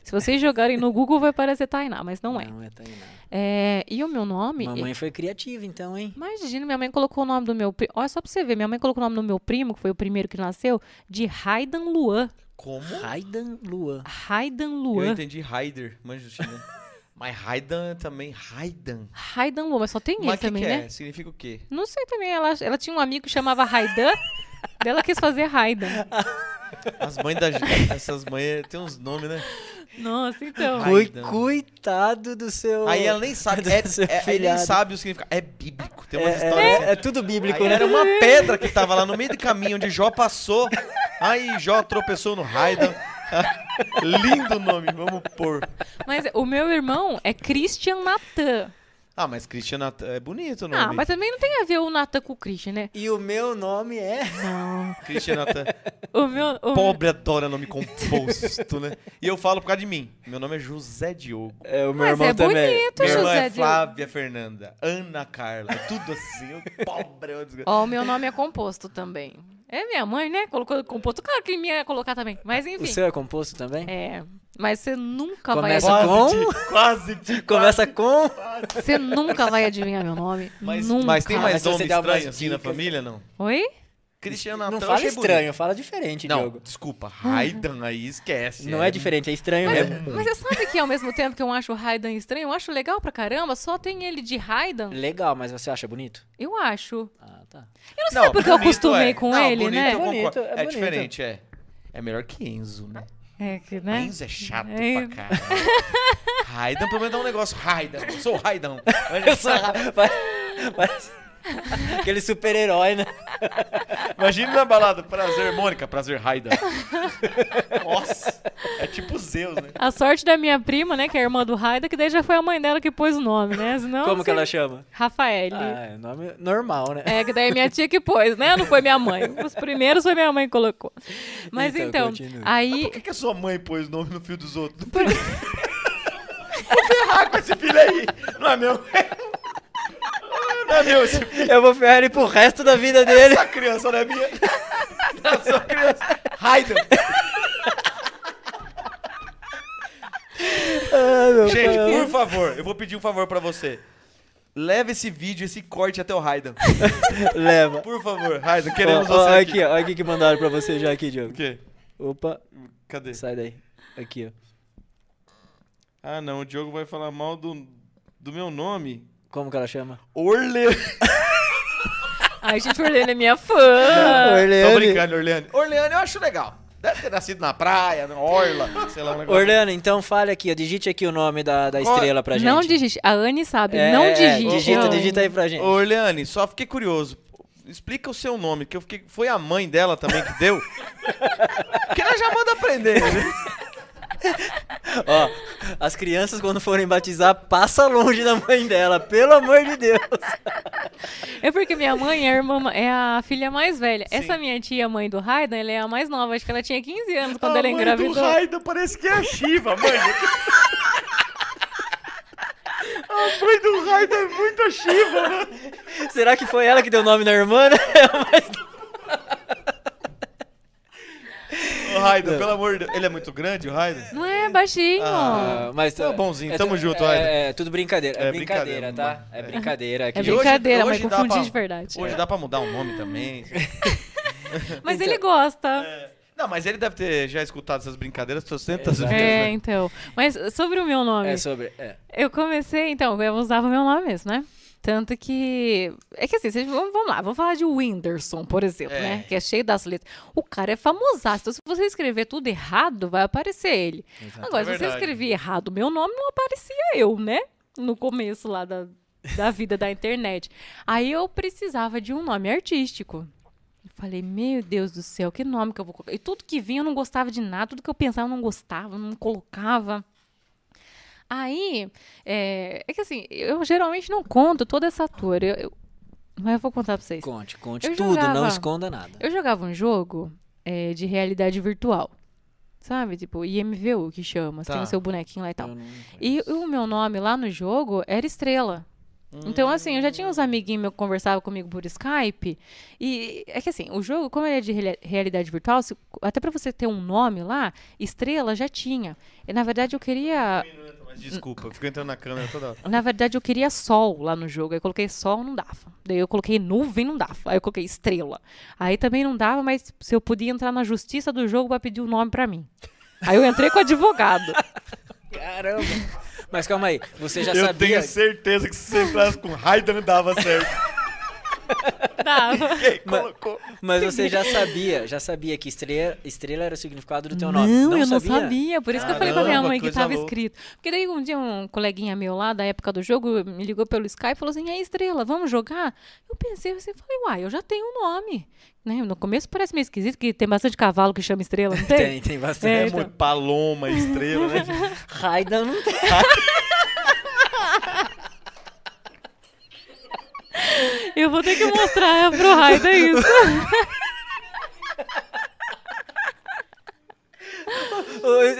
Se vocês jogarem no Google vai parecer Tainá, mas não é. Não é Tainá. É, e o meu nome... Mamãe foi criativa, então, hein? Imagina, minha mãe colocou o nome do meu primo. Olha só pra você ver, minha mãe colocou o nome do meu primo, que foi o primeiro que nasceu, de Raidan Luan. Como? Raidan Luan. Raidan Eu Luan. entendi Raider, manjo chinês. Mas Raidan também, Raidan. Raidan Luan, mas só tem ele Mas o que, também, que né? é? Significa o quê? Não sei também, ela, ela tinha um amigo que chamava Raidan, ela quis fazer Raidan. As mães da gente, essas mães tem uns nomes, né? Nossa, então. Ai. Coitado do seu. Aí ela nem sabe, é, é, nem sabe o significado. É bíblico, tem É, umas é- histórias. assim. é tudo bíblico, Aí né? era uma pedra que tava lá no meio do caminho onde Jó passou. Aí Jó tropeçou no Raidan. Lindo nome, vamos pôr. Mas o meu irmão é Christian Natan. Ah, mas Cristiana é bonito o nome. Ah, mas também não tem a ver o Natan com o Christian, né? E o meu nome é. Não. Cristiana O meu. O Pobre adora nome composto, né? E eu falo por causa de mim. Meu nome é José Diogo. É, o meu Mas irmão é também. bonito, Minha irmã José é Diogo. Flávia Fernanda, Ana Carla, tudo assim. Eu, pobre, Ó, o meu nome é composto também. É minha mãe, né? Colocou composto. Claro que minha ia colocar também. Mas O enfim. seu é composto também? É. Mas você nunca Começa vai. com- de- quase de Começa com. Você nunca vai adivinhar meu nome. Mas, nunca. mas tem mais nome estranho assim na família, não? Oi? Cristiano Não fala estranho, bonito. fala diferente, Não, Diogo. desculpa. Raidan aí esquece. Não é diferente, é estranho Mas, mesmo. mas você sabe que ao mesmo tempo que eu acho o Raidan estranho, eu acho legal pra caramba, só tem ele de Raidan? Legal, mas você acha bonito? Eu acho. Ah, tá. Eu não sei se é porque eu bonito acostumei é. com Não, ele, bonito né? eu concordo. Bonito, é é bonito. diferente, é. É melhor que Enzo, né? É que, né? Enzo é chato É. pra caralho. Raidan, pelo menos dá um negócio. Raidan, eu sou o Raidan. Eu sou Parece- Parece aquele super-herói, né? Imagina na balada, prazer, Mônica, prazer, Raidan. Nossa, é tipo Zeus, né? A sorte da minha prima, né, que é a irmã do Raida, que daí já foi a mãe dela que pôs o nome, né? Senão, Como que ela chama? Rafael. Ah, é nome normal, né? É, que daí é minha tia que pôs, né? Não foi minha mãe. Os primeiros foi minha mãe que colocou. Mas Então, então, aí. Por que, que a sua mãe pôs o nome no fio dos outros? Vou ferrar com esse filho aí. Não é meu. Não é meu esse filho. Eu vou ferrar ele pro resto da vida dele. Essa criança não é minha. Não, sua criança. Raidan. Ah, Gente, por favor, eu vou pedir um favor pra você. Leve esse vídeo, esse corte até o Raidan. Leva. Por favor, Raidan, queremos Ó, ó, você aqui. aqui, ó. Olha o que mandaram pra você já aqui, O Diogo. quê? Opa, Cadê? sai daí. Aqui, ó. Ah, não, o Diogo vai falar mal do, do meu nome. Como que ela chama? Orle. Ai, gente, Orlene é minha fã. Tô Orleane. brincando, Orleane. Orleane eu acho legal. Deve ter nascido na praia, na orla, sei lá, um negócio. Orleane, então fale aqui, ó. Digite aqui o nome da, da estrela pra gente. Não digite. A Anne sabe, É, não é, digite. digita, Não. digita aí pra gente. Orleane, só fiquei curioso. Explica o seu nome, que eu fiquei. Foi a mãe dela também que deu? Porque ela já manda aprender, né? Ó, as crianças quando forem batizar, passa longe da mãe dela, pelo amor de Deus. É porque minha mãe é a, irmã, é a filha mais velha. Essa minha tia, mãe do Raidan, ela é a mais nova. Acho que ela tinha 15 anos quando ela a mãe do engravidou. Raida parece que é a Shiva, mãe. A mãe do Raida é muito a Shiva, mano. Será que foi ela que deu o nome na irmã, né? O Raida, pelo amor de Deus. Ele é muito grande, o Raida? Não é baixinho. Ah, mas Tá bonzinho, é tamo tu- junto, é, Raida. é, tudo brincadeira. É, É brincadeira, tá? É brincadeira. Aqui. É E hoje- brincadeira, hoje mas confundi pra- de verdade. Hoje dá pra mudar o nome também. Mas ele gosta. Não, mas ele deve ter já escutado essas brincadeiras 300 vezes, É, né? então. Mas sobre o meu nome. É sobre. É. Eu comecei, então, eu usava o meu nome mesmo, né? Tanto que. É que assim, vocês, vamos, vamos lá, vamos falar de Whindersson, por exemplo, É. né? Que é cheio das letras. O cara é famosaço. Então, se você escrever tudo errado, vai aparecer ele. Agora, É se você escrever errado o meu nome, não aparecia eu, né? No começo lá da, da vida da internet. Aí eu precisava de um nome artístico. Eu falei, meu Deus do céu, que nome que eu vou colocar? E tudo que vinha eu não gostava de nada, tudo que eu pensava eu não gostava, não colocava. Aí, é, é que assim, eu geralmente não conto toda essa tour. Eu, eu- mas eu vou contar pra vocês. Conte, conte Eu tudo, não jogava- esconda nada. Eu jogava um jogo é, de realidade virtual. Sabe? Tipo, IMVU que chama. Você Tá. tem o seu bonequinho lá e tal. Não E o meu nome lá no jogo era Estrela. Então, assim, eu já tinha uns amiguinhos meus que conversavam comigo por Skype. E é que assim, o jogo, como ele é de reali- realidade virtual, se- até pra você ter um nome lá, Estrela já tinha. E, na verdade, eu queria. Mas desculpa, eu fico entrando na câmera toda hora. Na verdade, eu queria sol lá no jogo. Aí eu coloquei sol, não dava. Daí eu coloquei nuvem, não dava. Aí eu coloquei estrela. Aí também não dava, mas se eu podia entrar na justiça do jogo pra pedir o nome pra mim. Aí eu entrei com o advogado. Caramba! Mas calma aí, você já eu sabia. tenho certeza que se você entrasse com Raida não dava certo. Dava. Quem Mas- colocou? Mas você já sabia, já sabia que estrela, estrela era o significado do teu nome. Não, eu sabia? não sabia. Por isso que eu falei pra minha Caramba, mãe que tava louca. escrito. Porque daí um dia um coleguinha meu lá, da época do jogo, me ligou pelo Skype e falou assim: e aí, Estrela, vamos jogar? Eu pensei assim, falei, uai, eu já tenho um nome. Né? No começo parece meio esquisito, que tem bastante cavalo que chama Estrela, não tem? Tem, tem bastante. É, É então. muito paloma, estrela, né? Raida não tem. Eu vou ter que mostrar pro Raida isso.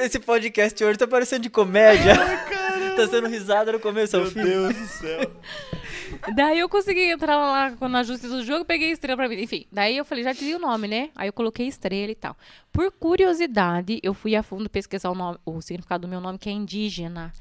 Esse podcast hoje tá parecendo de comédia. tá sendo risada no começo ao Meu. Deus do céu. Daí eu consegui entrar lá na justiça do jogo, peguei estrela pra mim. Enfim, daí eu falei, já dizia o nome, né? Aí eu coloquei estrela e tal. Por curiosidade, eu fui a fundo pesquisar o, nome, o significado do meu nome, que é indígena.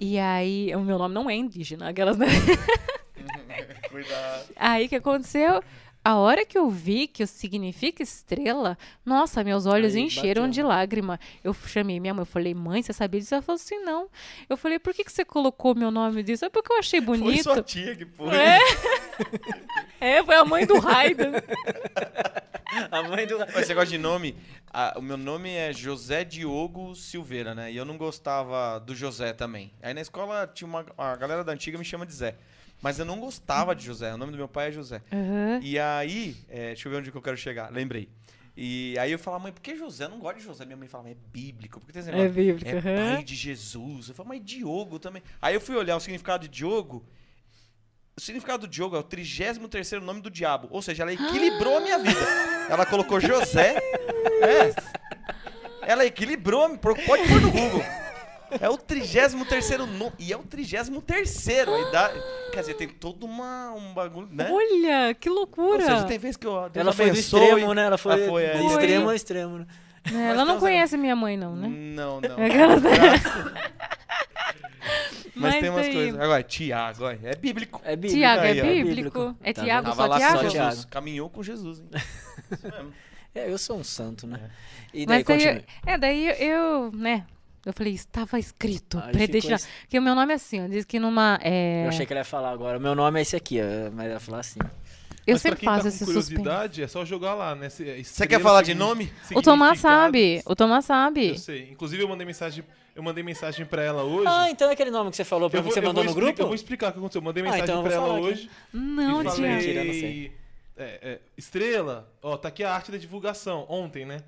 E aí, o meu nome não é indígena, aquelas, né? Cuidado. Aí o que aconteceu? a hora que eu vi que significa estrela, nossa, meus olhos Aí encheram bateu. de lágrima. Eu chamei minha mãe, eu falei, mãe, você sabia disso? Ela falou assim, não. Eu falei, por que, que você colocou meu nome disso? É porque eu achei Foi bonito. sua tia que foi. É. É, foi a mãe do Raido. A mãe do. Mas você gosta de nome? Ah, o meu nome é José Diogo Silveira, né? E eu não gostava do José também. Aí na escola tinha uma. A galera da antiga me chama de Zé. Mas eu não gostava de José. O nome do meu pai é José. Aham. E aí, é, deixa eu ver onde que eu quero chegar. Lembrei. E aí eu falava, mãe, por que José? Eu não gosto de José. Minha mãe falava, é bíblico. Por que tem esse É negócio? bíblico. É aham. pai de Jesus. Eu falei, mas Diogo também. Aí eu fui olhar o significado de Diogo. O significado do Diogo é o 33 nome do diabo. Ou seja, ela equilibrou a minha vida. Ela colocou José. É. Ela equilibrou. Pode pôr no Google. É o 33 nome. E é o 33. A idade. Quer dizer, tem todo uma, um bagulho, né? Olha, que Ou loucura. seja, tem vezes que eu. Deus Ela foi do extremo, né? Ela foi Ah, foi, é. extremo ao extremo, né? É, ela não conhece minha mãe, não, né? Não, não. Aquelas- Mas, Mas tem umas daí- coisas. Agora, Tiago, é bíblico. É bíblico. Tiago é bíblico? É Tá Tiago Tava só lá Tiago? Tiago. Jesus. Caminhou com Jesus, hein? Isso mesmo. É, eu sou um santo, né? E daí Mas daí, continua. é, daí eu, né? Eu falei, estava escrito, Aí predestinado. ficou Porque o meu nome é assim, ó, diz que numa. É... Eu achei que ela ia falar agora. O meu nome é esse aqui, mas ela falou assim. Eu Mas pra sempre tá faço com esse suspense. curiosidade, é só jogar lá, né? Você quer falar de nome? O Tomás sabe, o Tomás sabe. Eu sei. Inclusive, eu mandei mensagem, eu mandei mensagem pra ela hoje. Ah, então é aquele nome que você falou pra eu mim, que você eu mandou no grupo? Eu vou explicar o que aconteceu. Eu mandei Ah, mensagem então eu vou pra ela falar aqui. hoje. Não, e Tiago. falei. Mentira, eu não sei. é, é, Estrela, ó, tá aqui a arte da divulgação, ontem, né?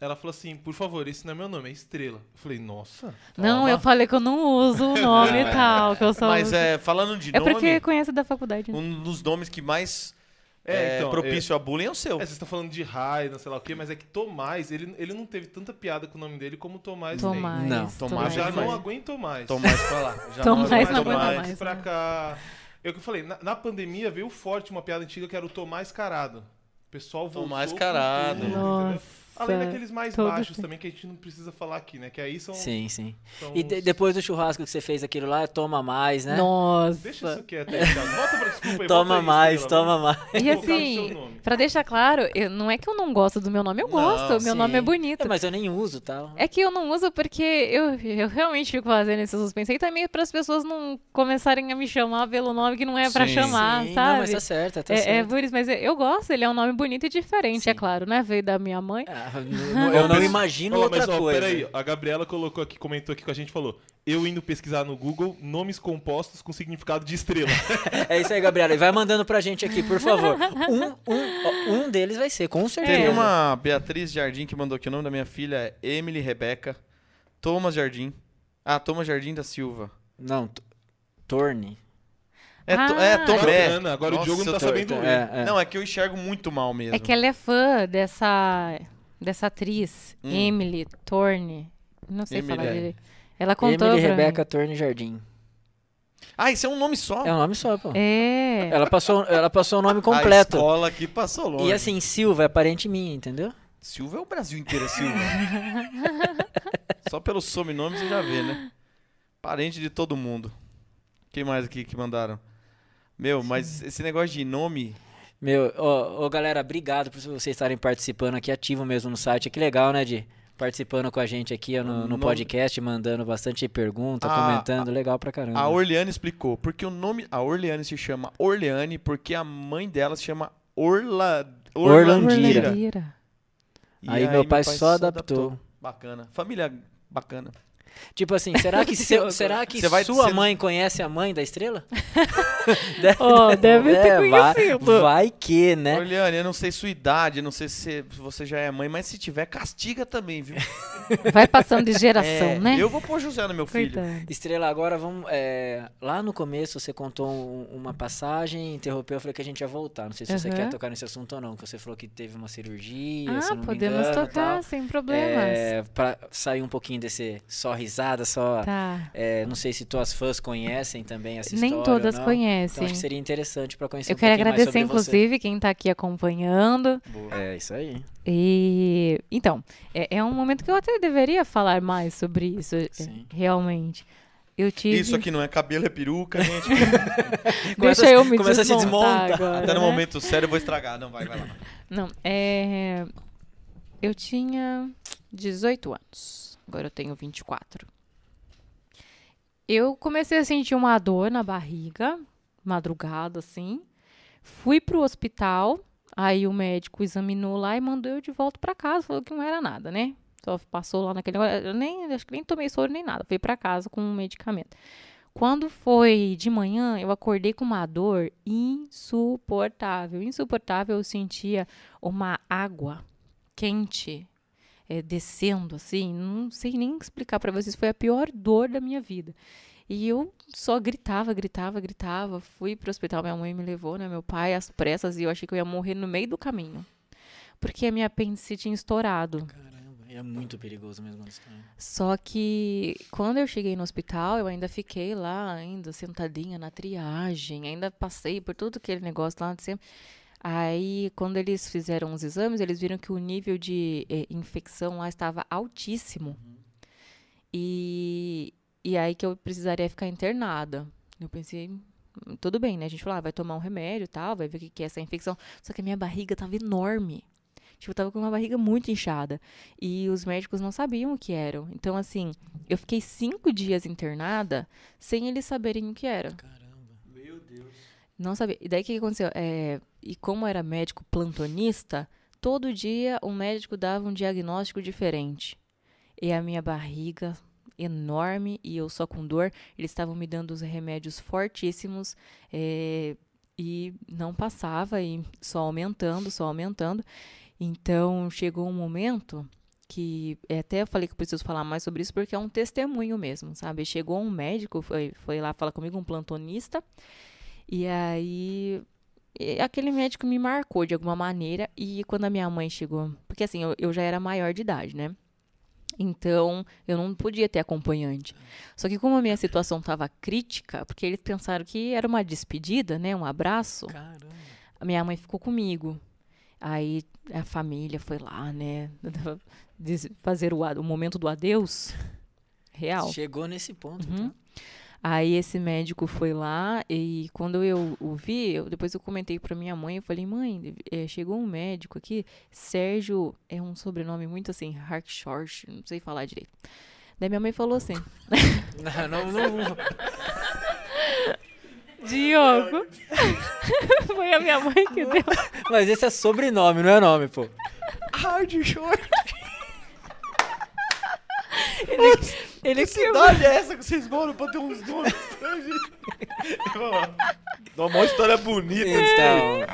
Ela falou assim, por favor, esse não é meu nome, é Estrela. Eu falei, nossa. Não, Toma. eu falei que eu não uso o nome e tal, que eu só Mas uso- é, falando de É nome, porque conhece da faculdade. né? um dos nomes que mais É, é, então, propício a bullying é o seu. É, vocês estão falando de Raida, sei lá o quê, mas é que Tomás, ele, ele não teve tanta piada com o nome dele como o Tomás tem. Tomás. Não, Eu Tomás já é não aguento mais. Tomás pra lá. Já Tomás aguento não aguenta mais. mais. pra cá. Eu que falei, na, na pandemia veio forte uma piada antiga que era o Tomás Carado. O pessoal voltou. Tomás com Carado. tudo, entendeu? Além daqueles mais baixos também que a gente não precisa falar aqui, né? Que aí são. Sim, sim. são E os- depois do churrasco que você fez aquilo lá, toma mais, né? Nossa. Deixa isso quieto. Volta pra desculpa aí. Toma mais, toma mais. E assim. Pra deixar claro, eu- não é que eu não gosto do meu nome, eu Não, gosto. Meu nome é Sim. bonito. É, mas eu nem uso, tal. É que eu não uso porque eu, eu realmente fico fazendo esse suspense. E também para as pessoas não começarem a me chamar pelo nome que não é pra Sim. chamar, Sim, sabe? Não, mas tá certo, tá é, é certo. por isso, mas eu gosto, ele é um nome bonito e diferente, Sim. é claro, né? Veio da minha mãe. Ah, eu não imagino Ó, outra mas, ó, coisa. Peraí, a Gabriela colocou aqui, comentou aqui com a gente, falou: Eu indo pesquisar no Google nomes compostos com significado de estrela. É isso aí, Gabriela. E vai mandando pra gente aqui, por favor. Um, um, um deles vai ser, com certeza. Teve uma Beatriz Jardim que mandou aqui o nome da minha filha é Emily Rebeca. Thomas Jardim. Ah, Thomas Jardim da Silva. Não, Torne. É, to, Ah. é Tomé. Bacana, agora o Diogo não tá sabendo ler. é, é. Não, é que eu enxergo muito mal mesmo. É que ela é fã dessa, dessa atriz, Hum. Emily Thorne. Não sei Emily, falar é. direito. Ela contou Emily mim. Torne Jardim. Ah, isso é um nome só. É um nome só, pô. É. Ela passou, ela passou o nome A completo. escola aqui passou longe. E assim, Silva é parente minha, entendeu? Silva é o Brasil inteiro, é Silva. Só pelo sobrenome você já vê, né? Parente de todo mundo. Quem mais aqui que mandaram? Meu, mas esse negócio de nome. Meu, ó, galera, obrigado por vocês estarem participando aqui, ativo mesmo no site. Que legal, né, Di? Participando com a gente aqui no, no Nome- podcast, mandando bastante pergunta, Ah, comentando. legal pra caramba. A Orleane explicou. Porque o nome. A Orleane se chama Orleane porque a mãe dela se chama Orla, Orlandira. Orlandira. E Aí meu pai só adaptou. Bacana. Família bacana. Tipo assim, será que, seu- será que Você vai- sua você- mãe conhece a mãe da estrela? deve, Oh, deve ter É, vai, conhecido. vai que, né? Orleane, eu não sei sua idade, não sei se você já é mãe, mas se tiver, castiga também, viu? Vai passando de geração, É, né? Eu vou pôr José no meu filho. Coitado. Estrela, agora vamos. é, lá no começo você contou um- uma passagem, interrompeu, eu falei que a gente ia voltar. Não sei se você Aham. quer tocar nesse assunto ou não, que você falou que teve uma cirurgia. se Ah, podemos engano, tocar, tal. sem problemas. É, pra sair um pouquinho desse só risada, só. Tá. é, não sei se tuas fãs conhecem também essa Nem história. ou todas não. conhecem. Então acho que seria interessante pra conhecer Eu um quero agradecer, sobre você. inclusive, quem tá aqui acompanhando. É, isso aí. E então, é, é um momento que eu até deveria falar mais sobre isso, é, Sim. realmente. Eu tive. Isso aqui não é cabelo, é peruca, gente. Começa- Deixa eu me começa a se desmontar agora, Até no né? momento sério eu vou estragar. Não, vai, vai lá. Não, é. Eu tinha 18 anos. Agora eu tenho 24. Eu comecei a sentir uma dor na barriga, madrugada, assim. Fui pro hospital. Aí o médico examinou lá e mandou eu de volta pra casa. Falou que não era nada, né? Só passou lá naquele. Eu nem, acho que nem tomei soro nem nada. Fui pra casa com um medicamento. Quando foi de manhã, eu acordei com uma dor insuportável. Insuportável, eu sentia uma água quente eh, descendo, assim. Não sei nem explicar pra vocês. Foi a pior dor da minha vida. E eu só gritava, gritava, gritava. Fui pro hospital, minha mãe me levou, né? Meu pai, às pressas, e eu achei que eu ia morrer no meio do caminho. Porque a minha apendicite tinha estourado. Caramba, é muito perigoso mesmo. Só que quando eu cheguei no hospital, eu ainda fiquei lá, ainda sentadinha na triagem, ainda passei por todo aquele negócio lá de sempre. Aí, quando eles fizeram os exames, eles viram que o nível de eh, infecção lá estava altíssimo. E, e aí que eu precisaria ficar internada. Eu pensei, "Hum, tudo bem, né? A gente falou, ah, vai tomar um remédio e tal, vai ver o que que é essa infecção. Só que a minha barriga estava enorme. Tipo, eu tava com uma barriga muito inchada. E os médicos não sabiam o que eram. Então, assim, eu fiquei cinco dias internada sem eles saberem o que era. Caramba. Não sabia. E daí o que, que aconteceu? É, e como era médico plantonista, todo dia o médico dava um diagnóstico diferente. E a minha barriga enorme e eu só com dor, eles estavam me dando os remédios fortíssimos é, e não passava e só aumentando, só aumentando. Então chegou um momento que é, até eu falei que eu preciso falar mais sobre isso porque é um testemunho mesmo, sabe? Chegou um médico, foi, foi lá falar comigo, um plantonista, e aí aquele médico me marcou de alguma maneira. E quando a minha mãe chegou, porque assim, eu, eu já era maior de idade, né? Então, eu não podia ter acompanhante. Só que como a minha situação estava crítica, porque eles pensaram que era uma despedida, né? Um abraço. Caramba. A minha mãe ficou comigo. Aí a família foi lá, né? Fazer o, o momento do adeus. Real. Chegou nesse ponto. Uhum. tá? Aí esse médico foi lá e quando eu o vi, eu, depois eu comentei pra minha mãe, eu falei, mãe, eh, chegou um médico aqui, Sérgio, é um sobrenome muito assim, Harkshort, não sei falar direito. Daí minha mãe falou assim, Não, não, não. Diogo, foi a minha mãe que deu. Mas esse é sobrenome, não é nome, pô. Hard short. Ele Que cidade é essa que vocês moram pra ter uns nomes estranhos? Uma história bonita. Então,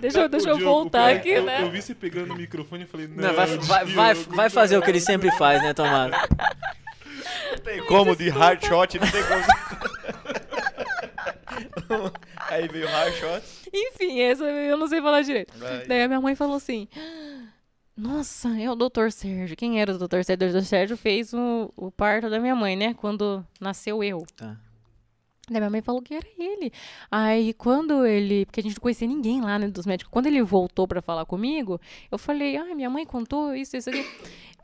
deixa, eu- deixa eu voltar cara, aqui, eu, né? Eu vi você pegando o microfone e falei, não, não, vai, vai, vai, Diogo, vai fazer o que ele sempre faz, né, Tomás? Não tem como de hard shot, não tem como. Aí veio hard shot. Enfim, essa eu não sei falar direito. Vai. Daí a minha mãe falou assim: Nossa, é o doutor Sérgio. Quem era o doutor Sérgio? O doutor Sérgio fez o, o parto da minha mãe, né? Quando nasceu eu. Tá. Daí minha mãe falou que era ele. Aí quando ele. Porque a gente não conhecia ninguém lá, né, dos médicos. Quando ele voltou pra falar comigo, eu falei: Ah, minha mãe contou isso, isso aqui.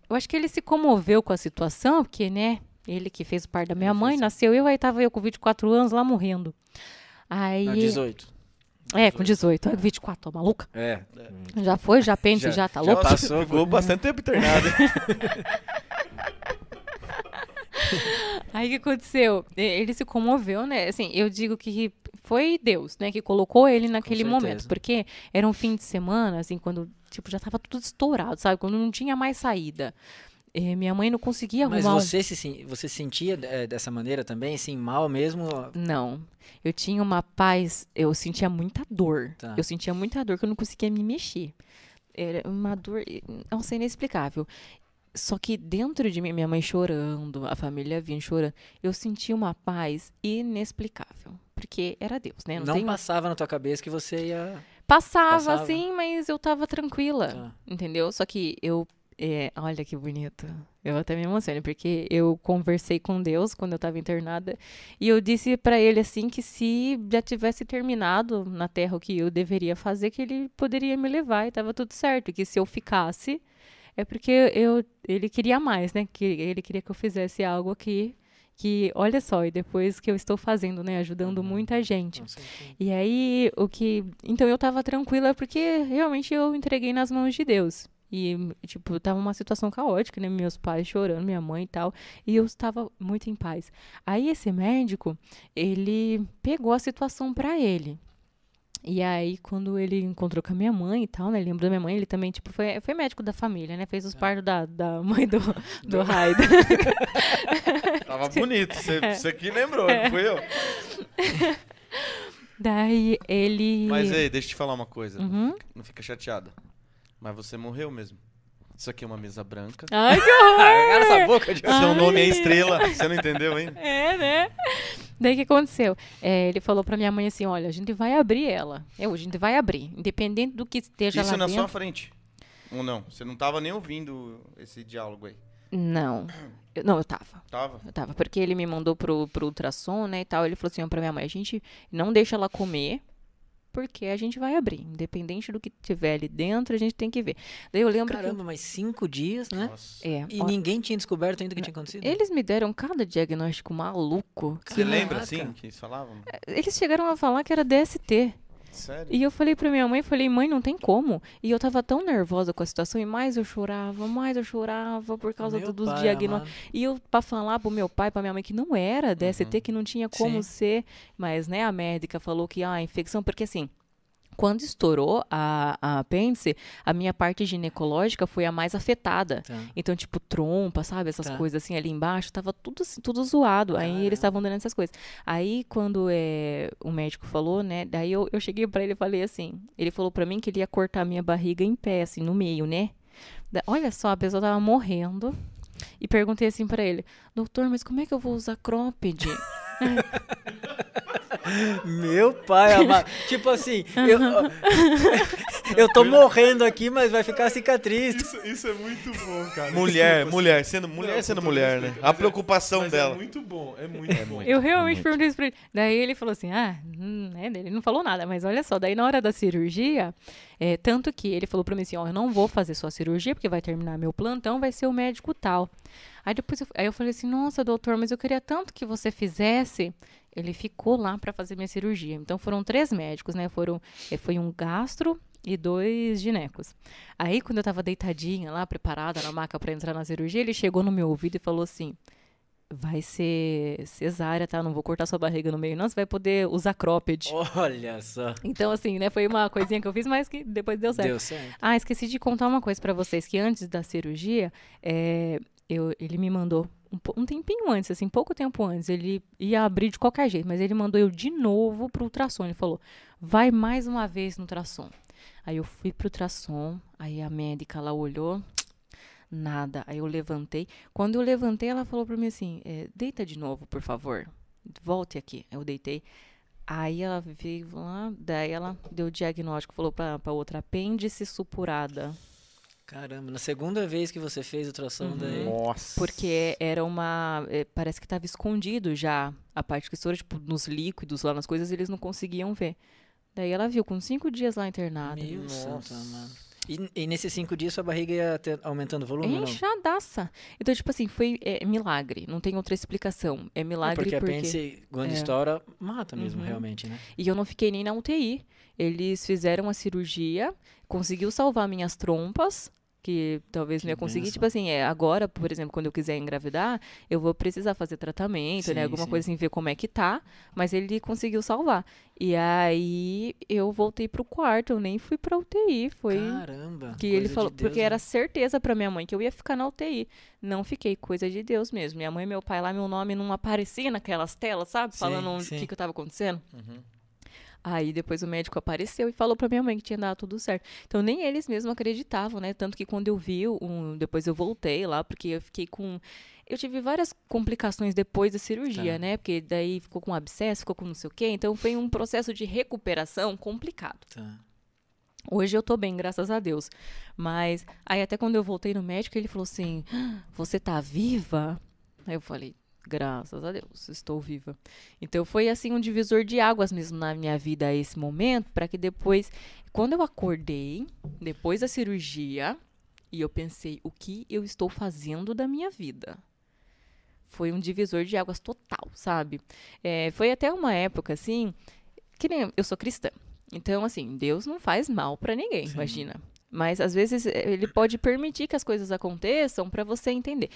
Eu acho que ele se comoveu com a situação, porque, né? Ele que fez o parto da minha mãe, nasceu eu, aí tava eu com 24 anos lá morrendo. Aí. Não, 18. É, com 18. Ai, 24, tô maluca. É. Já foi, já pensa, já, Já- tá já louco? tá- Nossa, Passou ficou por- bastante tempo internado. Aí o que aconteceu? Ele se comoveu, né? Assim, eu digo que foi Deus, né, que colocou ele naquele momento, porque era um fim de semana, assim, quando tipo já tava tudo estourado, sabe? Quando não tinha mais saída. Eh, minha mãe não conseguia Mas arrumar. um- você se você sentia é, dessa maneira também, assim, mal mesmo? Não. Eu tinha uma paz, eu sentia muita dor. Tá. Eu sentia muita dor que eu não conseguia me mexer. Era uma dor, não sei, inexplicável. Só que dentro de mim, minha mãe chorando, a família vindo chorando, eu sentia uma paz inexplicável. Porque era Deus, né? Não, tem- passava na tua cabeça que você ia. Passava, Passava? assim, mas eu tava tranquila. Tá. Entendeu? Só que eu. É, olha que bonito. Eu até me emociono, porque eu conversei com Deus quando eu tava internada. E eu disse pra ele assim que se já tivesse terminado na terra o que eu deveria fazer, que ele poderia me levar e tava tudo certo. Que se eu ficasse, é porque eu, ele queria mais, né? Que ele queria que eu fizesse algo aqui. que, olha só, e depois que eu estou fazendo, né, ajudando Uhum. muita gente. E aí, o que. Então eu tava tranquila porque realmente eu entreguei nas mãos de Deus. E, tipo, tava uma situação caótica, né? Meus pais chorando, minha mãe e tal. E eu estava muito em paz. Aí esse médico, ele pegou a situação pra ele. E aí, quando ele encontrou com a minha mãe e tal, né? Ele lembrou da minha mãe, ele também, tipo, foi, foi médico da família, né? Fez os partos da, da mãe do, do Raider. Tava bonito. Você, É. você que lembrou, não fui eu. Daí ele. Mas ei, deixa eu te falar uma coisa. Uhum. Não fica chateada. Mas você morreu mesmo. Isso aqui é uma mesa branca. Ai, que horror! Essa boca, de... Seu nome é. Estrela. Você não entendeu ainda? É, né? Daí o que aconteceu? É, ele falou pra minha mãe assim: olha, a gente vai abrir ela. Eu, a gente vai abrir. Independente do que esteja Isso lá na dentro. sua frente. Ou não? Você não tava nem ouvindo esse diálogo aí. Não. Eu- não, eu tava. Tava? Eu tava. Porque ele me mandou pro, pro ultrassom, né, e tal. Ele falou assim ó, pra minha mãe: a gente não deixa ela comer. Porque a gente vai abrir. Independente do que tiver ali dentro, a gente tem que ver. Daí eu lembro Caramba, mas cinco dias, né? Nossa. que. É, E ó, ninguém tinha descoberto ainda o que tinha acontecido? eles me deram cada diagnóstico maluco. Você que- lembra, assim, que eles falavam? Eles chegaram a falar que era DST. Sério? E eu falei pra minha mãe, falei, mãe, não tem como. E eu tava tão nervosa com a situação, e mais eu chorava, mais eu chorava por causa do- dos diagnósticos. E eu, pra falar pro meu pai, pra minha mãe, que não era DST, Uhum. que não tinha como Sim. ser. Mas, né, a médica falou que, ah, infecção, porque assim. Quando estourou a, a apêndice, a minha parte ginecológica foi a mais afetada. Tá. Então, tipo, trompa, sabe? Essas Tá. coisas assim ali embaixo, tava tudo, assim, tudo zoado. Aí Caramba. eles estavam dando essas coisas. Aí, quando é, o médico falou, né? Daí eu, eu cheguei pra ele e falei assim: ele falou pra mim que ele ia cortar a minha barriga em pé, assim, no meio, né? Da- olha só, a pessoa tava morrendo. E perguntei assim pra ele: doutor, mas como é que eu vou usar cropped? Meu pai amado. tipo assim, eu, eu tô morrendo aqui, mas vai ficar cicatriz. Isso, isso é muito bom, cara. Mulher, Desculpa, mulher, sendo mulher Não, sendo mulher, né? A é- preocupação mas dela. É muito bom, é muito bom. Eu realmente muito. perguntei isso pra ele. Daí ele falou assim: ah, hum, né? Ele não falou nada, mas olha só, daí na hora da cirurgia, é, tanto que ele falou pra mim assim: ó, eu não vou fazer sua cirurgia, porque vai terminar meu plantão, vai ser o médico tal. Aí depois eu, aí eu falei assim: nossa, doutor, mas eu queria tanto que você fizesse. Ele ficou lá pra fazer minha cirurgia. Então foram três médicos, né? Foram, eh, foi um gastro e dois ginecos. Aí quando eu tava deitadinha lá, preparada na maca pra entrar na cirurgia, ele chegou no meu ouvido e falou assim: vai ser cesárea, tá? Não vou cortar sua barriga no meio, não. Você vai poder usar cropped. Olha só. Então, assim, né? Foi uma coisinha que eu fiz, mas que depois deu certo. Deu certo. Ah, esqueci de contar uma coisa pra vocês, que antes da cirurgia, é, eu, ele me mandou um, um tempinho antes, assim, pouco tempo antes, ele ia abrir de qualquer jeito, mas ele mandou eu de novo pro ultrassom. Ele falou, vai mais uma vez no ultrassom. Aí eu fui pro ultrassom, aí a médica lá olhou, nada. Aí eu levantei. Quando eu levantei, ela falou pra mim assim, é, deita de novo, por favor. Volte aqui. Eu deitei. Aí ela veio lá, daí ela deu o diagnóstico, falou pra, pra outra apêndice supurada. Caramba, na segunda vez que você fez o ultrassom Uhum. daí. Nossa. Porque era uma. eh, parece que estava escondido já a parte que estoura, tipo, nos líquidos, lá nas coisas, eles não conseguiam ver. Daí ela viu, com cinco dias lá internada. Meu Nossa. santo amado. E, e nesses cinco dias sua barriga ia ter, aumentando o volume? não? Enxadaça. Então, tipo assim, foi é, milagre. Não tem outra explicação. É É milagre porque porque. a apêndice, quando é. estoura, mata mesmo, Uhum. realmente, né? E eu não fiquei nem na UTI. Eles fizeram a cirurgia, conseguiu salvar minhas trompas, que talvez Que não ia conseguir. benção. Tipo assim, é, agora, por exemplo, quando eu quiser engravidar, eu vou precisar fazer tratamento, Sim, né? Alguma sim. coisa assim, ver como é que tá. Mas ele conseguiu salvar. E aí eu voltei pro quarto, eu nem fui pra UTI. Foi. Caramba. Que ele de falou, Deus, porque né? era certeza pra minha mãe que eu ia ficar na UTI. Não fiquei, coisa de Deus mesmo. Minha mãe e meu pai lá, meu nome não aparecia naquelas telas, sabe? Sim, Falando o que, que tava acontecendo. Uhum. Aí depois o médico apareceu e falou pra minha mãe que tinha dado tudo certo. Então nem eles mesmos acreditavam, né? Tanto que quando eu vi, um, depois eu voltei lá, porque eu fiquei com. Eu tive várias complicações depois da cirurgia, Tá. né? Porque daí ficou com abscesso, ficou com não sei o quê. Então foi um processo de recuperação complicado. Tá. Hoje eu tô bem, graças a Deus. Mas aí até quando eu voltei no médico, ele falou assim: "Ah, "Você tá viva?" Aí eu falei: "Graças a Deus, estou viva". Então foi assim um divisor de águas mesmo na minha vida esse momento, para que depois, quando eu acordei, depois da cirurgia, e eu pensei: "O que eu estou fazendo da minha vida?" foi um divisor de águas total, sabe? É, foi até uma época, assim, que nem eu sou cristã. Então, assim, Deus não faz mal para ninguém, imagina. Mas às vezes eh, ele pode permitir que as coisas aconteçam para você entender.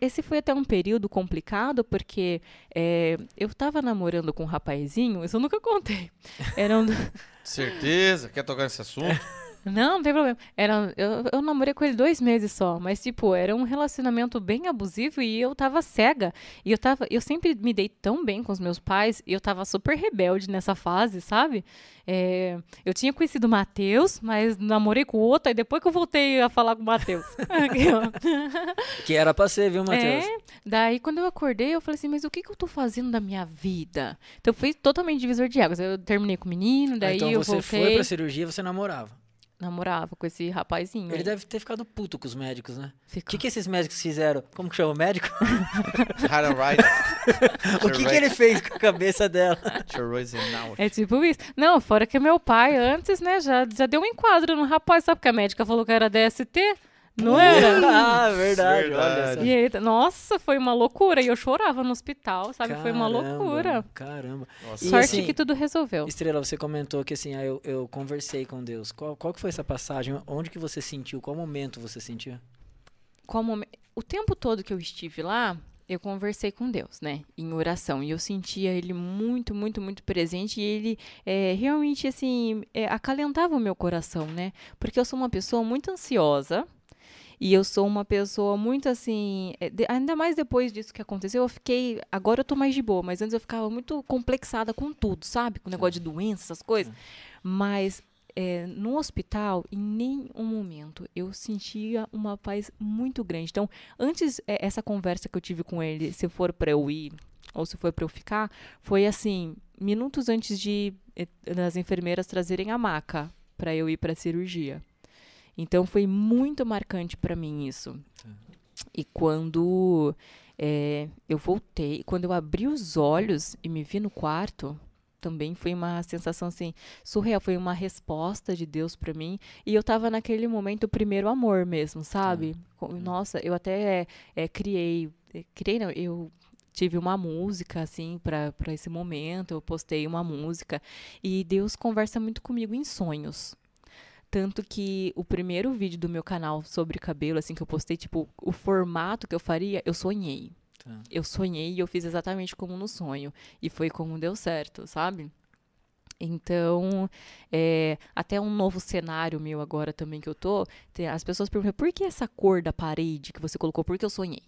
Esse foi até um período complicado porque eh, eu tava namorando com um rapazinho, isso eu nunca contei. Era um, Certeza? Quer tocar nesse assunto? não, não tem problema. Era, eu, eu namorei com ele dois meses só, mas, tipo, era um relacionamento bem abusivo e eu tava cega. E eu tava. Eu sempre me dei tão bem com os meus pais e eu tava super rebelde nessa fase, sabe? É, eu tinha conhecido o Matheus, mas namorei com o outro, aí depois que eu voltei a falar com o Matheus. Que era pra ser, viu, Matheus? É, daí quando eu acordei, eu falei assim, mas o que, que eu tô fazendo da minha vida? Então foi totalmente divisor de águas. Eu terminei com o menino, Ah, daí então eu você voltei. foi pra cirurgia e você namorava. Namorava com esse rapazinho. Ele aí. deve ter ficado puto com os médicos, né? O que, que esses médicos fizeram? Como que chama o médico? Right. o que, que ele fez com a cabeça dela? É tipo isso. Não, fora que meu pai antes, né, já, já deu um enquadro no rapaz, sabe? Porque a médica falou que era DST. Não era? ah, verdade, olha Verdade. só. E aí, nossa, foi uma loucura. E eu chorava no hospital, sabe? foi uma Caramba, loucura. Caramba. Nossa. E Sorte assim, que tudo resolveu. Estrela, você comentou que assim, ah, eu, eu conversei com Deus. Qual, qual que foi essa passagem? Onde que você sentiu? Qual momento você sentiu? Qual momen- O tempo todo que eu estive lá, eu conversei com Deus, né? Em oração. E eu sentia ele muito, muito, muito presente. E ele é, realmente, assim, é, acalentava o meu coração, né? Porque eu sou uma pessoa muito ansiosa. E eu sou uma pessoa muito assim. de- ainda mais depois disso que aconteceu, eu fiquei. Agora eu tô mais de boa, mas antes eu ficava muito complexada com tudo, sabe? Com o negócio de doença, essas coisas. Mas é, no hospital, em nenhum momento eu sentia uma paz muito grande. Então, antes, é, essa conversa que eu tive com ele, se for para eu ir ou se for para eu ficar, foi assim, minutos antes de eh, das enfermeiras trazerem a maca para eu ir para cirurgia. Então, foi muito marcante para mim isso. E quando eh, eu voltei, quando eu abri os olhos e me vi no quarto, também foi uma sensação assim surreal, foi uma resposta de Deus pra mim. E eu tava naquele momento o primeiro amor mesmo, sabe? Co- Nossa, eu até é, criei, é, criei não, eu tive uma música assim para para esse momento, eu postei uma música e Deus conversa muito comigo em sonhos. Tanto que o primeiro vídeo do meu canal sobre cabelo, assim, que eu postei, tipo, o formato que eu faria, eu sonhei. Tá. Eu sonhei e eu fiz exatamente como no sonho. E foi como deu certo, sabe? Então, é, até um novo cenário meu agora também que eu tô, tem- as pessoas perguntam, por que essa cor da parede que você colocou? Porque eu sonhei.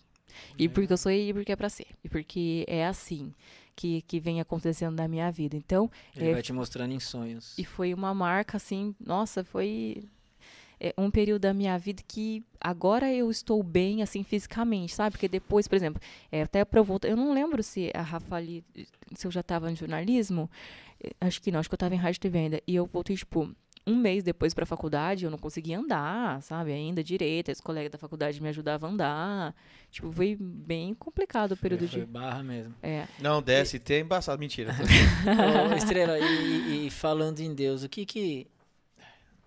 E porque eu sonhei e porque é pra ser. E porque é assim que, que vem acontecendo na minha vida. Então, Ele É, vai te mostrando em sonhos. e foi uma marca, assim, nossa, foi é, um período da minha vida que agora eu estou bem, assim, fisicamente, sabe? Porque depois, por exemplo, é, até pra eu voltar, eu não lembro se a Rafa ali, se eu já estava em jornalismo, eh, acho que não, acho que eu estava em rádio e venda, e eu voltei, tipo, um mês depois para a faculdade, eu não conseguia andar, sabe? Ainda direito, os colegas da faculdade me ajudavam a andar. Tipo, foi bem complicado o período Foi de. barra mesmo. É, Não, DST é embaçado. Mentira. Ô, Estrela, e, e falando em Deus, o que que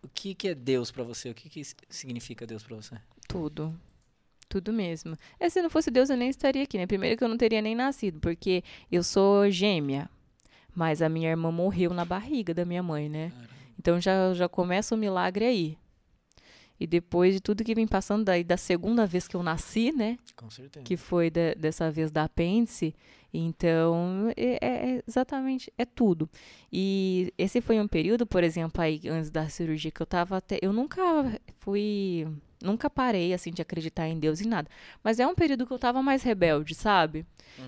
o que que é Deus pra você? O que que significa Deus pra você? Tudo. Tudo mesmo. É, se não fosse Deus, eu nem estaria aqui, né? Primeiro que eu não teria nem nascido, porque eu sou gêmea. Mas a minha irmã morreu na barriga da minha mãe, né? Caramba. Então já, já começa o milagre aí. E depois de tudo que vem passando, daí da segunda vez que eu nasci, né? Com certeza. que foi da- dessa vez da apêndice. Então, é, é exatamente, é tudo. E esse foi um período, por exemplo, aí antes da cirurgia que eu tava até, eu nunca fui, nunca parei assim de acreditar em Deus e nada. Mas é um período que eu tava mais rebelde, sabe?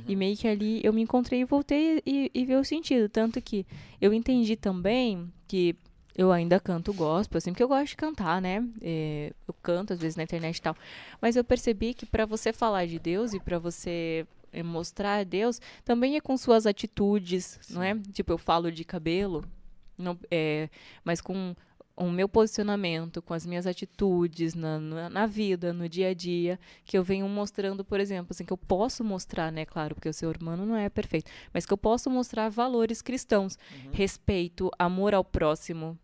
E meio que ali eu me encontrei e voltei e, e vi o sentido, tanto que eu entendi também que eu ainda canto gospel, assim, porque eu gosto de cantar, né? É, eu canto às vezes na internet e tal. Mas eu percebi que para você falar de Deus e para você é, mostrar a Deus, também é com suas atitudes, não é? Tipo, eu falo de cabelo, não, é, mas com o meu posicionamento, com as minhas atitudes na, na, na vida, no dia a dia, que eu venho mostrando, por exemplo, assim, que eu posso mostrar, né, claro, porque o ser humano não é perfeito, mas que eu posso mostrar valores cristãos, respeito, amor ao próximo,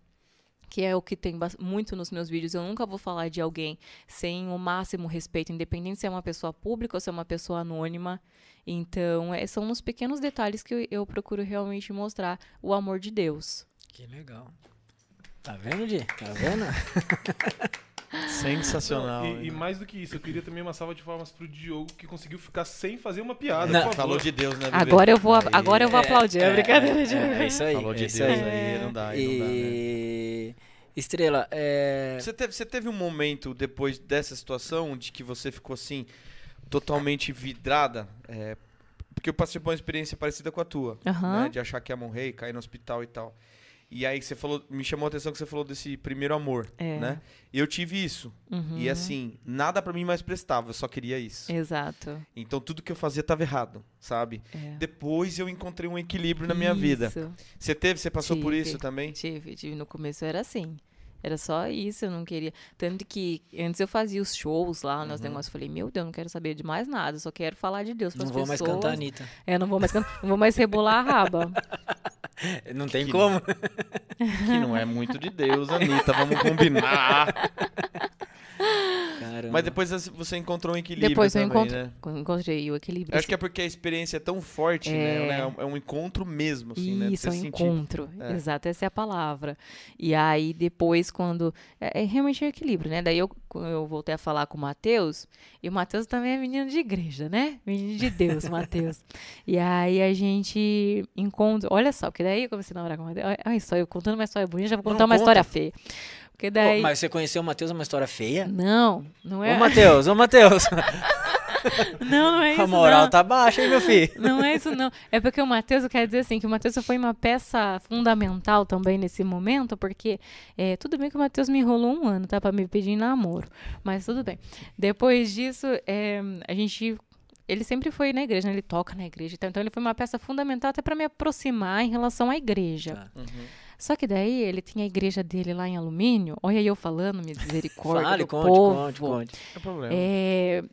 que é o que tem muito nos meus vídeos. Eu nunca vou falar de alguém sem o máximo respeito, independente se é uma pessoa pública ou se é uma pessoa anônima. Então, é, são nos pequenos detalhes que eu, eu procuro realmente mostrar o amor de Deus. Que legal. Tá vendo, Di? Tá vendo? Sensacional. E, e mais do que isso, eu queria também uma salva de palmas pro Diogo, que conseguiu ficar sem fazer uma piada. Não. Falou de Deus, né, bebê? Agora eu vou, Aí, agora eu vou aplaudir. É, brincadeira, de É, é isso aí. Falou de é isso Deus aí. aí, não dá, aí não dá, né? E... Estrela, é... Você teve, você teve um momento depois dessa situação de que você ficou assim, totalmente vidrada? É, porque eu passei por uma experiência parecida com a tua, Aham. né? De achar que ia morrer, cair no hospital e tal. E aí você falou, me chamou a atenção que você falou desse primeiro amor, É. né? Eu tive isso. Uhum. E assim, nada pra mim mais prestava, eu só queria isso. Exato. Então tudo que eu fazia tava errado, sabe? É. Depois eu encontrei um equilíbrio na minha vida. Isso. Você teve, você passou por Tive. isso também? Tive, tive. No começo era assim. Era só isso, eu não queria. Tanto que antes eu fazia os shows lá, nos negócios. Eu falei, meu Deus, não quero saber de mais nada, eu só quero falar de Deus para Não vou mais cantar Anitta. É, não vou mais cantar, não vou mais rebolar a raba. Não tem Que como. Que não é muito de Deus, Anitta, vamos combinar. Caramba. Mas depois você encontrou um equilíbrio Depois eu também, encontro, né? encontrei o equilíbrio. Eu acho que é porque a experiência é tão forte, É. né? É um encontro mesmo, assim, né? de Isso, é um encontro. É. Exato, essa é a palavra. E aí, depois, quando. É, é realmente um equilíbrio, né? Daí eu, eu voltei a falar com o Matheus, e o Matheus também é menino de igreja, né? Menino de Deus, Matheus. E aí a gente encontra. Olha só, porque daí eu comecei a namorar com o Matheus. Olha só, eu contando uma história bonita, já vou contar Não, uma conta. história feia. Porque daí. mas você conheceu o Matheus, é uma história feia? Não, não é. Ô, Matheus, ô, Matheus. Não, não é isso. a moral não. tá baixa, hein, meu filho? Não é isso, não. É porque o Matheus, eu quero dizer assim, que o Matheus foi uma peça fundamental também nesse momento, porque é, tudo bem que o Matheus me enrolou um ano, tá? Pra me pedir namoro. Mas tudo bem. Depois disso, é, a gente. Ele sempre foi na igreja, né? Ele toca na igreja. Então ele foi uma peça fundamental até pra me aproximar em relação à igreja. Tá. Uhum. Só que daí ele tinha a igreja dele lá em alumínio. Olha eu falando, misericórdia. Fale, do conte, povo. conte, conte. É problema. É,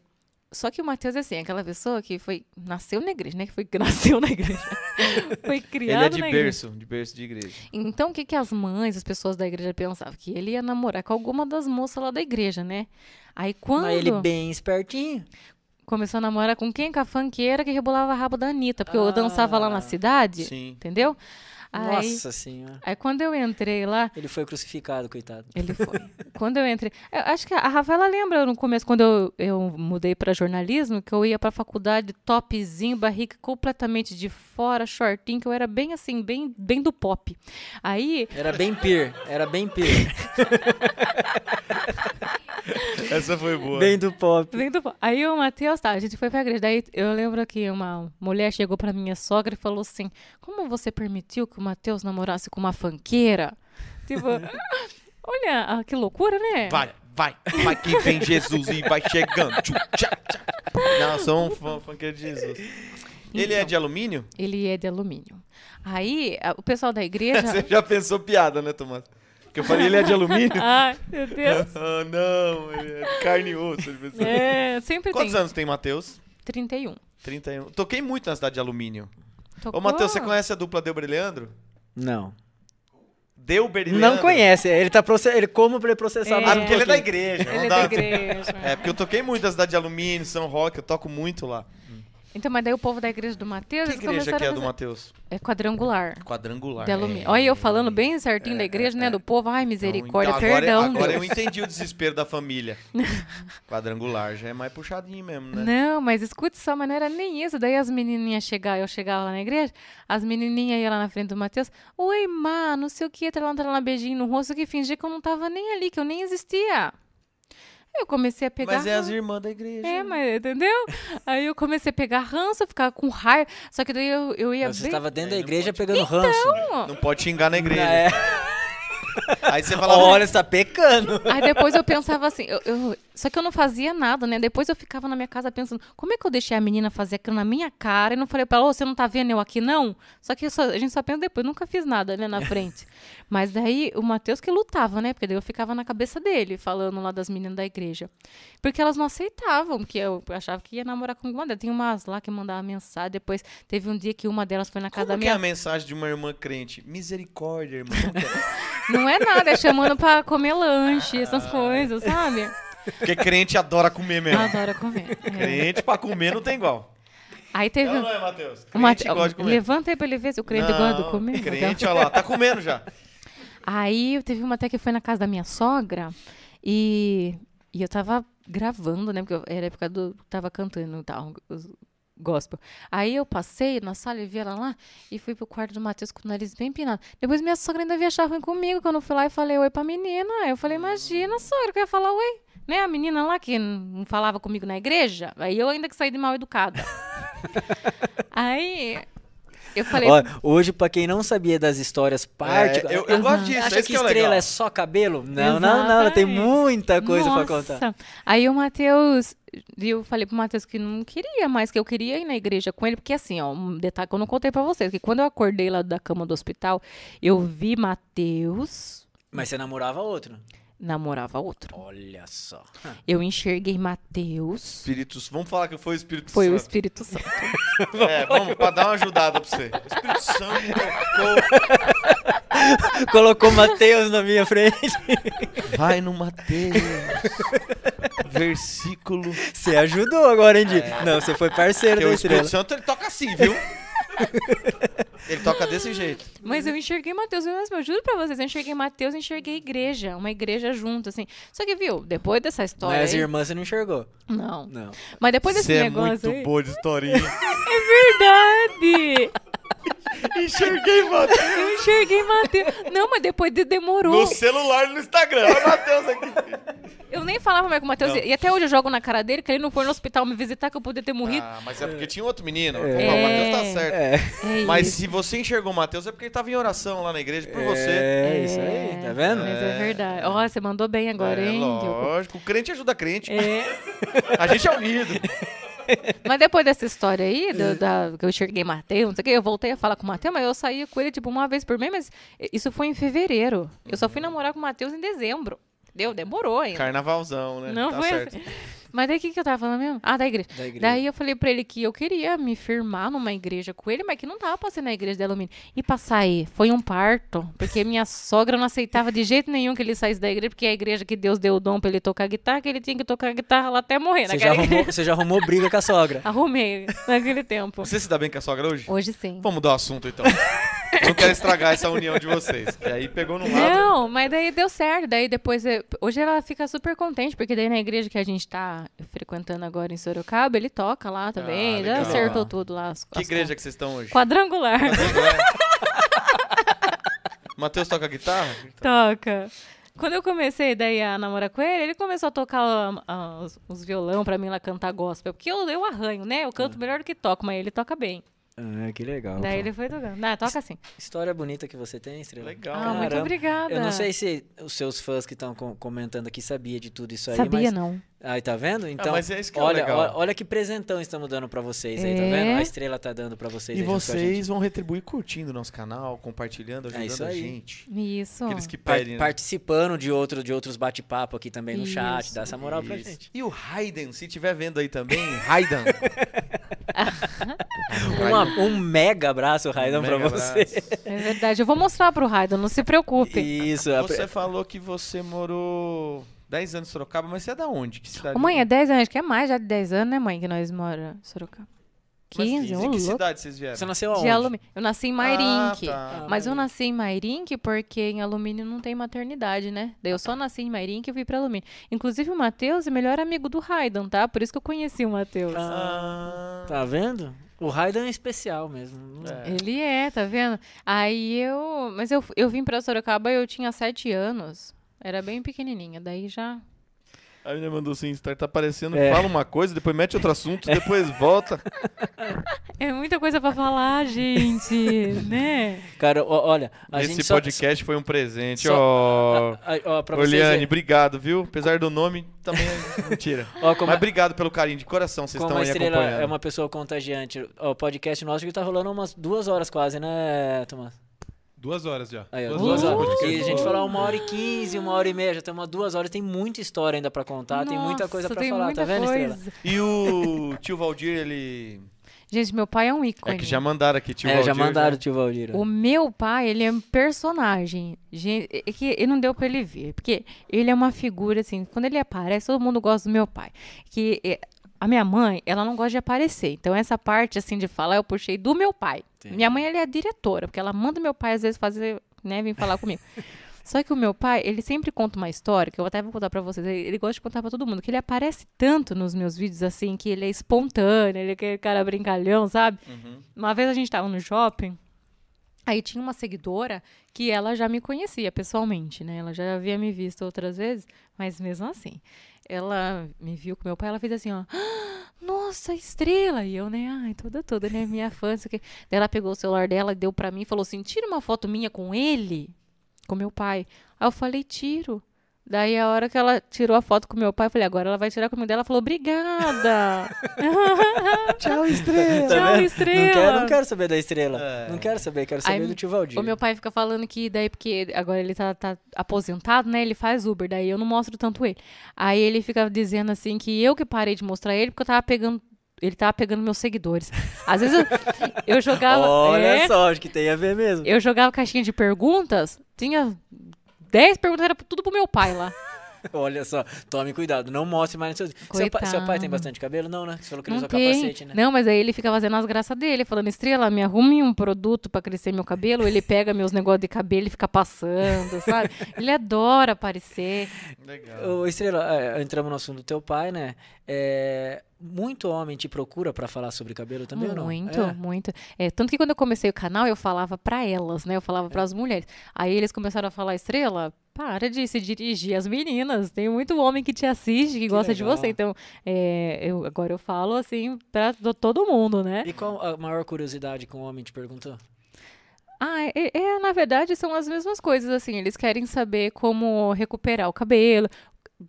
Só que o Matheus é assim, aquela pessoa que foi nasceu na igreja, né? Que foi que nasceu na igreja. foi Ele criado é de na igreja. berço, de berço de igreja. Então, o que, que as mães, as pessoas da igreja pensavam? Que ele ia namorar com alguma das moças lá da igreja, né? Aí quando Mas ele bem espertinho. começou a namorar com quem? Com a fanqueira que rebolava a rabo da Anitta. Porque eu dançava lá Ah, na cidade, Sim. entendeu? Aí, Nossa senhora. aí quando eu entrei lá, Ele foi crucificado, coitado. Ele foi. quando eu entrei. Eu acho que a Rafaela lembra no começo, quando eu, eu mudei para jornalismo, que eu ia para faculdade topzinho, barriga completamente de fora, shortinho, que eu era bem assim, bem, bem do pop. Aí, Era bem peer, era bem peer. Essa foi boa. bem do pop. bem do pop. Aí o Matheus, tá, a gente foi pra igreja. Daí eu lembro que uma mulher chegou pra minha sogra e falou assim: Como você permitiu que o Matheus namorasse com uma fanqueira? Tipo, olha, ah, que loucura, né? Vai, vai, vai que vem Jesus e vai chegando. Tchá, tchá. Não, sou um fã, funkeiro de Jesus. Ele é Então. de alumínio? Ele é de alumínio. Aí, a- o pessoal da igreja. Você já pensou piada, né, Tomás? Porque eu falei, ele é de alumínio? Ai, meu Deus. ah, não, ele é de carne e osso. É, sempre Quantos tem. anos tem Matheus? 31. 31. Toquei muito na cidade de alumínio. Tocou? Ô, Matheus, você conhece a dupla Delber e Leandro? Não. Delber e Não Leandro? conhece. Ele tá proce... ele como pra ele processar É. Ah, porque ele é da igreja. Ele não é dá- da igreja. É, porque eu toquei muito na cidade de alumínio, São Roque, eu toco muito lá. Então, mas daí o povo da igreja do Matheus. Que igreja que é a do Matheus? É quadrangular. Quadrangular. É. Olha eu falando bem certinho da igreja, né? Do povo. Ai, misericórdia, Então, agora, perdão. Agora eu entendi o desespero da família. Quadrangular já é mais puxadinho mesmo, né? Não, mas escute só, mas não era nem isso. Daí as menininhas chegavam, eu chegava lá na igreja, as menininhas iam lá na frente do Matheus. Oi, má, não sei o que, lá, lá, beijinho no rosto, que fingia que eu não tava nem ali, que eu nem existia. Eu comecei a pegar. Mas é as irmãs da igreja. É, mas entendeu? Aí eu comecei a pegar ranço, ficar com raiva. Só que daí eu, eu ia Você bem. estava dentro da igreja pode- pegando ranço. Não pode xingar na igreja. É. Aí você fala, Olha, você tá pecando. Aí depois eu pensava assim, eu, eu- só que eu não fazia nada, né? Depois eu ficava na minha casa pensando, como é que eu deixei a menina fazer aquilo na minha cara e não falei pra ela, ô, você não tá vendo eu aqui, não? Só que só- a gente só pensa depois, nunca fiz nada, né, na frente. Mas daí o Matheus que lutava, né? Porque daí eu ficava na cabeça dele, falando lá das meninas da igreja. Porque elas não aceitavam, que eu achava que ia namorar com alguma delas. Tem umas lá que mandavam mensagem, depois teve um dia que uma delas foi na casa como da que é minha a mensagem de uma irmã crente? Misericórdia, irmão. Que é? Não é nada, é chamando pra comer lanche, essas coisas, sabe? Porque crente adora comer mesmo. Adora comer. é. Crente pra comer não tem igual. Aí teve. ou não é, Matheus? o Mate- Crente gosta de comer. Levanta aí pra ele ver se o crente Não, gosta de comer. Crente, olha lá, tá comendo já. Aí teve uma até que foi na casa da minha sogra e, e eu tava gravando, né? Porque eu- era a época do. Tava cantando e tal, os gospel. Aí eu passei na sala e vi ela lá e fui pro quarto do Matheus com o nariz bem empinado. Depois minha sogra ainda veio achar ruim comigo quando eu fui lá e falei oi pra menina. Aí eu falei, imagina, sogra, que eu ia falar oi. Né, a menina lá que não falava comigo na igreja. Aí eu ainda que saí de mal educada. Aí eu falei, Ó, hoje, pra quem não sabia das histórias parte, É, eu, eu gosto disso, acha esse que que é estrela legal. é só cabelo? Não, não, não, ela tem Exatamente. muita coisa pra Nossa. contar. Aí o Matheus, eu falei pro Matheus que não queria mais, que eu queria ir na igreja com ele, porque assim, ó, um detalhe que eu não contei pra vocês, que quando eu acordei lá da cama do hospital, eu vi Matheus Mas você namorava outro? Namorava outro. Olha só. Eu enxerguei Matheus, Espíritos, vamos falar que foi o Espírito foi o Santo. Espírito Santo. É, vamos, pra dar uma ajudada pra você. O Espírito Santo colocou- Colocou Mateus na minha frente. Vai no Mateus. Versículo. Você ajudou agora, hein, Di? Não, você foi parceiro Porque da o estrela. Espírito Santo ele toca assim, viu? Ele toca desse jeito. Mas eu enxerguei Mateus mesmo, eu juro pra vocês, eu enxerguei Mateus e enxerguei igreja, uma igreja junto, assim. Só que, viu, depois dessa história. Mas aí- irmã você não enxergou. Não. Não. Mas depois desse Você é negócio. muito aí- boa de historinha. Verdade! Enxerguei, mano. Eu enxerguei Matheus. Não, mas depois de demorou. No celular e no Instagram. Olha o Matheus aqui. Eu nem falava mais com o Matheus. Não. E até hoje eu jogo na cara dele que ele não foi no hospital me visitar, que eu podia ter morrido. Ah, mas é porque tinha outro menino. É. O Matheus tá certo. É, é Mas se você enxergou o Matheus é porque ele tava em oração lá na igreja por você. é isso aí, tá vendo? Mas é verdade. Ó, você mandou bem agora, É, hein? Lógico. O crente ajuda crente. É. A gente é unido. Mas depois dessa história aí, do- da, que eu enxerguei Matheus, não sei o que, eu voltei a falar com o Matheus, mas eu saía com ele tipo uma vez por mês, mas isso foi em fevereiro. Eu só fui namorar com o Matheus em dezembro. Deu, demorou ainda. Carnavalzão, né? Não tá foi certo. assim. Mas daí o que, que eu tava falando mesmo? Ah, da igreja. Da igreja. Daí eu falei pra ele que eu queria me firmar numa igreja com ele, mas que não tava pra ser na igreja de alumínio. E pra sair, foi um parto, porque minha sogra não aceitava de jeito nenhum que ele saísse da igreja, porque é a igreja que Deus deu o dom pra ele tocar guitarra, que ele tinha que tocar guitarra lá até morrer. Você já, arrumou, igreja. você já arrumou briga com a sogra. Arrumei naquele tempo. Você se dá bem com a sogra hoje? Hoje sim. Vamos mudar o assunto então. Não quero estragar essa união de vocês. E aí pegou num lado. Não, mas daí deu certo. Daí depois. eh, Hoje ela fica super contente, porque daí na igreja que a gente tá frequentando agora em Sorocaba, ele toca lá também. já legal. acertou tudo lá. As, Que as igreja que vocês estão hoje? Quadrangular. Matheus toca guitarra? Toca. Quando eu comecei daí a namorar com ele, ele começou a tocar ah, ah, os, os violão pra mim lá cantar gospel. Porque eu, eu arranho, né? Eu canto melhor do que toco, mas ele toca bem. Ah, que legal. daí pô. ele foi tocando. Ah, toca assim. História bonita que você tem, Estrela. Legal. Ah, muito Caramba. obrigada. Eu não sei se os seus fãs que estão comentando aqui sabia de tudo isso aí, Sabia, mas... não. Aí, tá vendo? Então, mas é isso que é olha, legal. olha, olha que presentão estamos dando pra vocês aí, tá É. vendo? A Estrela tá dando pra vocês E vocês vão retribuir curtindo o nosso canal, compartilhando, ajudando isso a gente. Isso. Aqueles que Par- pedem. né? Participando de, outro, de outros bate-papo aqui também no chat, Isso, dá essa moral pra Isso. gente. E o Raiden, se estiver vendo aí também, Raiden. Uma- um mega abraço, Raidan, pra Mega você. abraço. É verdade. Eu vou mostrar pro Raido, não se preocupe. Isso, a- Você falou que você morou 10 anos em Sorocaba, mas você é da onde? Que cidade? Ô, mãe, é 10 anos, acho que é mais já de 10 anos, né, mãe, que nós moramos em Sorocaba. Mas 15, ô em que cidade vocês vieram? você nasceu De aonde? alumínio. Eu nasci em Mairink. Ah, tá. Mas eu nasci em Mairink porque em alumínio não tem maternidade, né? Daí eu só nasci em Mairink e fui pra alumínio. Inclusive o Matheus é melhor amigo do Raidan, tá? Por isso que eu conheci o Matheus. Ah, Tá vendo? O Raidan é especial mesmo. É. Ele é, tá vendo? Aí eu. Mas eu, eu vim pra Sorocaba eu tinha 7 anos. Era bem pequenininha. Daí já. A menina mandou assim, Star tá aparecendo, É. fala uma coisa, depois mete outro assunto, depois volta. É muita coisa pra falar, gente, né? Cara, ó, olha, a Esse gente só- podcast foi um presente, só- ó. a- a- ó, pra Ô, vocês Liane, verem. obrigado, viu? Apesar do nome, também é mentira. Ó, como, Mas obrigado pelo carinho de coração, vocês estão aí acompanhando. é uma pessoa contagiante, o podcast nosso que tá rolando umas duas horas quase, né, Tomás? Duas horas já. Aí, ó, duas, duas horas. horas. E a gente falou uma hora e quinze, uma hora e meia, já tem umas duas horas, tem muita história ainda pra contar, tem muita coisa Nossa, pra tem falar, tá vendo, coisa. Estrela? E o tio Valdir, ele Gente, meu pai é um ícone. É que já mandaram aqui, tio é, já Valdir, mandaram o tio Valdir. O meu pai, ele é um personagem. Gente, é que ele não deu pra ele ver. Porque ele é uma figura, assim, quando ele aparece, todo mundo gosta do meu pai. Que é, a minha mãe, ela não gosta de aparecer. Então, essa parte, assim, de falar, eu puxei do meu pai. Entendi. Minha mãe, ela é diretora, porque ela manda meu pai, às vezes, fazer, né, vir falar comigo. Só que o meu pai, ele sempre conta uma história, que eu até vou contar pra vocês. Ele, ele gosta de contar pra todo mundo, que ele aparece tanto nos meus vídeos, assim, que ele é espontâneo, ele é aquele cara brincalhão, sabe? Uhum. Uma vez a gente tava no shopping, aí tinha uma seguidora que ela já me conhecia pessoalmente, né? Ela já havia me visto outras vezes, mas mesmo assim. Ela me viu com meu pai, ela fez assim, ó. "Ah, Nossa, estrela! E eu, né? Ai, toda, toda, né? Minha fã, não sei o quê. Daí ela pegou o celular dela deu pra mim e falou assim: tira uma foto minha com ele, com meu pai. Aí eu falei, tiro. Daí a hora que ela tirou a foto com meu pai, eu falei, agora ela vai tirar comigo dela. Ela falou, obrigada. Tchau, estrela. Tchau, vendo? estrela. Não quero, não quero saber da estrela. É. Não quero saber, quero saber Aí, do tio Valdir. O meu pai fica falando que daí, porque agora ele tá, tá aposentado, né? Ele faz Uber, daí eu não mostro tanto ele. Aí ele fica dizendo assim que eu que parei de mostrar ele porque eu tava pegando. Ele tava pegando meus seguidores. Às vezes eu, eu jogava. Olha é, só, acho que tem a ver mesmo. eu jogava caixinha de perguntas, tinha 10 perguntas, era tudo pro meu pai lá. Olha só, tome cuidado, não mostre mais seus seu pai, seu pai tem bastante cabelo? Não, né? Você falou que ele Não usa tem. capacete, né? Não, mas aí ele fica fazendo as graças dele, falando, Estrela, me arrume um produto pra crescer meu cabelo. Ele pega meus negócios de cabelo e fica passando, sabe? Ele adora aparecer. Legal. Ô, Estrela, é, entramos no assunto do teu pai, né? É, muito homem te procura pra falar sobre cabelo também ou não? Muito, É. muito. É, tanto que quando eu comecei o canal, eu falava pra elas, né? Eu falava pras mulheres. Aí eles começaram a falar, Estrela, para de se dirigir às meninas. Tem muito homem que te assiste, que, gosta de legal. você. Então, é, eu, agora eu falo assim pra to- todo mundo, né? E qual a maior curiosidade que um homem te perguntou? Ah, é, é, na verdade, são as mesmas coisas, assim. Eles querem saber como recuperar o cabelo.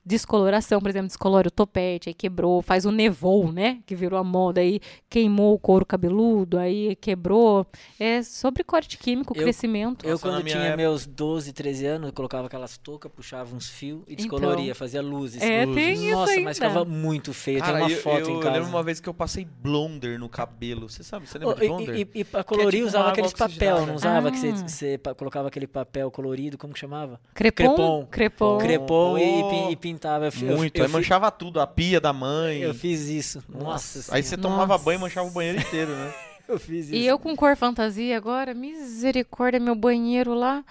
Descoloração, por exemplo, descolora o topete, aí quebrou, faz o nevou, né? Que virou a moda, aí queimou o couro cabeludo, aí quebrou. É sobre corte químico, Eu- crescimento. Eu, quando minha tinha época- meus 12, 13 anos, eu colocava aquelas toucas, puxava uns fios e descoloria, fazia luzes. Então. É, tem isso Nossa, ainda. mas ficava muito feio. Cara, Tem uma eu, foto eu, em eu casa. lembro uma vez que eu passei blonder no cabelo. Você sabe? Você lembra de blonder? e, e, e pra colorir tipo usava aqueles papel, não usava? Que você, Ah. você pa- colocava aquele papel colorido, como que chamava? Crepom? Crepom. Crepom. Crepom e, Oh. e pintava. Eu eu- Muito. Eu, aí fi- manchava tudo. A pia da mãe. eu fiz isso. Nossa, Aí Senhora. você tomava Nossa. banho e manchava o banheiro inteiro, né? eu fiz isso. E eu com cor fantasia agora, misericórdia, meu banheiro lá.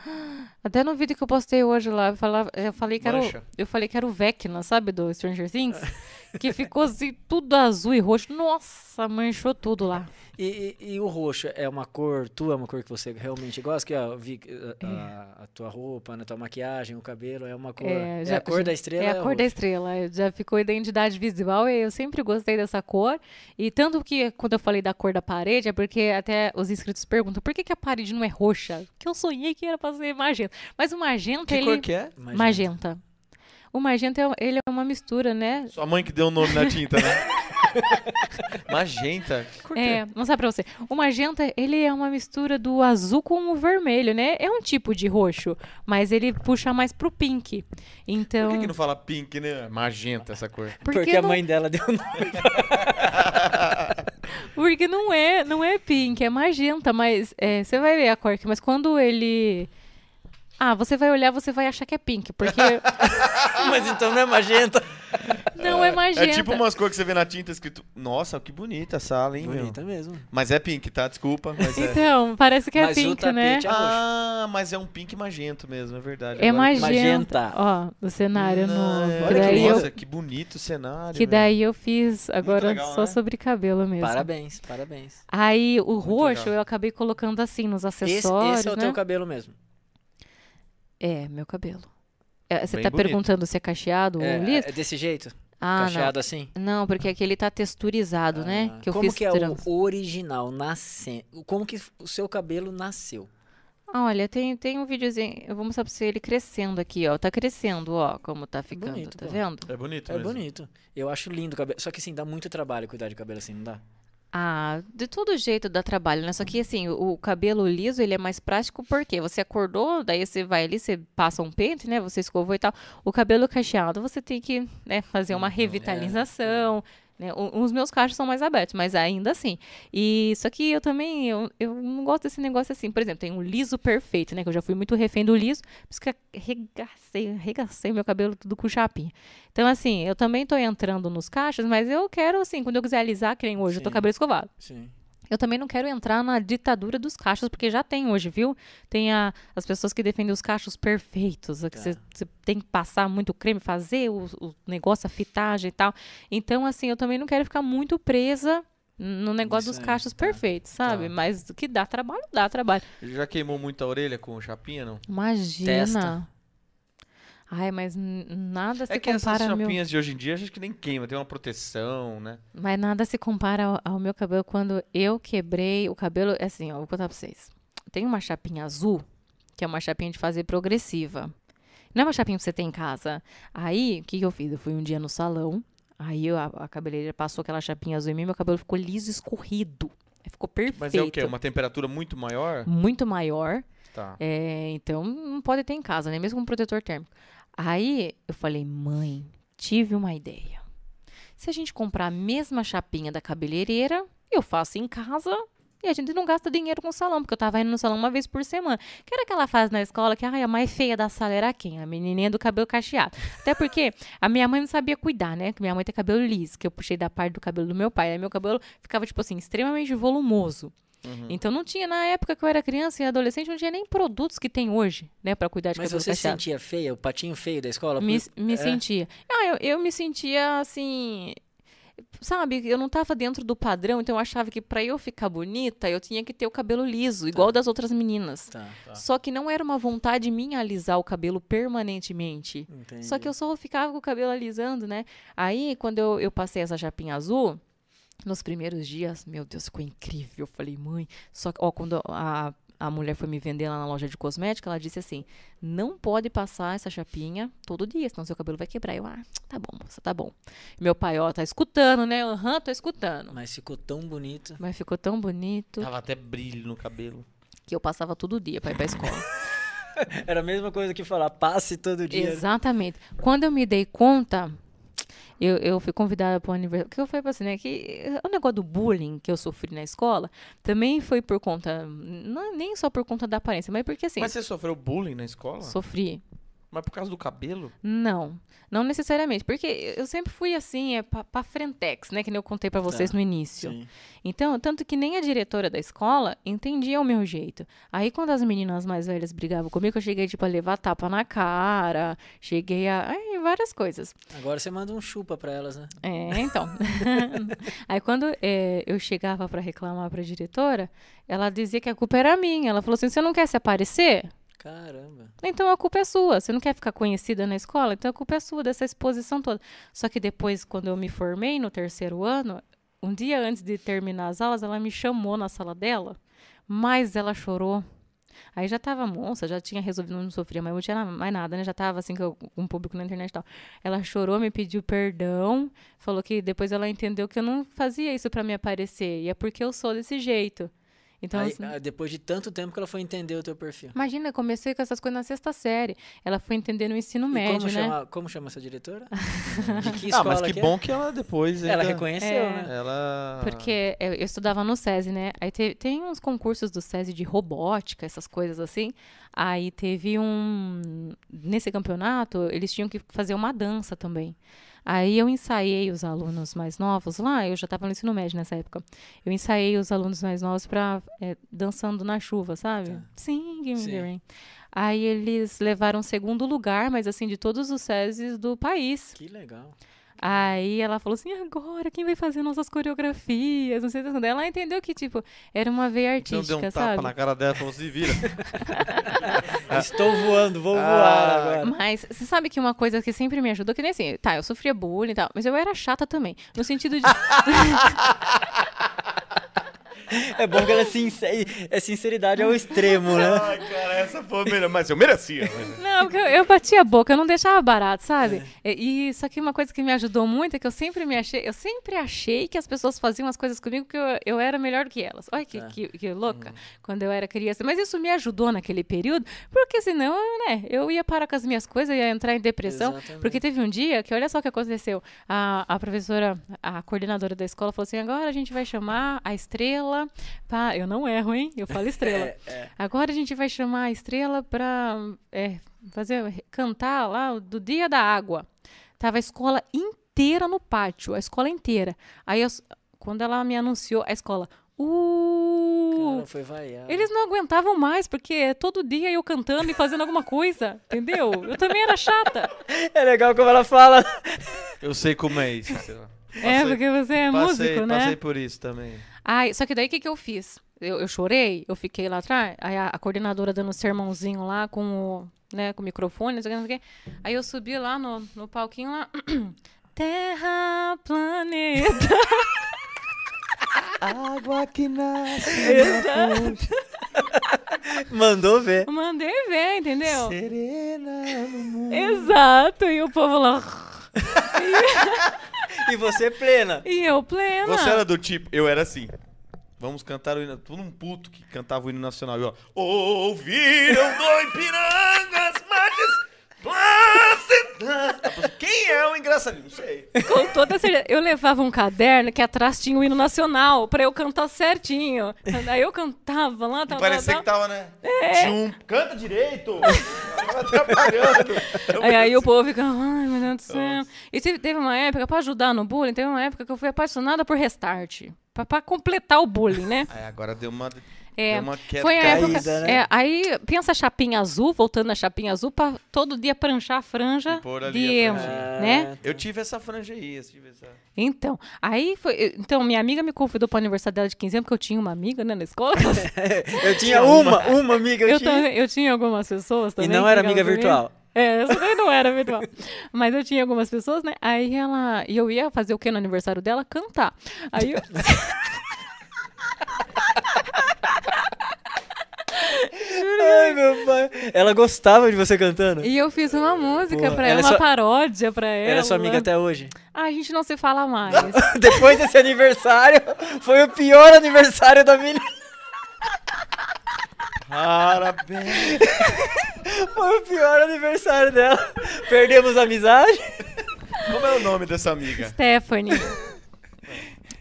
Até no vídeo que eu postei hoje lá, eu, falava, eu falei que era o, Mancha. eu falei que era o Vecna, sabe, do Stranger Things? que ficou assim, tudo azul e roxo. Nossa, manchou tudo lá. E, e- e o roxo é uma cor, tu é uma cor que você realmente gosta? Que ó, vi a, a- a tua roupa, né, tua maquiagem, o cabelo, é uma cor. É, É, já- a cor já- da estrela? É a cor da roxo. estrela, é, já ficou identidade visual e eu sempre gostei dessa cor. E tanto que quando eu falei da cor da parede, é porque até os inscritos perguntam por que, que a parede não é roxa? Que eu sonhei que era pra ser magenta. Mas o magenta, Que ele. cor que é? Magenta. Magenta. O magenta, é- ele é uma mistura, né? Sua mãe que deu o nome na tinta, né? Magenta? É, não sabe pra você. O magenta, ele é uma mistura do azul com o vermelho, né? É um tipo de roxo, mas ele puxa mais pro pink. Então, Por que, que não fala pink, né? Magenta essa cor. porque, Porque a não, mãe dela deu o nome. porque não é, não é pink, é magenta, mas é, você vai ver a cor aqui, mas quando ele Ah, você vai olhar, você vai achar que é pink, porque Mas então não é magenta. não é magenta. É tipo umas cores que você vê na tinta escrito. Nossa, que bonita a sala, hein, meu? Bonita mesmo. Mas é pink, tá? Desculpa. Mas é. Então, parece que é Mas o pink, né? é. Ah, mas é um pink magento mesmo, é verdade. É Agora magenta. Magenta. Ó, o cenário Não, novo. olha Que eu, nossa, que bonito o cenário. que daí eu fiz agora legal, só né? sobre cabelo mesmo. Parabéns, parabéns. Aí o roxo legal. eu acabei colocando assim nos Esse, acessórios, esse é o né? teu cabelo mesmo. É, meu cabelo. É, você Bem tá bonito. perguntando se é cacheado É, ou liso? é desse jeito? ah, cacheado assim? não. Não, porque aqui ele tá texturizado, né? Ah, Que eu como fiz que é trans. o original, nascendo? Como que o seu cabelo nasceu? Ah, Olha, tem, tem um videozinho. Eu vou mostrar pra você ele crescendo aqui, ó. Tá crescendo, ó, como tá ficando, bonito, tá pô. vendo? É bonito É mesmo. bonito. Eu acho lindo o cabelo. Só que assim, dá muito trabalho cuidar de cabelo assim, não dá? Ah, de todo jeito dá trabalho, né? Só que assim, o, cabelo liso, ele é mais prático porque você acordou, daí você vai ali, você passa um pente, né? Você escovou e tal. O cabelo cacheado, você tem que, né, fazer uma revitalização. Né? Os meus cachos são mais abertos, mas ainda assim. E só que eu também, eu, eu não gosto desse negócio assim. Por exemplo, tem um liso perfeito, né? Que eu já fui muito refém do liso. Por isso que eu arregacei, arregacei meu cabelo tudo com chapinha. Então, assim, eu também tô entrando nos cachos, mas eu quero, assim, quando eu quiser alisar, que nem hoje, eu tô Sim. com cabelo escovado. Sim. Eu também não quero entrar na ditadura dos cachos, porque já tem hoje, viu? Tem a- as pessoas que defendem os cachos perfeitos, a que Tá. você você tem que passar muito creme, fazer o, o negócio, a fitagem e tal. Então, assim, eu também não quero ficar muito presa no negócio Isso dos cachos tá, perfeitos, sabe? tá. Mas que dá trabalho, dá trabalho. Já queimou muita orelha com chapinha, não? Imagina. Testa. Ai, mas nada se É que essas compara ao meu... chapinhas de hoje em dia, acho que nem queima, tem uma proteção, né? Mas nada se compara ao, ao meu cabelo quando eu quebrei o cabelo. é Assim, ó, vou contar pra vocês. Tem uma chapinha azul, que é uma chapinha de fazer progressiva. Não é uma chapinha que você tem em casa. Aí, o que, que eu fiz? Eu fui um dia no salão, aí a, a cabeleireira passou aquela chapinha azul em mim, meu cabelo ficou liso, escorrido. Ficou perfeito. Mas é o quê? Uma temperatura muito maior? Muito maior. Tá. É, então, não pode ter em casa, né? Mesmo com protetor térmico. Aí, eu falei, mãe, tive uma ideia. Se a gente comprar a mesma chapinha da cabeleireira, eu faço em casa e a gente não gasta dinheiro com o salão, porque eu tava indo no salão uma vez por semana. Que era aquela fase na escola que ai, a mais feia da sala era quem? A menininha do cabelo cacheado. Até porque a minha mãe não sabia cuidar, né? Que minha mãe tem cabelo liso, que eu puxei da parte do cabelo do meu pai. Aí meu cabelo ficava, tipo assim, extremamente volumoso. Uhum. Então não tinha, na época que eu era criança e adolescente, não tinha nem produtos que tem hoje, né, pra cuidar de Mas cabelo você se cacheado. sentia feia, o patinho feio da escola? Me, me é. sentia. Ah, eu, eu me sentia assim. Sabe, eu não tava dentro do padrão, então eu achava que pra eu ficar bonita, eu tinha que ter o cabelo liso, igual das outras meninas. Tá, tá. Só que não era uma vontade minha alisar o cabelo permanentemente. Entendi. Só que eu só ficava com o cabelo alisando, né? Aí, quando eu, eu passei essa chapinha azul, nos primeiros dias, meu Deus, ficou incrível. Eu falei, mãe. Só que, ó, quando a, a mulher foi me vender lá na loja de cosmética, ela disse assim: não pode passar essa chapinha todo dia, senão seu cabelo vai quebrar. Eu, ah, tá bom, moça, tá bom. Meu pai, ó, tá escutando, né? Aham, tô escutando. Mas ficou tão bonito. Mas ficou tão bonito Tava até brilho no cabelo. que eu passava todo dia pra ir pra escola. Era a mesma coisa que falar, passe todo dia. Exatamente. Quando eu me dei conta, eu, eu fui convidada para o aniversário. Que eu falei assim, né? Que o negócio do bullying que eu sofri na escola também foi por conta. Não, nem só por conta da aparência, mas porque assim. Mas você sofreu bullying na escola? Sofri. Mas por causa do cabelo? Não, não necessariamente. Porque eu sempre fui assim, é pra, pra frentex, né? Que nem eu contei pra vocês Tá, no início. Sim. Então, tanto que nem a diretora da escola entendia o meu jeito. Aí, quando as meninas mais velhas brigavam comigo, eu cheguei, tipo, a levar tapa na cara, cheguei a. Ai, várias coisas. Agora você manda um chupa pra elas, né? É, então. Aí quando é, eu chegava pra reclamar pra diretora, ela dizia que a culpa era minha. Ela falou assim: você não quer se aparecer? Caramba. Então a culpa é sua. Você não quer ficar conhecida na escola? Então a culpa é sua dessa exposição toda. Só que depois, quando eu me formei no terceiro ano, um dia antes de terminar as aulas, ela me chamou na sala dela, mas ela chorou. Aí já tava moça, já tinha resolvido, não sofria, mas não tinha mais nada, né? Já tava assim com um público na internet e tal. Ela chorou, me pediu perdão, falou que depois ela entendeu que eu não fazia isso pra me aparecer, e é porque eu sou desse jeito. Então, Aí, assim, ah, depois de tanto tempo que ela foi entender o teu perfil. imagina, eu comecei com essas coisas na sexta série. Ela foi entender no ensino E médio, como, né? chama, como chama essa diretora? De que ah, escola mas que que é? bom que ela depois Ela reconheceu, É. né? Ela... Porque eu, eu estudava no SESI, né? Aí te- tem uns concursos do SESI de robótica, essas coisas assim. Aí teve um. Nesse campeonato, eles tinham que fazer uma dança também. Aí eu ensaiei os alunos mais novos lá, eu já estava no ensino médio nessa época. Eu ensaiei os alunos mais novos para dançando na chuva, sabe? Tá. Sim, give me Sim. the rain. Aí eles levaram segundo lugar, mas assim, de todos os SESIs do país. Que legal. Aí ela falou assim, agora quem vai fazer nossas coreografias? Não sei o que. Ela entendeu que, tipo, era uma veia Então deu artística, um tapa sabe? na cara dela e falou, se vira. Estou voando, vou Ah. voar agora. Mas você sabe que uma coisa que sempre me ajudou, que nem assim, tá, eu sofria bullying e tal, mas eu era chata também. No sentido de. É bom que ela é, sincer... é sinceridade ao extremo, né? Ai, cara, essa foi melhor. Mas eu merecia. Não, porque eu, eu batia a boca, eu não deixava barato, sabe? E, e isso aqui, uma coisa que me ajudou muito é que eu sempre me achei, eu sempre achei que as pessoas faziam as coisas comigo porque eu, eu era melhor do que elas. Olha que, Tá. que, que louca, quando eu era criança. Mas isso me ajudou naquele período, porque senão, né, eu ia parar com as minhas coisas, ia entrar em depressão. Exatamente. Porque teve um dia que, olha só o que aconteceu. A, a professora, a coordenadora da escola falou assim: agora a gente vai chamar a estrela. Pra... Eu não erro, hein? Eu falo estrela. É, Agora a gente vai chamar a estrela pra é, fazer, cantar lá o do Dia da Água. Tava a escola inteira no pátio, a escola inteira. Aí, eu- quando ela me anunciou, a escola. Uh! Cara, foi vaiar. Eles não aguentavam mais, porque todo dia eu cantando e fazendo alguma coisa, entendeu? Eu também era chata. É legal como ela fala. Eu sei como é isso. sei lá. É, porque você é passei, músico, né? Passei por isso também. Ai, só que daí o que, que eu fiz? Eu, eu chorei, eu fiquei lá atrás, aí a, a coordenadora dando um sermãozinho lá com o, né, com o microfone, não sei o que, não sei o que. Aí eu subi lá no, no palquinho lá. Terra, planeta. Água que nasce. Exato. Mandou ver. Mandei ver, entendeu? Serena no mundo. Exato. E o povo lá. E você plena. E eu plena. Você era do tipo, eu era assim. Vamos cantar o hino. Todo um puto que cantava o hino nacional. E eu, ouviram do Ipirangas margens plácidas. Quem é o engraçadinho? Não sei. Com toda certeza. Eu levava um caderno que atrás tinha o hino nacional pra eu cantar certinho. Aí eu cantava lá, tal, Parecia que tava, né? Jum, canta direito. Tava atrapalhando. Eu Aí, aí o povo fica, ai meu Deus do céu. E teve, teve uma época, pra ajudar no bullying, teve uma época que eu fui apaixonada por restart. Pra, pra completar o bullying, né? Aí agora deu uma, É, deu uma queda. Foi a caída, época. né? é, aí pensa a chapinha azul, voltando na chapinha azul, pra todo dia pranchar a franja E pôr ali de a emo, né? Eu tive essa franja aí. Eu tive essa... Então, aí foi. Então, minha amiga me convidou pro aniversário dela de 15 anos, porque eu tinha uma amiga, né, na escola. Eu tinha uma, uma amiga. Eu, eu, tinha. também, eu tinha algumas pessoas E também. não que era amiga comigo. virtual. É, essa daí não era virtual. Mas eu tinha algumas pessoas, né? Aí ela. E eu ia fazer o quê no aniversário dela? Cantar. Aí eu. Ai, meu pai. Ela gostava de você cantando. E eu fiz uma música Porra, pra ela ela, é uma sua- paródia pra ela. Ela é sua amiga até hoje. Ah, a gente não se fala mais. Depois desse aniversário, foi o pior aniversário da menina. Parabéns. Foi o pior aniversário dela. Perdemos a amizade. Como é o nome dessa amiga? Stephanie.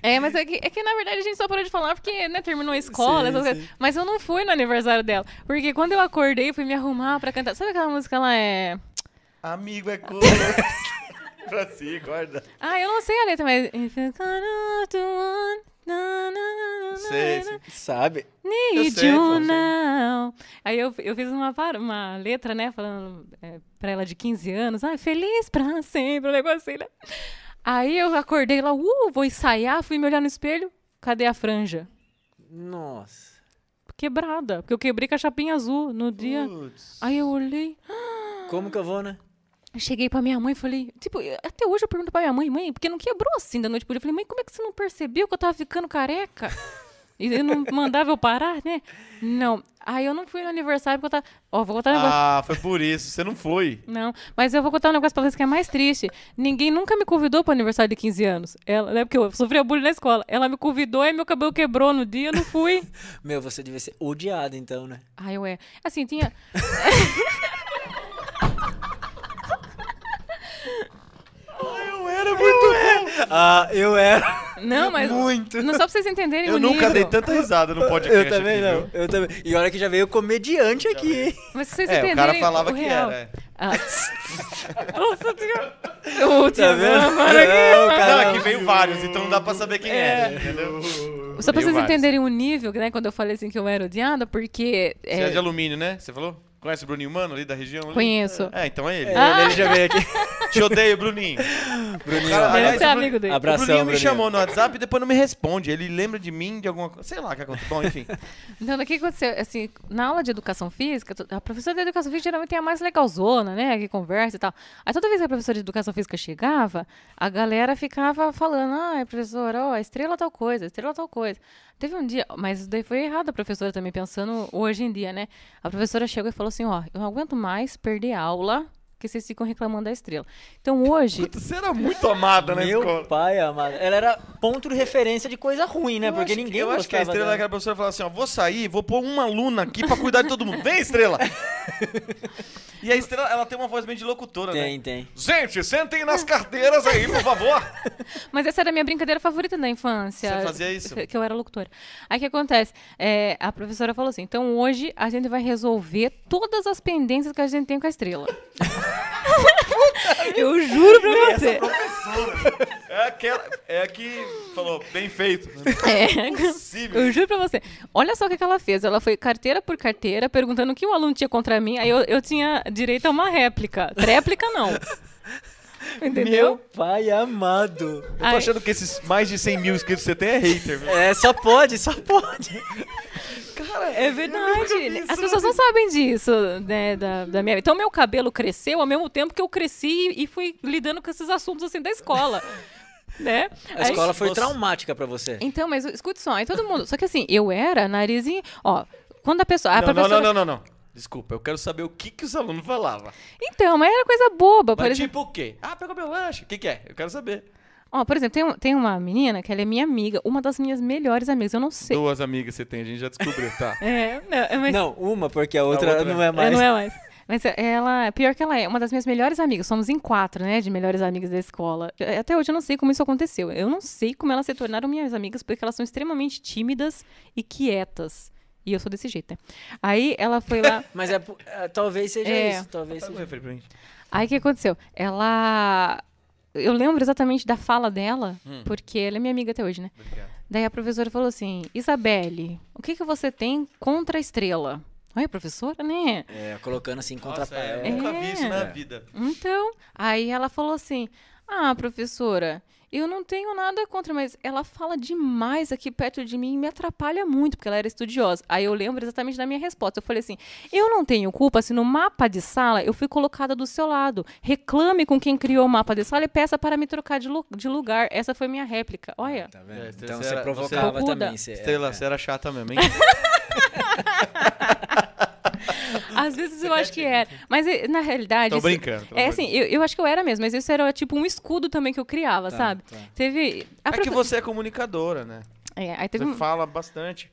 É, mas é que, é que, na verdade a gente só parou de falar porque, né, terminou a escola, Sim, essas sim. coisas. Mas eu não fui no aniversário dela. Porque quando eu acordei, fui me arrumar pra cantar. Sabe aquela música lá é. Amigo é cor. pra si, guarda. Ah, eu não sei a letra, mas. If you got to one, na, na, na, Sei. Sabe? Need sei, you now. Aí eu, eu fiz uma, uma letra, né, falando é, pra ela de 15 anos, ai, feliz pra sempre, um negócio assim, né? Aí eu acordei lá, uh, vou ensaiar, fui me olhar no espelho, cadê a franja? Nossa. Quebrada, porque eu quebrei com a chapinha azul no dia. Putz. Aí eu olhei, Como que eu vou, né? cheguei pra minha mãe e falei, tipo, até hoje eu pergunto pra minha mãe, mãe, porque não quebrou assim da noite pro dia. Eu falei, mãe, como é que você não percebeu que eu tava ficando careca? E ele não mandava eu parar, né? Não. Aí eu não fui no aniversário porque eu tava. Ó, vou contar um negócio. Ah, foi por isso. Você não foi. Não, mas eu vou contar um negócio pra vocês que é mais triste. Ninguém nunca me convidou pro aniversário de 15 anos. Ela, né? Porque eu sofria bullying na escola. Ela me convidou e meu cabelo quebrou no dia, eu não fui. Meu, você devia ser odiado então, né? Ai, ué. Assim, tinha. Eu era muito bom. Ah, eu era. Não, mas. Muito. Não só pra vocês entenderem Eu o nunca nível. dei tanta risada no podcast. Eu também aqui, não. viu? Eu também. E olha que já veio comediante aqui, hein? Mas se vocês É, o entenderem. cara falava o que real. era. é. Ah. Nossa. Ô, Tá vendo? agora aqui. Não, Não, cara, é que veio vários, então não dá pra saber quem é, entendeu? Só pra Veio vocês vários. entenderem o nível, né? Quando eu falei assim que eu era odiada, porque. Você é é, de alumínio, né? Você falou? Conhece o Bruninho Mano ali da região? ali? conheço. É, então é ele. É, Ele já veio aqui. Te odeio, Bruninho. Bruninho, Cara, aliás, o amigo dele. O Abração, Bruninho me Bruninho. chamou no WhatsApp e depois não me responde. Ele lembra de mim, de alguma coisa. Sei lá o que aconteceu. Bom, enfim. Então, o que aconteceu? Assim, na aula de educação física, a professora de educação física geralmente é a mais legalzona, né? Que conversa e tal. Aí toda vez que a professora de educação física chegava, a galera ficava falando: ah, professora, ó, estrela tal coisa, estrela tal coisa. Teve um dia, mas daí foi errado a professora também, pensando hoje em dia, né? A professora chegou e falou assim: ó, eu não aguento mais perder aula. Que vocês ficam reclamando da estrela. Então hoje. Você era muito amada na Meu escola. pai amado. Ela era ponto de referência de coisa ruim, né? Eu Porque acho que- ninguém Eu acho que a estrela dela. daquela professora falava assim: ó, vou sair, vou pôr uma aluna aqui pra cuidar de todo mundo. Vem, estrela! e a estrela, ela tem uma voz bem de locutora, Tem, né? tem. Gente, sentem nas carteiras aí, por favor. Mas essa era a minha brincadeira favorita da infância. Você fazia isso? Que eu era locutora. Aí o que acontece? É, a professora falou assim: então hoje a gente vai resolver todas as pendências que a gente tem com a estrela. eu juro pra você. É aquela. É a que falou, bem feito. É. Possível. Eu juro pra você. Olha só o que, que ela fez. Ela foi carteira por carteira, perguntando o que o aluno tinha contra mim. Aí eu, eu tinha direito a uma réplica. Tréplica, não. Meu Entendeu? pai amado. Eu tô Ai. achando que esses mais de 100 mil inscritos que você tem é hater? É, só pode, só pode. É verdade. As pessoas não sabem disso, né, da, da minha Então, meu cabelo cresceu ao mesmo tempo que eu cresci e fui lidando com esses assuntos, assim, da escola. né? A Aí- escola foi traumática pra você. Então, mas escute só, aí todo mundo... Só que assim, eu era narizinho... Ó, quando a pessoa... A Não, não, professora... não, não, não, não. Desculpa, eu quero saber o que, que os alunos falavam. Então, mas era coisa boba. Por Mas exemplo, tipo o quê? Ah, pegou meu lanche. O que, que é? Eu quero saber. Ó, por exemplo tem, um- tem uma menina que ela é minha amiga, uma das minhas melhores amigas, eu não sei. Duas amigas você tem, a gente já descobriu, tá? É, não, é, mas... Não, uma, porque a outra, outra- não é É, mais. não é mais. Mas ela, pior que ela é, uma das minhas melhores amigas. Somos em quatro, né, de melhores amigas da escola. Até hoje eu não sei como isso aconteceu. Eu não sei como elas se tornaram minhas amigas, porque elas são extremamente tímidas e quietas. E eu sou desse jeito, né? Aí ela foi lá. Mas é, é, talvez seja É. isso, talvez seja. Aí o que aconteceu? Ela. Eu lembro exatamente da fala dela, porque ela é minha amiga até hoje, né? Obrigado. Daí a professora falou assim: Isabelle, o que, que você tem contra a estrela? Olha, professora, né? É, colocando assim contra Nossa, é, é, eu nunca vi isso na É. vida. Então, aí ela falou assim: Ah, professora, eu não tenho nada contra, mas ela fala demais aqui perto de mim e me atrapalha muito, porque ela era estudiosa. Aí eu lembro exatamente da minha resposta. Eu falei assim: Eu não tenho culpa se no mapa de sala eu fui colocada do seu lado. Reclame com quem criou o mapa de sala e peça para me trocar de, lu- de lugar. Essa foi minha réplica. Olha. Tá vendo? É, então você você era- provocava você- também. Você, Estrela, é, você era chata mesmo, hein? Às vezes eu acho que era. Mas eh, na realidade. Tô isso- brincando. pelo É assim, eu, eu acho que eu era mesmo, mas isso era tipo um escudo também que eu criava, Tá, sabe? tá. Teve. a É que profe- você é comunicadora, né? É, aí teve Você um- fala bastante.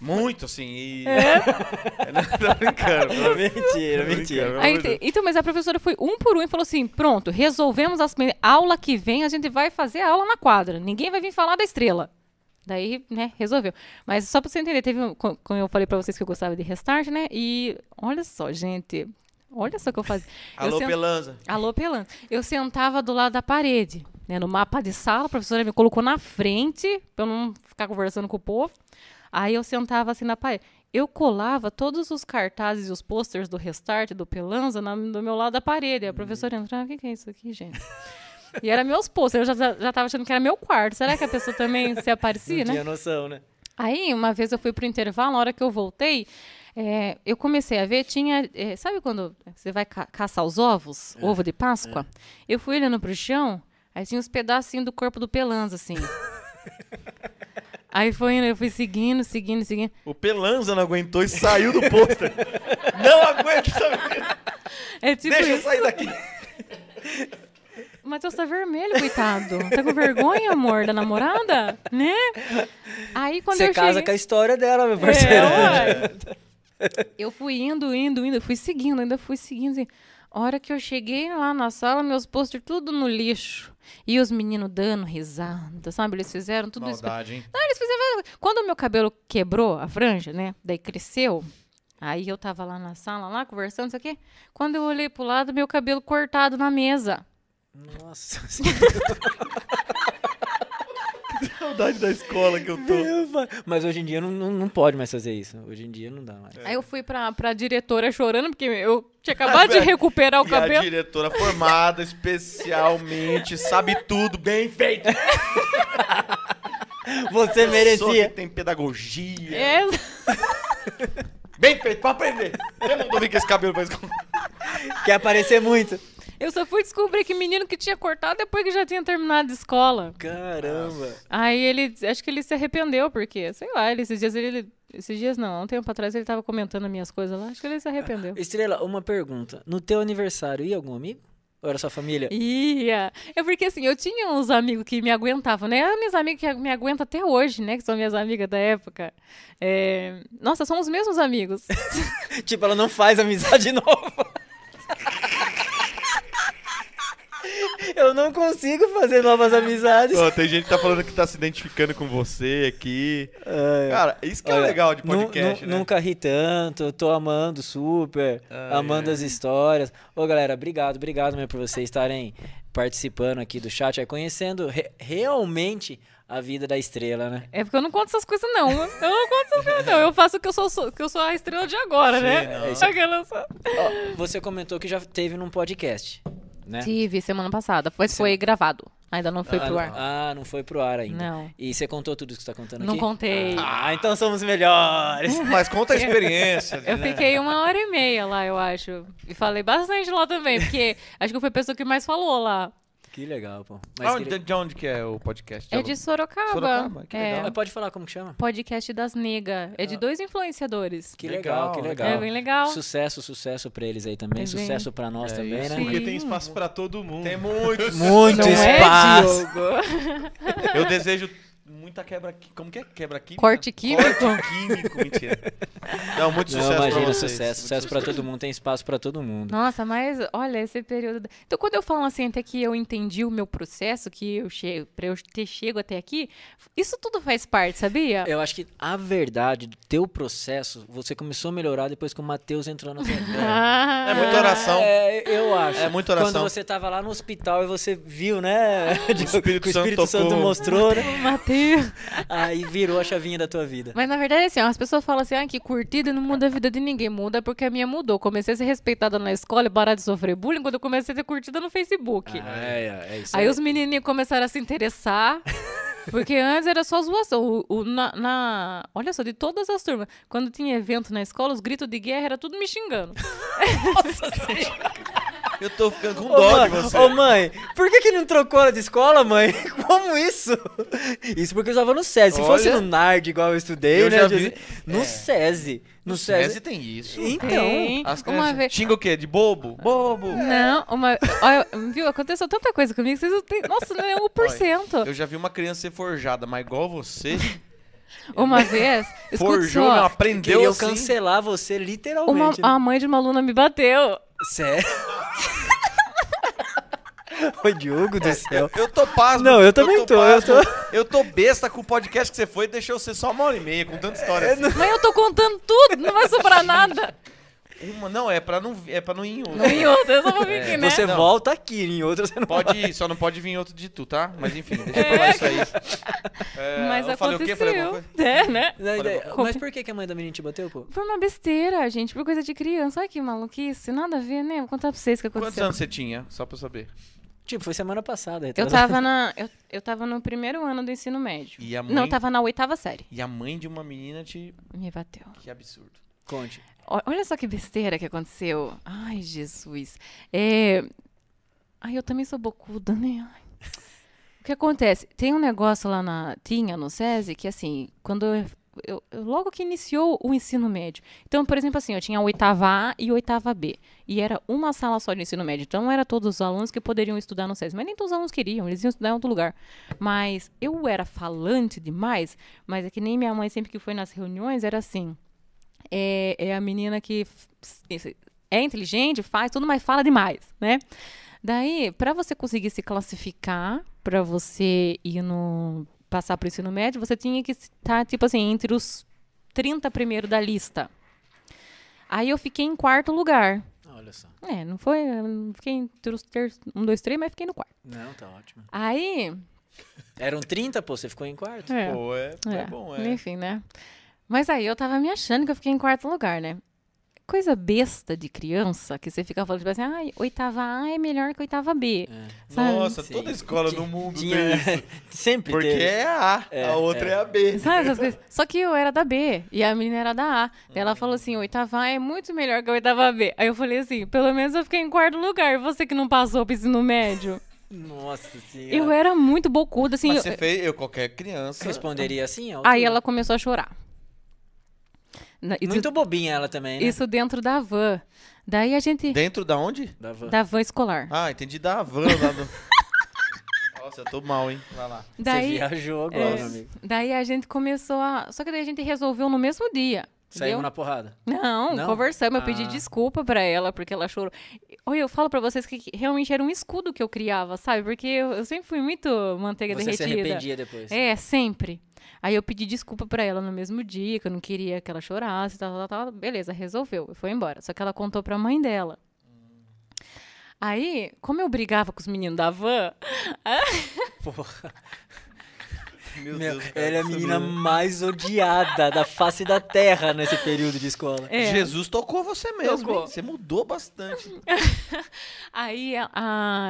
Muito, assim, e... Não, tô brincando. tô Mentira, mentira. Aí então, mas a professora foi um por um e falou assim: pronto, resolvemos as aula que vem, a gente vai fazer a aula na quadra. Ninguém vai vir falar da estrela. Daí, né, resolveu. Mas só pra você entender, teve co- quando eu falei pra vocês que eu gostava de restart, né? E olha só, gente. Olha só o que eu fazia. Alô, Pelanza. Alô, Pelan. Eu sentava do lado da parede, né, no mapa de sala, a professora me colocou na frente, pra eu não ficar conversando com o povo. Aí eu sentava assim na parede. Eu colava todos os cartazes e os posters do Restart, do Pelanza, na- do meu lado da parede. A professora entrava, o que, que é isso aqui, gente? E era meus posters, eu já, já tava achando que era meu quarto. Será que a pessoa também se aparecia, Não né? tinha noção, né? Aí, uma vez eu fui pro intervalo, na hora que eu voltei, é, eu comecei a ver, tinha. é, sabe quando você vai ca- caçar os ovos? Ovo de Páscoa? Eu fui olhando pro chão, aí tinha uns pedacinhos do corpo do Pelanza, assim. aí foi eu fui seguindo, seguindo, seguindo. O Pelanza não aguentou e saiu do pôster. não aguento essa menina. É tipo Deixa eu isso. sair daqui. O Matheus tá vermelho, coitado. Tá com vergonha, amor, da namorada? Né? Aí quando Você eu casa cheguei... com a história dela, meu parceiro. É, eu fui indo, indo, indo, fui seguindo, ainda fui seguindo. Assim. A hora que eu cheguei lá na sala, meus posters tudo no lixo. E os meninos dando risada, sabe? Eles fizeram tudo isso. Maldade, hein? Não, eles fizeram. Quando o meu cabelo quebrou, a franja, né? Daí cresceu. Aí eu tava lá na sala, lá, conversando, isso aqui. Quando eu olhei pro lado, meu cabelo cortado na mesa. Nossa. saudade da escola que eu tô. Mas hoje em dia não, não, não pode mais fazer isso. Hoje em dia não dá mais. Aí eu fui pra, pra diretora chorando, porque eu tinha acabado de recuperar o E a cabelo. diretora formada especialmente, sabe tudo, bem feito. Você Pessoa merecia. que tem pedagogia. É, Bem feito, pra aprender. Eu não vir com esse cabelo pra escola. Quer aparecer muito. Eu só fui descobrir que menino que tinha cortado depois que já tinha terminado a escola. Caramba. Aí ele, acho que ele se arrependeu, porque, sei lá, ele, esses dias ele, esses dias não, há um tempo atrás ele tava comentando as minhas coisas lá, acho que ele se arrependeu. Estrela, uma pergunta. No teu aniversário, ia algum amigo? Ou era sua família? Ia. É porque assim, eu tinha uns amigos que me aguentavam, né? As minhas amigas que me aguentam até hoje, né? Que são minhas amigas da época. É, Nossa, são os mesmos amigos. tipo, ela não faz amizade nova. Eu não consigo fazer novas amizades. Tem gente que tá falando que tá se identificando com você aqui. Ai, Cara, isso que é olha, legal de podcast, né? Nunca ri tanto, tô amando super, Ai, amando ai. as histórias. Ô galera, obrigado, obrigado mesmo por vocês estarem participando aqui do chat, aí conhecendo re- realmente a vida da estrela, né? É porque eu não conto essas coisas, não. Eu não conto essas coisas, não. Eu faço que eu sou, sou- que eu sou a estrela de agora, né? não. Isso- Aquela Ó, você comentou que já teve num podcast, né? Tive semana passada, mas foi gravado. Ainda não foi ah, pro ar. Ah, não foi pro ar ainda. Não. E você contou tudo isso que você tá contando Não aqui? contei. Ah, então somos melhores. Mas conta a experiência. Eu né? fiquei uma hora e meia lá, eu acho. E falei bastante lá também, porque acho que eu fui a pessoa que mais falou lá. Que legal, pô. Mas, Aonde- De onde que é o podcast? É de Sorocaba. Sorocaba, que é. legal. Mas pode falar como que chama? Podcast das Negas. É de dois influenciadores. Que legal, Legal, que legal. É bem legal. Sucesso, sucesso pra eles aí também. É bem- Sucesso pra nós É também, isso. né? Sim. Porque tem espaço pra todo mundo. Tem. Muito Não é, espaço. Eu desejo muita quebra. Como que é? Quebra química? Corte químico? Corte químico, mentira. Não, muito Não, sucesso pra imagina, vocês. sucesso. Sucesso pra todo mundo, tem espaço pra todo mundo. Nossa, mas olha, esse período. Então, quando eu falo assim, até que eu entendi o meu processo, que eu chego, pra eu ter chego até aqui, isso tudo faz parte, sabia? Eu acho que a verdade do teu processo, você começou a melhorar depois que o Matheus entrou na tua vida. Ah, É muita oração. É, eu acho. É muita oração. Quando você tava lá no hospital e você viu, né? Espírito que o Santo Espírito Santo tocou. mostrou, né? Mateus. Aí virou a chavinha da tua vida. Mas na verdade, assim, ó, as pessoas falam assim, ah, que curtida não muda a vida de ninguém. Muda porque a minha mudou. Comecei a ser respeitada na escola e parar de sofrer bullying quando eu comecei a ter curtida no Facebook. Ah, é, é isso Aí os menininhos começaram a se interessar. Porque antes era só zoação. O, o- na, na- olha só, de todas as turmas. Quando tinha evento na escola, os gritos de guerra era tudo me xingando. Eu tô ficando com Ô, dó de você. ô, mãe, por que, que não trocou ela de escola, mãe? Como isso? Isso porque eu estava no SESI. Se fosse Olha, no NARD, igual eu estudei, eu né? já vi- No SESI. No, No SESI. SESI tem isso. Então, Tem. As uma crianças vez. xingam o quê? De bobo? Bobo. Não, uma. Olha, viu? Aconteceu tanta coisa comigo que vocês não têm. Nossa, não é 1%. Eu já vi uma criança ser forjada, mas igual você, Uma vez. Escuta forjou, só, não aprendeu queriam assim. cancelar você uma, literalmente. né? a mãe de uma aluna me bateu. Sério? Ô, Diogo do céu. Eu tô pasmo. Não, eu também tô, eu pasmo. Eu tô besta com o podcast que você foi e deixou você só uma hora e meia, com tanta história assim. Mas eu tô contando tudo, não vai sobrar nada. Uma, não, é pra não, é pra não ir em outra. Não em outra, eu só vou vir aqui, né? Você Não. volta aqui, em outra você não Pode ir, só não pode vir outro de tu, tá? Mas enfim, deixa pra lá isso aí. É, Mas eu falei o quê? Falei aconteceu. É, né? Falei. Mas por que, que a mãe da menina te bateu, pô? Foi uma besteira, gente, por coisa de criança. Olha que maluquice, nada a ver, né? Vou contar pra vocês o que Quantos aconteceu. anos você tinha? Só pra eu saber. Tipo, foi semana passada. Eu tava, na, eu, eu tava no primeiro ano do ensino médio. E a mãe, Não, eu tava na oitava série. e a mãe de uma menina te... Me bateu. Que absurdo. Conte. Olha só que besteira que aconteceu. Ai, Jesus. É... Ai, eu também sou bocuda, né? Ai. O que acontece? Tem um negócio lá na. Tinha no SESI que, assim, quando eu, eu- logo que iniciou o ensino médio. Então, por exemplo, assim, eu tinha oitava A e oitava B. E era uma sala só de ensino médio. Então, não era todos os alunos que poderiam estudar no SESI. Mas nem todos os alunos queriam, eles iam estudar em outro lugar. Mas eu era falante demais, mas é que nem minha mãe, sempre que foi nas reuniões, era assim é, é a menina que é inteligente, faz tudo, mas fala demais, né? Daí, para você conseguir se classificar, para você ir no passar para o ensino médio, você tinha que estar tipo assim entre os 30 primeiros da lista. Aí eu fiquei em quarto lugar. Olha só. É, não foi, eu não fiquei entre os ter, um, dois, três, mas fiquei no quarto. Não, tá ótimo. Aí, Eram 30, pô, você ficou em quarto. É. Pô, é, é É, bom, é. Enfim, né? Mas aí eu tava me achando que eu fiquei em quarto lugar, né? Coisa besta de criança, que você fica falando, tipo assim, ai, oitava A é melhor que oitava B. É. sabe? Nossa, Sim. toda escola no mundo tinha- tem isso. Sempre Porque teve. é a A, É, a outra é. é. a B. Sabe essas coisas? Só que eu era da B e a menina era da A. Daí ela falou assim: oitava A é muito melhor que a oitava B. Aí eu falei assim: pelo menos eu fiquei em quarto lugar. Você que não passou pro ensino médio. Nossa senhora. Eu era muito bocuda, assim. Mas eu- você fez, eu, qualquer criança. responderia assim? ó, Aí ela começou a chorar. Na- Isso, Muito bobinha ela também, né? isso dentro da van. Daí a gente. Dentro da onde? Da van. Da van escolar. Ah, entendi da van lá do... Nossa, eu tô mal, hein? Vai lá. Você Daí, viajou agora, é, meu amigo. daí a gente começou a. Só que daí a gente resolveu no mesmo dia. Saímos na porrada. Não, Não? conversamos, eu pedi Ah. desculpa pra ela, porque ela chorou. Olha, eu falo pra vocês que realmente era um escudo que eu criava, sabe? Porque eu, eu sempre fui muito manteiga Você se derretida. arrependia depois. É, sempre. Aí eu pedi desculpa pra ela no mesmo dia, que eu não queria que ela chorasse, tal, tal, tal. Beleza, resolveu, foi embora. Só que ela contou pra mãe dela. Aí, como eu brigava com os meninos da van, Porra. Meu, Meu, Deus, cara. ela é a menina mais odiada da face da terra nesse período de escola. é, Jesus tocou você mesmo, Tocou. Você mudou bastante. aí a,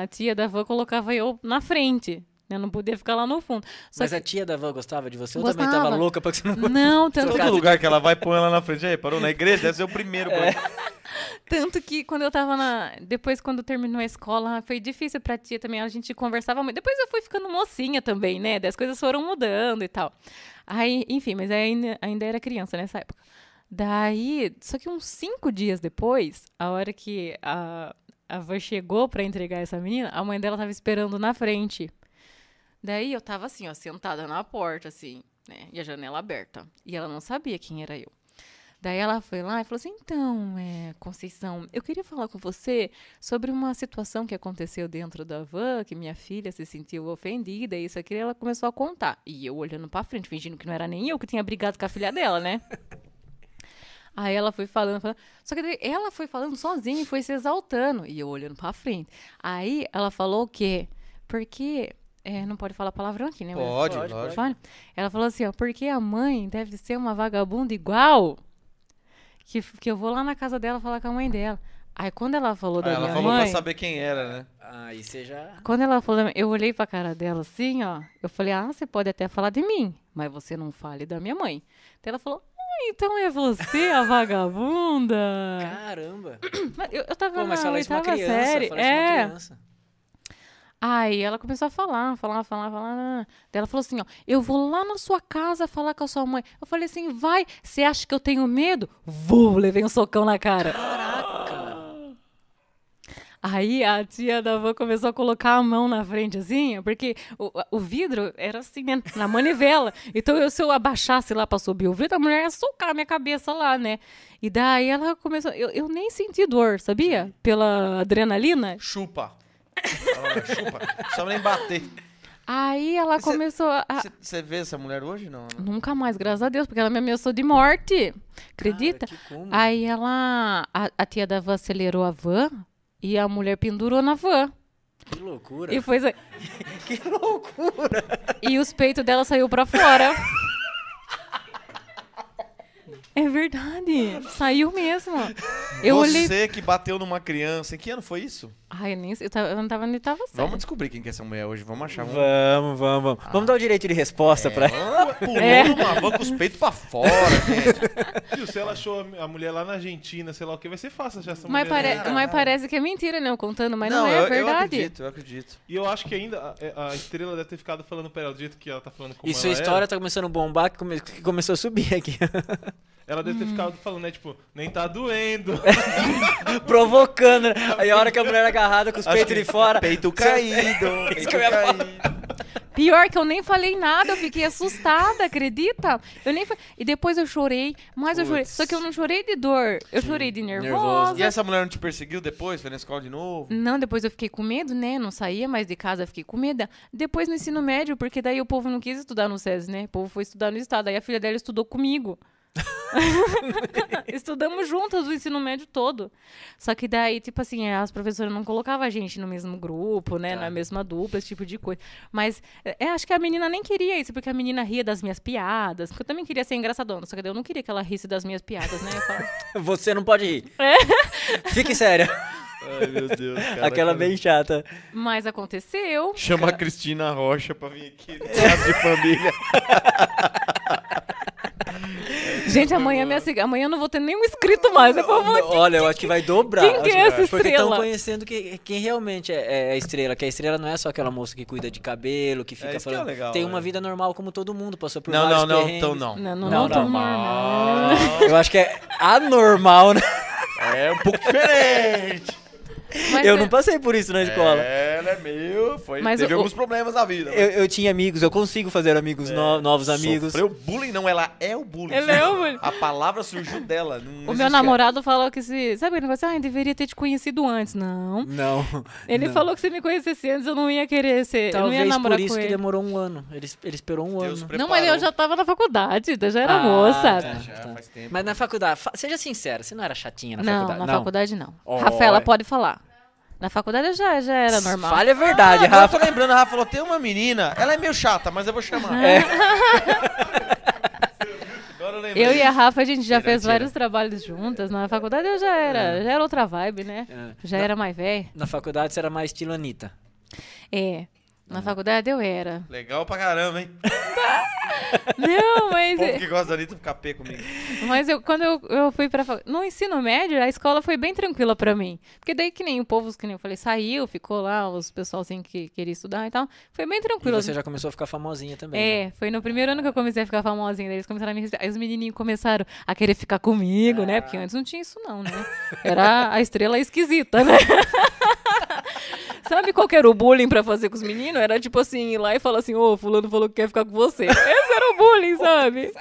a tia da van colocava eu na frente. Eu não podia ficar lá no fundo. Só Mas que- a tia da van gostava de você ou também Gostava. tava louca pra que você não... Não, tanto Todo lugar que ela vai, põe ela na frente. Aí, parou na igreja? Deve ser o primeiro. É. Tanto que quando eu tava na. Depois, quando terminou a escola, foi difícil pra tia também. A gente conversava muito. Depois eu fui ficando mocinha também, né? Das coisas foram mudando e tal. Aí, enfim, mas ainda, ainda era criança nessa época. Daí, só que uns cinco dias depois, a hora que a, a van chegou pra entregar essa menina, a mãe dela tava esperando na frente. Daí eu tava assim, ó, sentada na porta, assim, né? E a janela aberta. E ela não sabia quem era eu. Daí ela foi lá e falou assim: então, é, Conceição, eu queria falar com você sobre uma situação que aconteceu dentro da van, que minha filha se sentiu ofendida, e isso aqui. Ela começou a contar. E eu olhando pra frente, fingindo que não era nem eu que tinha brigado com a filha dela, né? Aí ela foi falando, falando. Só que daí ela foi falando sozinha e foi se exaltando. E eu olhando pra frente. Aí ela falou o quê? Porque. É, não pode falar palavrão aqui, né? Pode, Pode, lógico. Fala. Ela falou assim, ó, porque a mãe deve ser uma vagabunda igual. Que, que eu vou lá na casa dela falar com a mãe dela. Aí quando ela falou Ah, da ela minha falou mãe. pra saber quem era, né? Aí você já... Quando ela falou, eu olhei pra cara dela assim, ó. Eu falei, ah, você pode até falar de mim, mas você não fale da minha mãe. Então ela falou, ah, então é você a vagabunda. Caramba. Mas eu, eu tava Pô, mas na fala isso pra oitava criança, série. fala isso pra é. criança. Aí ela começou a falar, falar, falar, falar. Daí ela falou assim, ó, eu vou lá na sua casa falar com a sua mãe. Eu falei assim, vai, você acha que eu tenho medo? Vou, levei um socão na cara. Caraca. Aí a tia da avó começou a colocar a mão na frente, assim, porque o, o vidro era assim, né, na manivela. Então, eu, se eu abaixasse lá pra subir o vidro, a mulher ia socar a minha cabeça lá, né? E daí ela começou. Eu, eu nem senti dor, sabia? Pela adrenalina. Chupa. Né? Chupa. Precisava nem bater. Aí ela cê- começou a. Você vê essa mulher hoje? Não. não? Nunca mais, graças a Deus, porque ela me ameaçou de morte. Acredita? Cara? Aí ela. A, a tia da van acelerou a van e a mulher pendurou na van. Que loucura. E foi. Que loucura. E os peitos dela saiu pra fora. É verdade. Saiu mesmo. Eu Você olhei. que bateu numa criança. Em que ano foi isso? Ai, eu, nem, sei, eu, tava, eu não tava nem tava Vamos certo. descobrir quem que é essa mulher hoje. Vamos achar um. Vamos, vamos, vamos. Vamos dar o direito de resposta pra ela. Ah, Pulou É. numa van com os peitos pra fora, gente. Viu, se ela achou a mulher lá na Argentina, sei lá o que, vai ser fácil achar essa Mas, mulher. pare- né? mas parece que é mentira, né? Eu contando, mas não, é eu, eu verdade. acredito, eu acredito. E eu acho que ainda a, a estrela deve ter ficado falando pra ela do jeito que ela tá falando como E sua ela história tá começando a bombar, que, come- que começou a subir aqui. é. Ela deve ter Hum. ficado falando, né? Tipo, nem tá doendo. Provocando, né? Aí a hora que a mulher agarrada com os peitos de fora. Peito caído. Peito caído. Pior que eu nem falei nada, eu fiquei assustada, acredita? Eu nem fa- E depois eu chorei, mas eu chorei. Só que eu não chorei de dor, eu chorei de nervosa. Nervoso. E essa mulher não te perseguiu depois? Foi na escola de novo? Não, depois eu fiquei com medo, né? Não saía mais de casa, fiquei com medo. Depois no ensino médio, porque daí o povo não quis estudar no SESI, né? O povo foi estudar no estado. Aí a filha dela estudou comigo. Estudamos juntas o ensino médio todo. Só que daí, tipo assim, as professoras não colocavam a gente no mesmo grupo, né? Tá. Na mesma dupla, esse tipo de coisa. Mas é, acho que a menina nem queria isso, porque a menina ria das minhas piadas. Porque eu também queria ser engraçadona. Só que daí eu não queria que ela risse das minhas piadas, né? Falava, Você não pode rir. É. Fique séria. Ai, meu Deus. cara, Aquela cara. bem chata. Mas aconteceu. Chama a Cristina Rocha pra vir aqui. Casa de família. Gente, amanhã, minha, amanhã eu não vou ter nenhum inscrito mais. Eu vou... Olha, eu acho que vai dobrar. Quem que é essa Porque estão estrela? conhecendo que, quem realmente é, é a estrela. Que a estrela não é só aquela moça que cuida de cabelo, que fica isso que é falando. legal, tem é. uma vida normal como todo mundo, passou por Não, vários não, não, então não. Não, não, Não, não. normal. Eu acho que é anormal, né? É um pouco diferente. Mas eu é- não passei por isso na escola. Ela é meio. Foi, Mas teve o- alguns problemas na vida. Eu, eu tinha amigos, eu consigo fazer amigos, no- novos amigos. Sofreu bullying, não, ela é o bullying. Ela é o bullying. A palavra surgiu dela. não O meu namorado falou que se. Sabe o negócio? Ah, eu deveria ter te conhecido antes. Não. Não. Ele não. falou que se me conhecesse antes, eu não ia querer ser. eu não ia Talvez namorar por isso com que ele. demorou um ano. Ele, ele esperou um Deus ano. preparou. Não, mas eu já tava na faculdade, eu já era Ah, moça. tá. Já faz tempo. Mas na faculdade, fa- seja sincera, você não era chatinha na não, faculdade? na faculdade não. Olha. Rafaela pode falar. Na faculdade eu já, já era normal. Fale a verdade, Ah, agora eu Rafa. tô lembrando, a Rafa falou: tem uma menina, ela é meio chata, mas eu vou chamar. É. Agora eu. Eu e a Rafa, a gente já fez mentira. vários trabalhos juntas. Na faculdade eu já era, já era outra vibe, né? É. Já Na- era mais velha. Na faculdade você era mais estilo Anitta. É. Na faculdade eu era. Legal pra caramba, hein? Não, O mas. povo que gosta da Anitta fica pé comigo. Mas eu, quando eu, eu fui pra. No ensino médio, a escola foi bem tranquila pra mim. Porque daí que nem o povo, que nem eu falei, saiu, ficou lá, os pessoal assim que queria estudar e tal. Foi bem E tranquilo. você já começou a ficar famosinha também. né? É, foi no primeiro ano que eu comecei a ficar famosinha. Daí eles começaram a me respeitar. Aí os menininhos começaram a querer ficar comigo, né? Porque antes não tinha isso, não, né? Era a estrela esquisita, né? Sabe qual que era o bullying pra fazer com os meninos? Era tipo assim, ir lá e falar assim, ô, fulano falou que quer ficar com você. Esse era o bullying, sabe?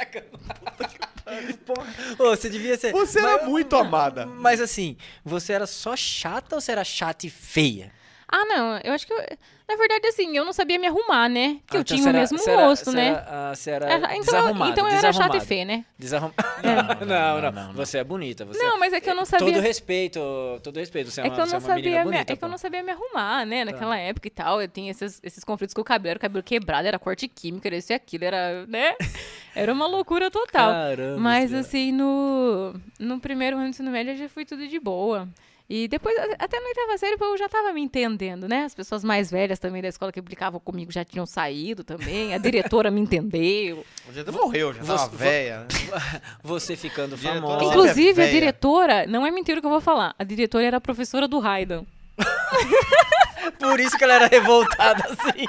Ô, você devia ser. Você era muito amada. Mas assim, você era só chata ou você era chata e feia? Ah, não, eu acho que. eu- na verdade, assim, eu não sabia me arrumar, né? Que Ah, eu então tinha o mesmo rosto, né? Ah, você era É, então, desarrumada, então eu era chata e desarrumada. feia, né? Desarrum... Não, não, Você é bonita. Você Não, é... mas é que eu não Todo sabia. respeito, todo respeito. Você é, É uma, que, eu você não é uma menina sabia me, bonita. é que eu não sabia me arrumar, né? Naquela época e tal. Eu tinha esses, esses conflitos com o cabelo. Era o cabelo quebrado, era corte químico, era isso e aquilo. Era, né? Era uma loucura total. Caramba. Mas assim, no, no primeiro ano do ensino médio eu já fui tudo de boa. E depois, a- até na oitava série, eu já tava me entendendo, né? As pessoas mais velhas também da escola que implicavam comigo já tinham saído também. A diretora me entendeu. Já morreu, já tava Você- velha. né? Você ficando famosa. Inclusive, a diretora, não é mentira o que eu vou falar, a diretora era a professora do Raidan. Por isso que ela era revoltada assim.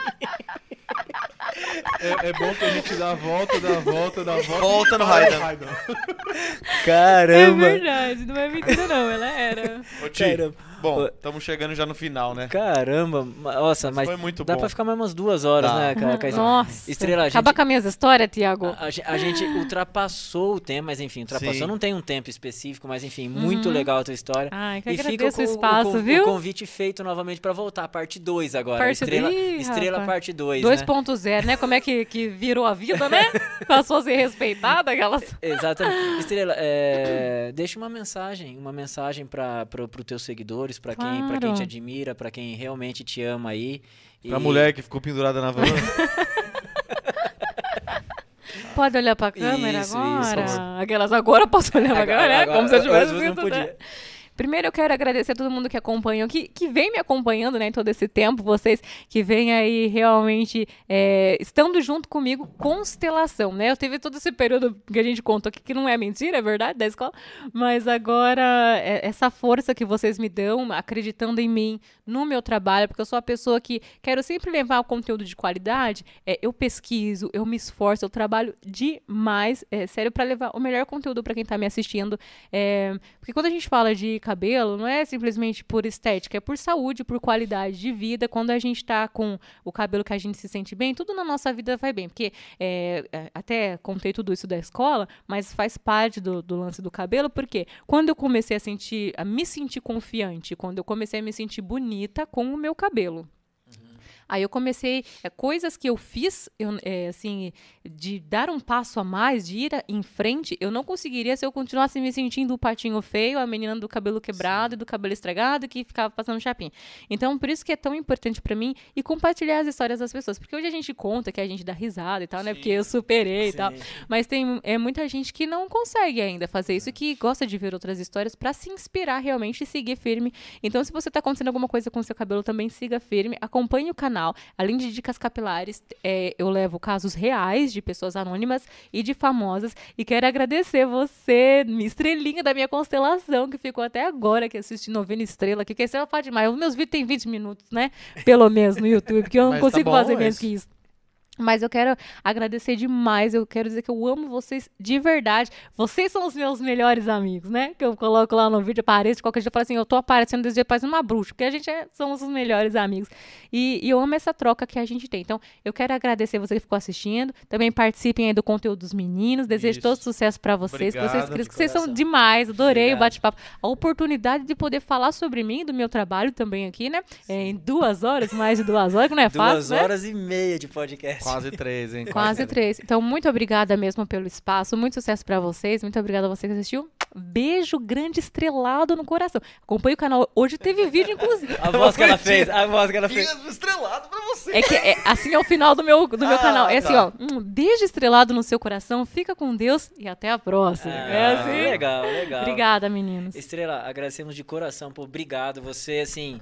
É, é bom que a gente dá a volta, dá a volta, dá a volta. Volta no Raidan. É Caramba. verdade, não é mentira não, ela era. Ô, Ti, Caramba. bom, estamos chegando já no final, né? Caramba. Nossa, mas Foi muito dá bom. pra ficar mais umas duas horas, Dá. né, cara? Ca- Nossa, Estrela, a acaba gente- com as minhas histórias, Tiago. A, a a gente ultrapassou o tempo, mas enfim, ultrapassou. Sim. Não tem um tempo específico, mas enfim, muito legal a tua história. Ai, que e fica o espaço, con- viu? o convite feito novamente pra voltar, parte 2 agora. Parte- Estrela, Ih, Estrela rapaz. parte 2, né? 2.0, né? Como é que, que virou a vida, né? Passou a ser respeitada, aquelas... Exatamente. Estrela, é, deixa uma mensagem, uma mensagem para pro teus seguidores, pra quem, pra quem Claro. te admira, pra quem realmente te ama aí. Pra E- mulher que ficou pendurada na van. Pode olhar pra câmera Isso, agora? isso. Aquelas agora posso olhar pra Agora- câmera, né? Como se eu tivesse visto, podia. né? Primeiro eu quero agradecer a todo mundo que acompanhou, que, que vem me acompanhando, né, em todo esse tempo, vocês que vêm aí realmente é, estando junto comigo, constelação, né? Eu teve todo esse período que a gente contou aqui, que não é mentira, é verdade, da escola, mas agora é, essa força que vocês me dão, acreditando em mim, no meu trabalho, porque eu sou a pessoa que quero sempre levar o conteúdo de qualidade, é, eu pesquiso, eu me esforço, eu trabalho demais, é, sério, para levar o melhor conteúdo para quem tá me assistindo, é, porque quando a gente fala de cabelo, não é simplesmente por estética, é por saúde, por qualidade de vida. Quando a gente tá com o cabelo que a gente se sente bem, tudo na nossa vida vai bem. Porque é, é, até contei tudo isso da escola, mas faz parte do, do lance do cabelo, porque quando eu comecei a sentir, a me sentir confiante, quando eu comecei a me sentir bonita com o meu cabelo. Aí eu comecei, é, coisas que eu fiz, eu, é, assim, de dar um passo a mais, de ir a- em frente, eu não conseguiria se eu continuasse me sentindo o patinho feio, a menina do cabelo quebrado e do cabelo estragado que ficava passando chapinha. Então, por isso que é tão importante pra mim e compartilhar as histórias das pessoas. Porque hoje a gente conta que a gente dá risada e tal, né? Porque eu superei e tal. Sim. Mas tem é, muita gente que não consegue ainda fazer isso, que gosta de ver outras histórias pra se inspirar realmente e seguir firme. Então, se você tá acontecendo alguma coisa com o seu cabelo, também siga firme, acompanhe o canal. Além de dicas capilares, é, eu levo casos reais de pessoas anônimas e de famosas. E quero agradecer você, minha estrelinha da minha constelação, que ficou até agora aqui assistindo Novena Estrela, que, que estrela faz demais. Os meus vídeos têm 20 minutos, né? Pelo menos no YouTube, porque eu não tá consigo bom fazer menos que isso. Mas eu quero agradecer demais. Eu quero dizer que eu amo vocês de verdade. Vocês são os meus melhores amigos, né? Que eu coloco lá no vídeo, apareço. Qualquer dia eu falo assim: eu tô aparecendo desse dia, parecendo uma bruxa. Porque a gente é, somos os melhores amigos. E, e eu amo essa troca que a gente tem. Então, eu quero agradecer você que ficou assistindo. Também participem aí do conteúdo dos meninos. Desejo Isso. todo sucesso pra vocês. vocês, Obrigado, que de vocês são demais. Adorei Obrigado. o bate-papo. A oportunidade de poder falar sobre mim, do meu trabalho também aqui, né? É, em duas horas, mais de duas horas, que não é Duas fácil, né? horas e meia de podcast. Quase três, hein? Quase três. Então, muito obrigada mesmo pelo espaço. Muito sucesso pra vocês. Muito obrigada a você que assistiu. Beijo grande estrelado no coração. Acompanhe o canal. Hoje teve vídeo, inclusive. A voz que ela fez, a voz que ela fez. Fica estrelado pra você. É que é, assim é o final do meu, do meu Ah, canal. É assim, tá. ó. Um beijo estrelado no seu coração. Fica com Deus e até a próxima. é Ah, assim. Legal, legal. Obrigada, meninos. Estrela, agradecemos de coração, pô, obrigado. Você, assim,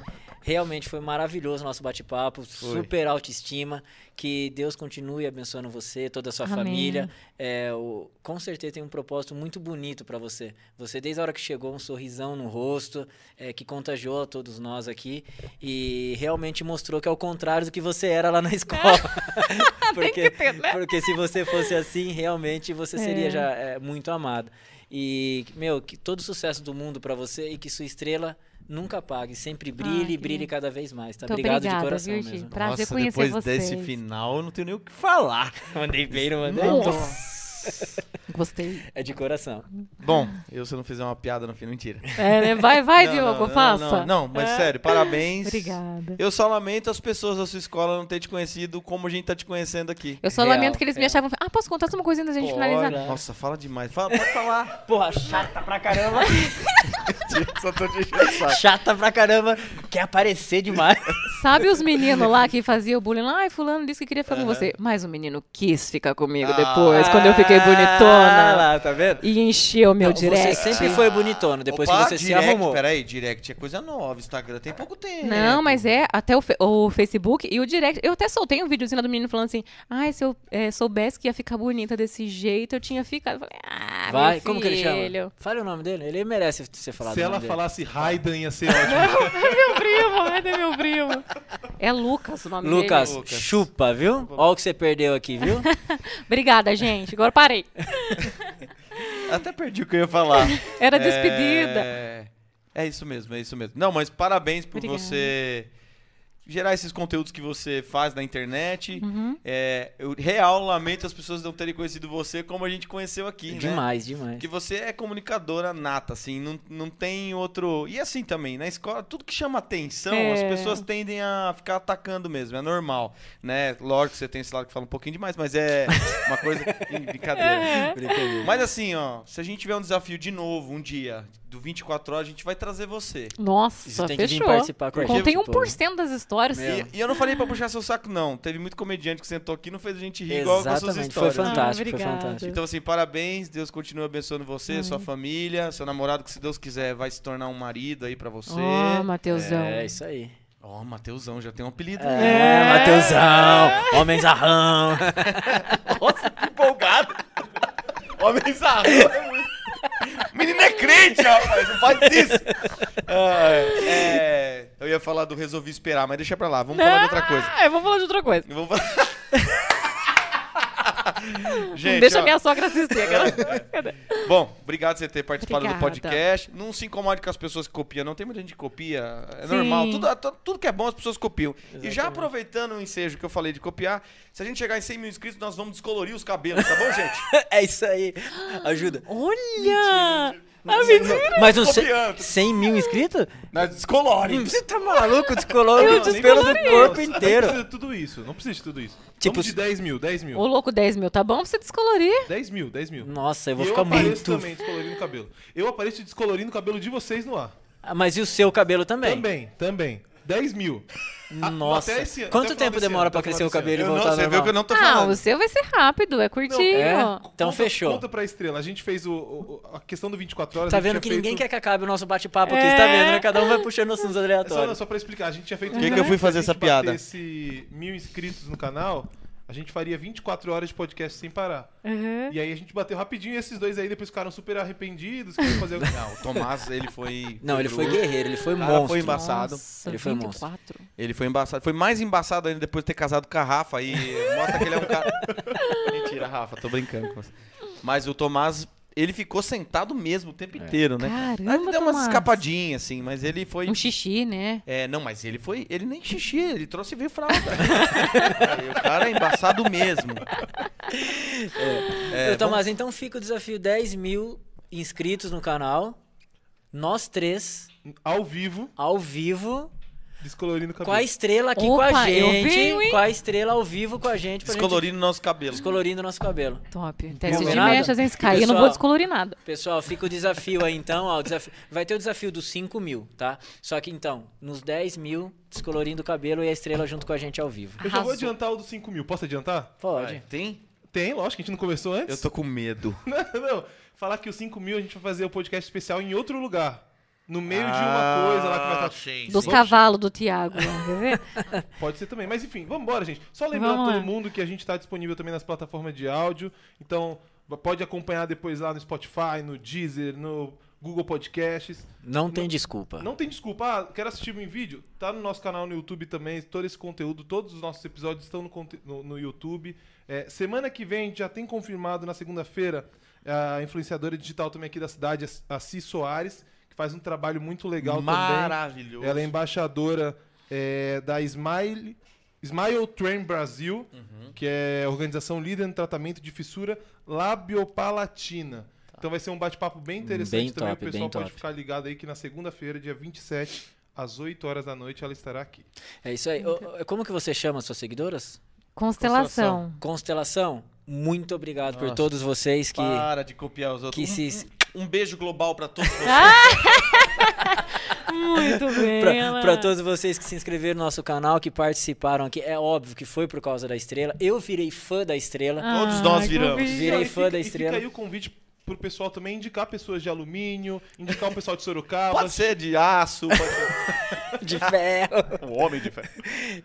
realmente foi maravilhoso o nosso bate-papo, super autoestima. Que Deus continue abençoando você, toda a sua Amém. família. É, o- com certeza tem um propósito muito bonito pra você. Você, desde a hora que chegou, um sorrisão no rosto, é, que contagiou a todos nós aqui. E realmente mostrou que é o contrário do que você era lá na escola. porque, porque se você fosse assim, realmente você seria É. já é, muito amado. E, meu, que todo sucesso do mundo pra você e que sua estrela nunca apague, sempre brilhe e brilhe cada vez mais, tá? Muito Obrigado de obrigada, coração viu, mesmo. Prazer Nossa, conhecer depois vocês. desse final, eu não tenho nem o que falar. Mandei bem, não mandei? Nossa. Gostei. É de coração. Bom, eu se eu não fizer uma piada no fim, mentira. É, né? Vai, vai, Não, Diogo, não, não, faça. Não, não, mas É. sério, parabéns. Obrigada. Eu só lamento as pessoas da sua escola não terem te conhecido como a gente tá te conhecendo aqui. Eu só Real, lamento que eles me real. achavam. Ah, posso contar só uma coisinha da gente Bora. finalizar? Nossa, fala demais. Fala, pode falar. Porra, chata pra caramba. só tô te chata pra caramba. Quer aparecer demais. Sabe os meninos lá que faziam bullying lá? Ai, fulano disse que queria ficar com você. Mas o menino quis ficar comigo depois, quando eu fiquei Ah bonitona. lá, tá vendo? E encheu meu Não, direct. Você sempre foi bonitona, depois Opa, que você direct, se arrumou. Peraí, direct é coisa nova. Instagram tem pouco tempo. Não, mas é até o, fe- o Facebook e o direct. Eu até soltei um videozinho do menino falando assim: ai, se eu é, soubesse que ia ficar bonita desse jeito, eu tinha ficado. Eu falei, ah, Vai, meu como que ele chama? Fale o nome dele, ele merece ser falado. Se o ela nome dele. falasse Raiden, ia ser ótimo. É meu primo, é meu primo. É Lucas o nome Lucas, dele. Lucas. chupa, viu? Olha o que você perdeu aqui, viu? Obrigada, gente. Agora parei. Até perdi o que eu ia falar. Era despedida. É... é isso mesmo, é isso mesmo. Não, mas parabéns por Obrigada. você gerar esses conteúdos que você faz na internet. Uhum. É, eu real lamento as pessoas não terem conhecido você como a gente conheceu aqui, né? demais, demais. Porque você é comunicadora nata, assim, não, não tem outro. E assim também, na escola, tudo que chama atenção, É. as pessoas tendem a ficar atacando mesmo, é normal, né? Lógico que você tem esse lado que fala um pouquinho demais, mas é uma coisa. Brincadeira. Brincadeira. Mas assim, ó, se a gente tiver um desafio de novo, um dia, do 24 horas, a gente vai trazer você. Nossa, Você tem que vir fechou. participar com a gente. Contei pô. 1% das histórias. E, e eu não falei pra puxar seu saco, não. Teve muito comediante que sentou aqui e não fez a gente rir igual com as suas Exatamente, foi histórias. fantástico, Ah, foi fantástico. Então, assim, parabéns. Deus continue abençoando você, sua família, seu namorado, que se Deus quiser vai se tornar um marido aí pra você. Ó, Mateusão. É, isso aí. Ó, Mateusão, já tem um apelido. É, Mateusão, homenzarrão. Nossa, que empolgado. Homem sarrão é muito... Menino é crente, rapaz, não faz isso. Ah, é, eu ia falar do resolvi esperar, mas deixa pra lá. Vamos falar de outra coisa. Ah, eu vou falar de outra coisa. Vamos falar... Gente, Não deixa ó, minha sogra assistir. aquela- Bom, obrigado por você ter participado do Obrigada. podcast. Não se incomode com as pessoas que copiam, não. Tem muita gente que copia, é Sim. normal. Tudo, tu- tudo que é bom as pessoas copiam. E já aproveitando o ensejo que eu falei de copiar, se a gente chegar em 100 mil inscritos, nós vamos descolorir os cabelos, tá bom, gente? É isso aí. Ajuda. Olha! Mas uns Copiando. 100 mil inscritos? Nós descolore. Você tá maluco? Descolou Não, o pelo do corpo inteiro. Não precisa de tudo isso. Não precisa de tudo isso. Tipo, Vamos de 10 mil, 10 mil. Ô, louco, 10 mil, tá bom pra você descolorir? 10 mil, 10 mil. Nossa, eu vou E ficar apareço muito. também descolorindo o cabelo. Eu apareço descolorindo o cabelo de vocês no ar. Ah, Mas e o seu cabelo também? Também, também. 10 mil. Nossa. até esse Quanto até tempo demora o crescer o cabelo e Eu não, voltar ao você viu que eu não tô Ah, falando. o seu vai ser rápido, é curtinho. É? Então Conta- fechou. Conta pra estrela. A gente fez o, o- a questão do 24 horas. Tá vendo que tinha ninguém feito- quer que acabe o nosso bate-papo aqui, É. você tá vendo, né? Cada um vai puxando assuntos É Só, aleatórios. só pra explicar, a gente tinha feito. Por que que eu fui fazer Se a essa piada? batesse mil inscritos no canal, a gente faria 24 horas de podcast sem parar. Uhum. E aí a gente bateu rapidinho e esses dois aí depois ficaram super arrependidos, fazer. Não, o Tomás, ele foi. Não, ele foi guerreiro, ele foi O cara monstro. foi embaçado. Nossa, Ele foi um monstro. 24. Ele foi embaçado. Foi mais embaçado ainda depois de ter casado com a Rafa. E mostra que ele é um cara. Mentira, Rafa, tô brincando com você. Mas o Tomás, ele ficou sentado mesmo o tempo inteiro, né? Caramba, ele deu umas escapadinhas, assim, mas ele foi. Um xixi, né? É, não, mas ele foi. Ele nem xixi, ele trouxe e veio fralda. O cara é embaçado mesmo. É, Ô, Tomás, então fica o desafio: 10 mil inscritos no canal. Nós três, Ao vivo, ao vivo, descolorindo o com a cabelo. estrela aqui Opa, com a gente. hein? com a estrela ao vivo com a gente. pra gente Descolorindo nosso cabelo. descolorindo nosso cabelo. Top. Teste de mechas, hein? Se cair, eu não vou descolorir nada. Pessoal, fica o desafio aí então. Ó, o desafio- Vai ter o desafio dos 5 mil, tá? Só que então, nos 10 mil, descolorindo o cabelo e a estrela junto com a gente ao vivo. Eu já vou adiantar o dos 5 mil. Posso adiantar? Pode. Vai, Tem? Tem, lógico, a gente não conversou antes. Eu tô com medo. Não, não. Falar que os 5 mil a gente vai fazer o podcast especial em outro lugar. No meio de Ah, uma coisa lá que vai estar. sim, Dos sim. cavalos do Tiago? Pode ser também. Mas enfim, vamos embora, gente. Só lembrando Vamos todo lá. mundo que a gente está disponível também nas plataformas de áudio. Então, pode acompanhar depois lá no Spotify, no Deezer, no Google Podcasts. Não tem desculpa. Não tem desculpa. Ah, quero assistir em vídeo? Tá no nosso canal no YouTube também. Todo esse conteúdo, todos os nossos episódios estão no, no- no YouTube. É, semana que vem a gente já tem confirmado na segunda-feira a influenciadora digital também aqui da cidade, a Cis Soares, faz um trabalho muito legal também. Maravilhoso. Ela é embaixadora é, da Smile, Smile Train Brasil, Uhum. que é a organização líder no tratamento de fissura labiopalatina. Então vai ser um bate-papo bem interessante Bem também. top, o pessoal bem pode top. ficar ligado aí que na segunda-feira, dia 27, às 8 horas da noite, ela estará aqui. É isso aí. Como que você chama as suas seguidoras? Constelação. Constelação. Muito obrigado por Nossa. todos vocês que, Para de copiar os outros. que se um, beijo global pra todos vocês. Muito bem. Pra todos vocês que se inscreveram no nosso canal, que participaram aqui, é óbvio que foi por causa da estrela. Eu virei fã da estrela. Todos nós viramos. convite. Virei E fã fica- da E estrela. fica aí o convite pro pessoal também indicar pessoas de alumínio, indicar o pessoal de Sorocaba. Pode ser de aço, pode ser De ferro. o homem de fé.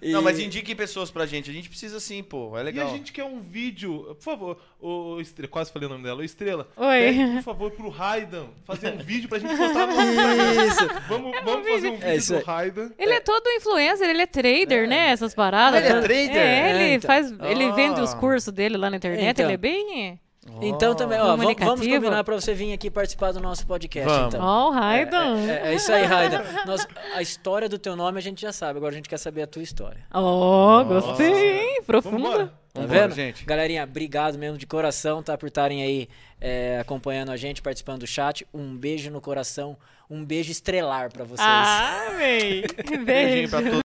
E- Não, mas indique pessoas pra gente. A gente precisa sim, pô. É E legal. a gente quer um vídeo, por favor, o Estrela, quase falei o nome dela, o Estrela. Oi. Pede, por favor, pro Raidan fazer um vídeo pra gente postar no nosso. Isso. Vamos, vamos fazer um vídeo É isso do aí. Raidan. Ele é todo influencer, ele é trader, né? Essas paradas. Ele é trader? É, É, ele então. faz. Ele Ah. vende os cursos dele lá na internet, Então. ele é bem. Então também, ó, vamos, combinar pra você vir aqui participar do nosso podcast, Vamos. então. Ó, o Raidan. É, é- é isso aí, Raida. Nós- a história do teu nome a gente já sabe, agora a gente quer saber a tua história. Ó, gostei, hein? Profunda. Tá Vambora, vendo? gente. Galerinha, obrigado mesmo de coração, tá? Por estarem aí é, acompanhando a gente, participando do chat. Um beijo no coração, um beijo estrelar pra vocês. Ah, véi. Beijinho Beijo. pra todos.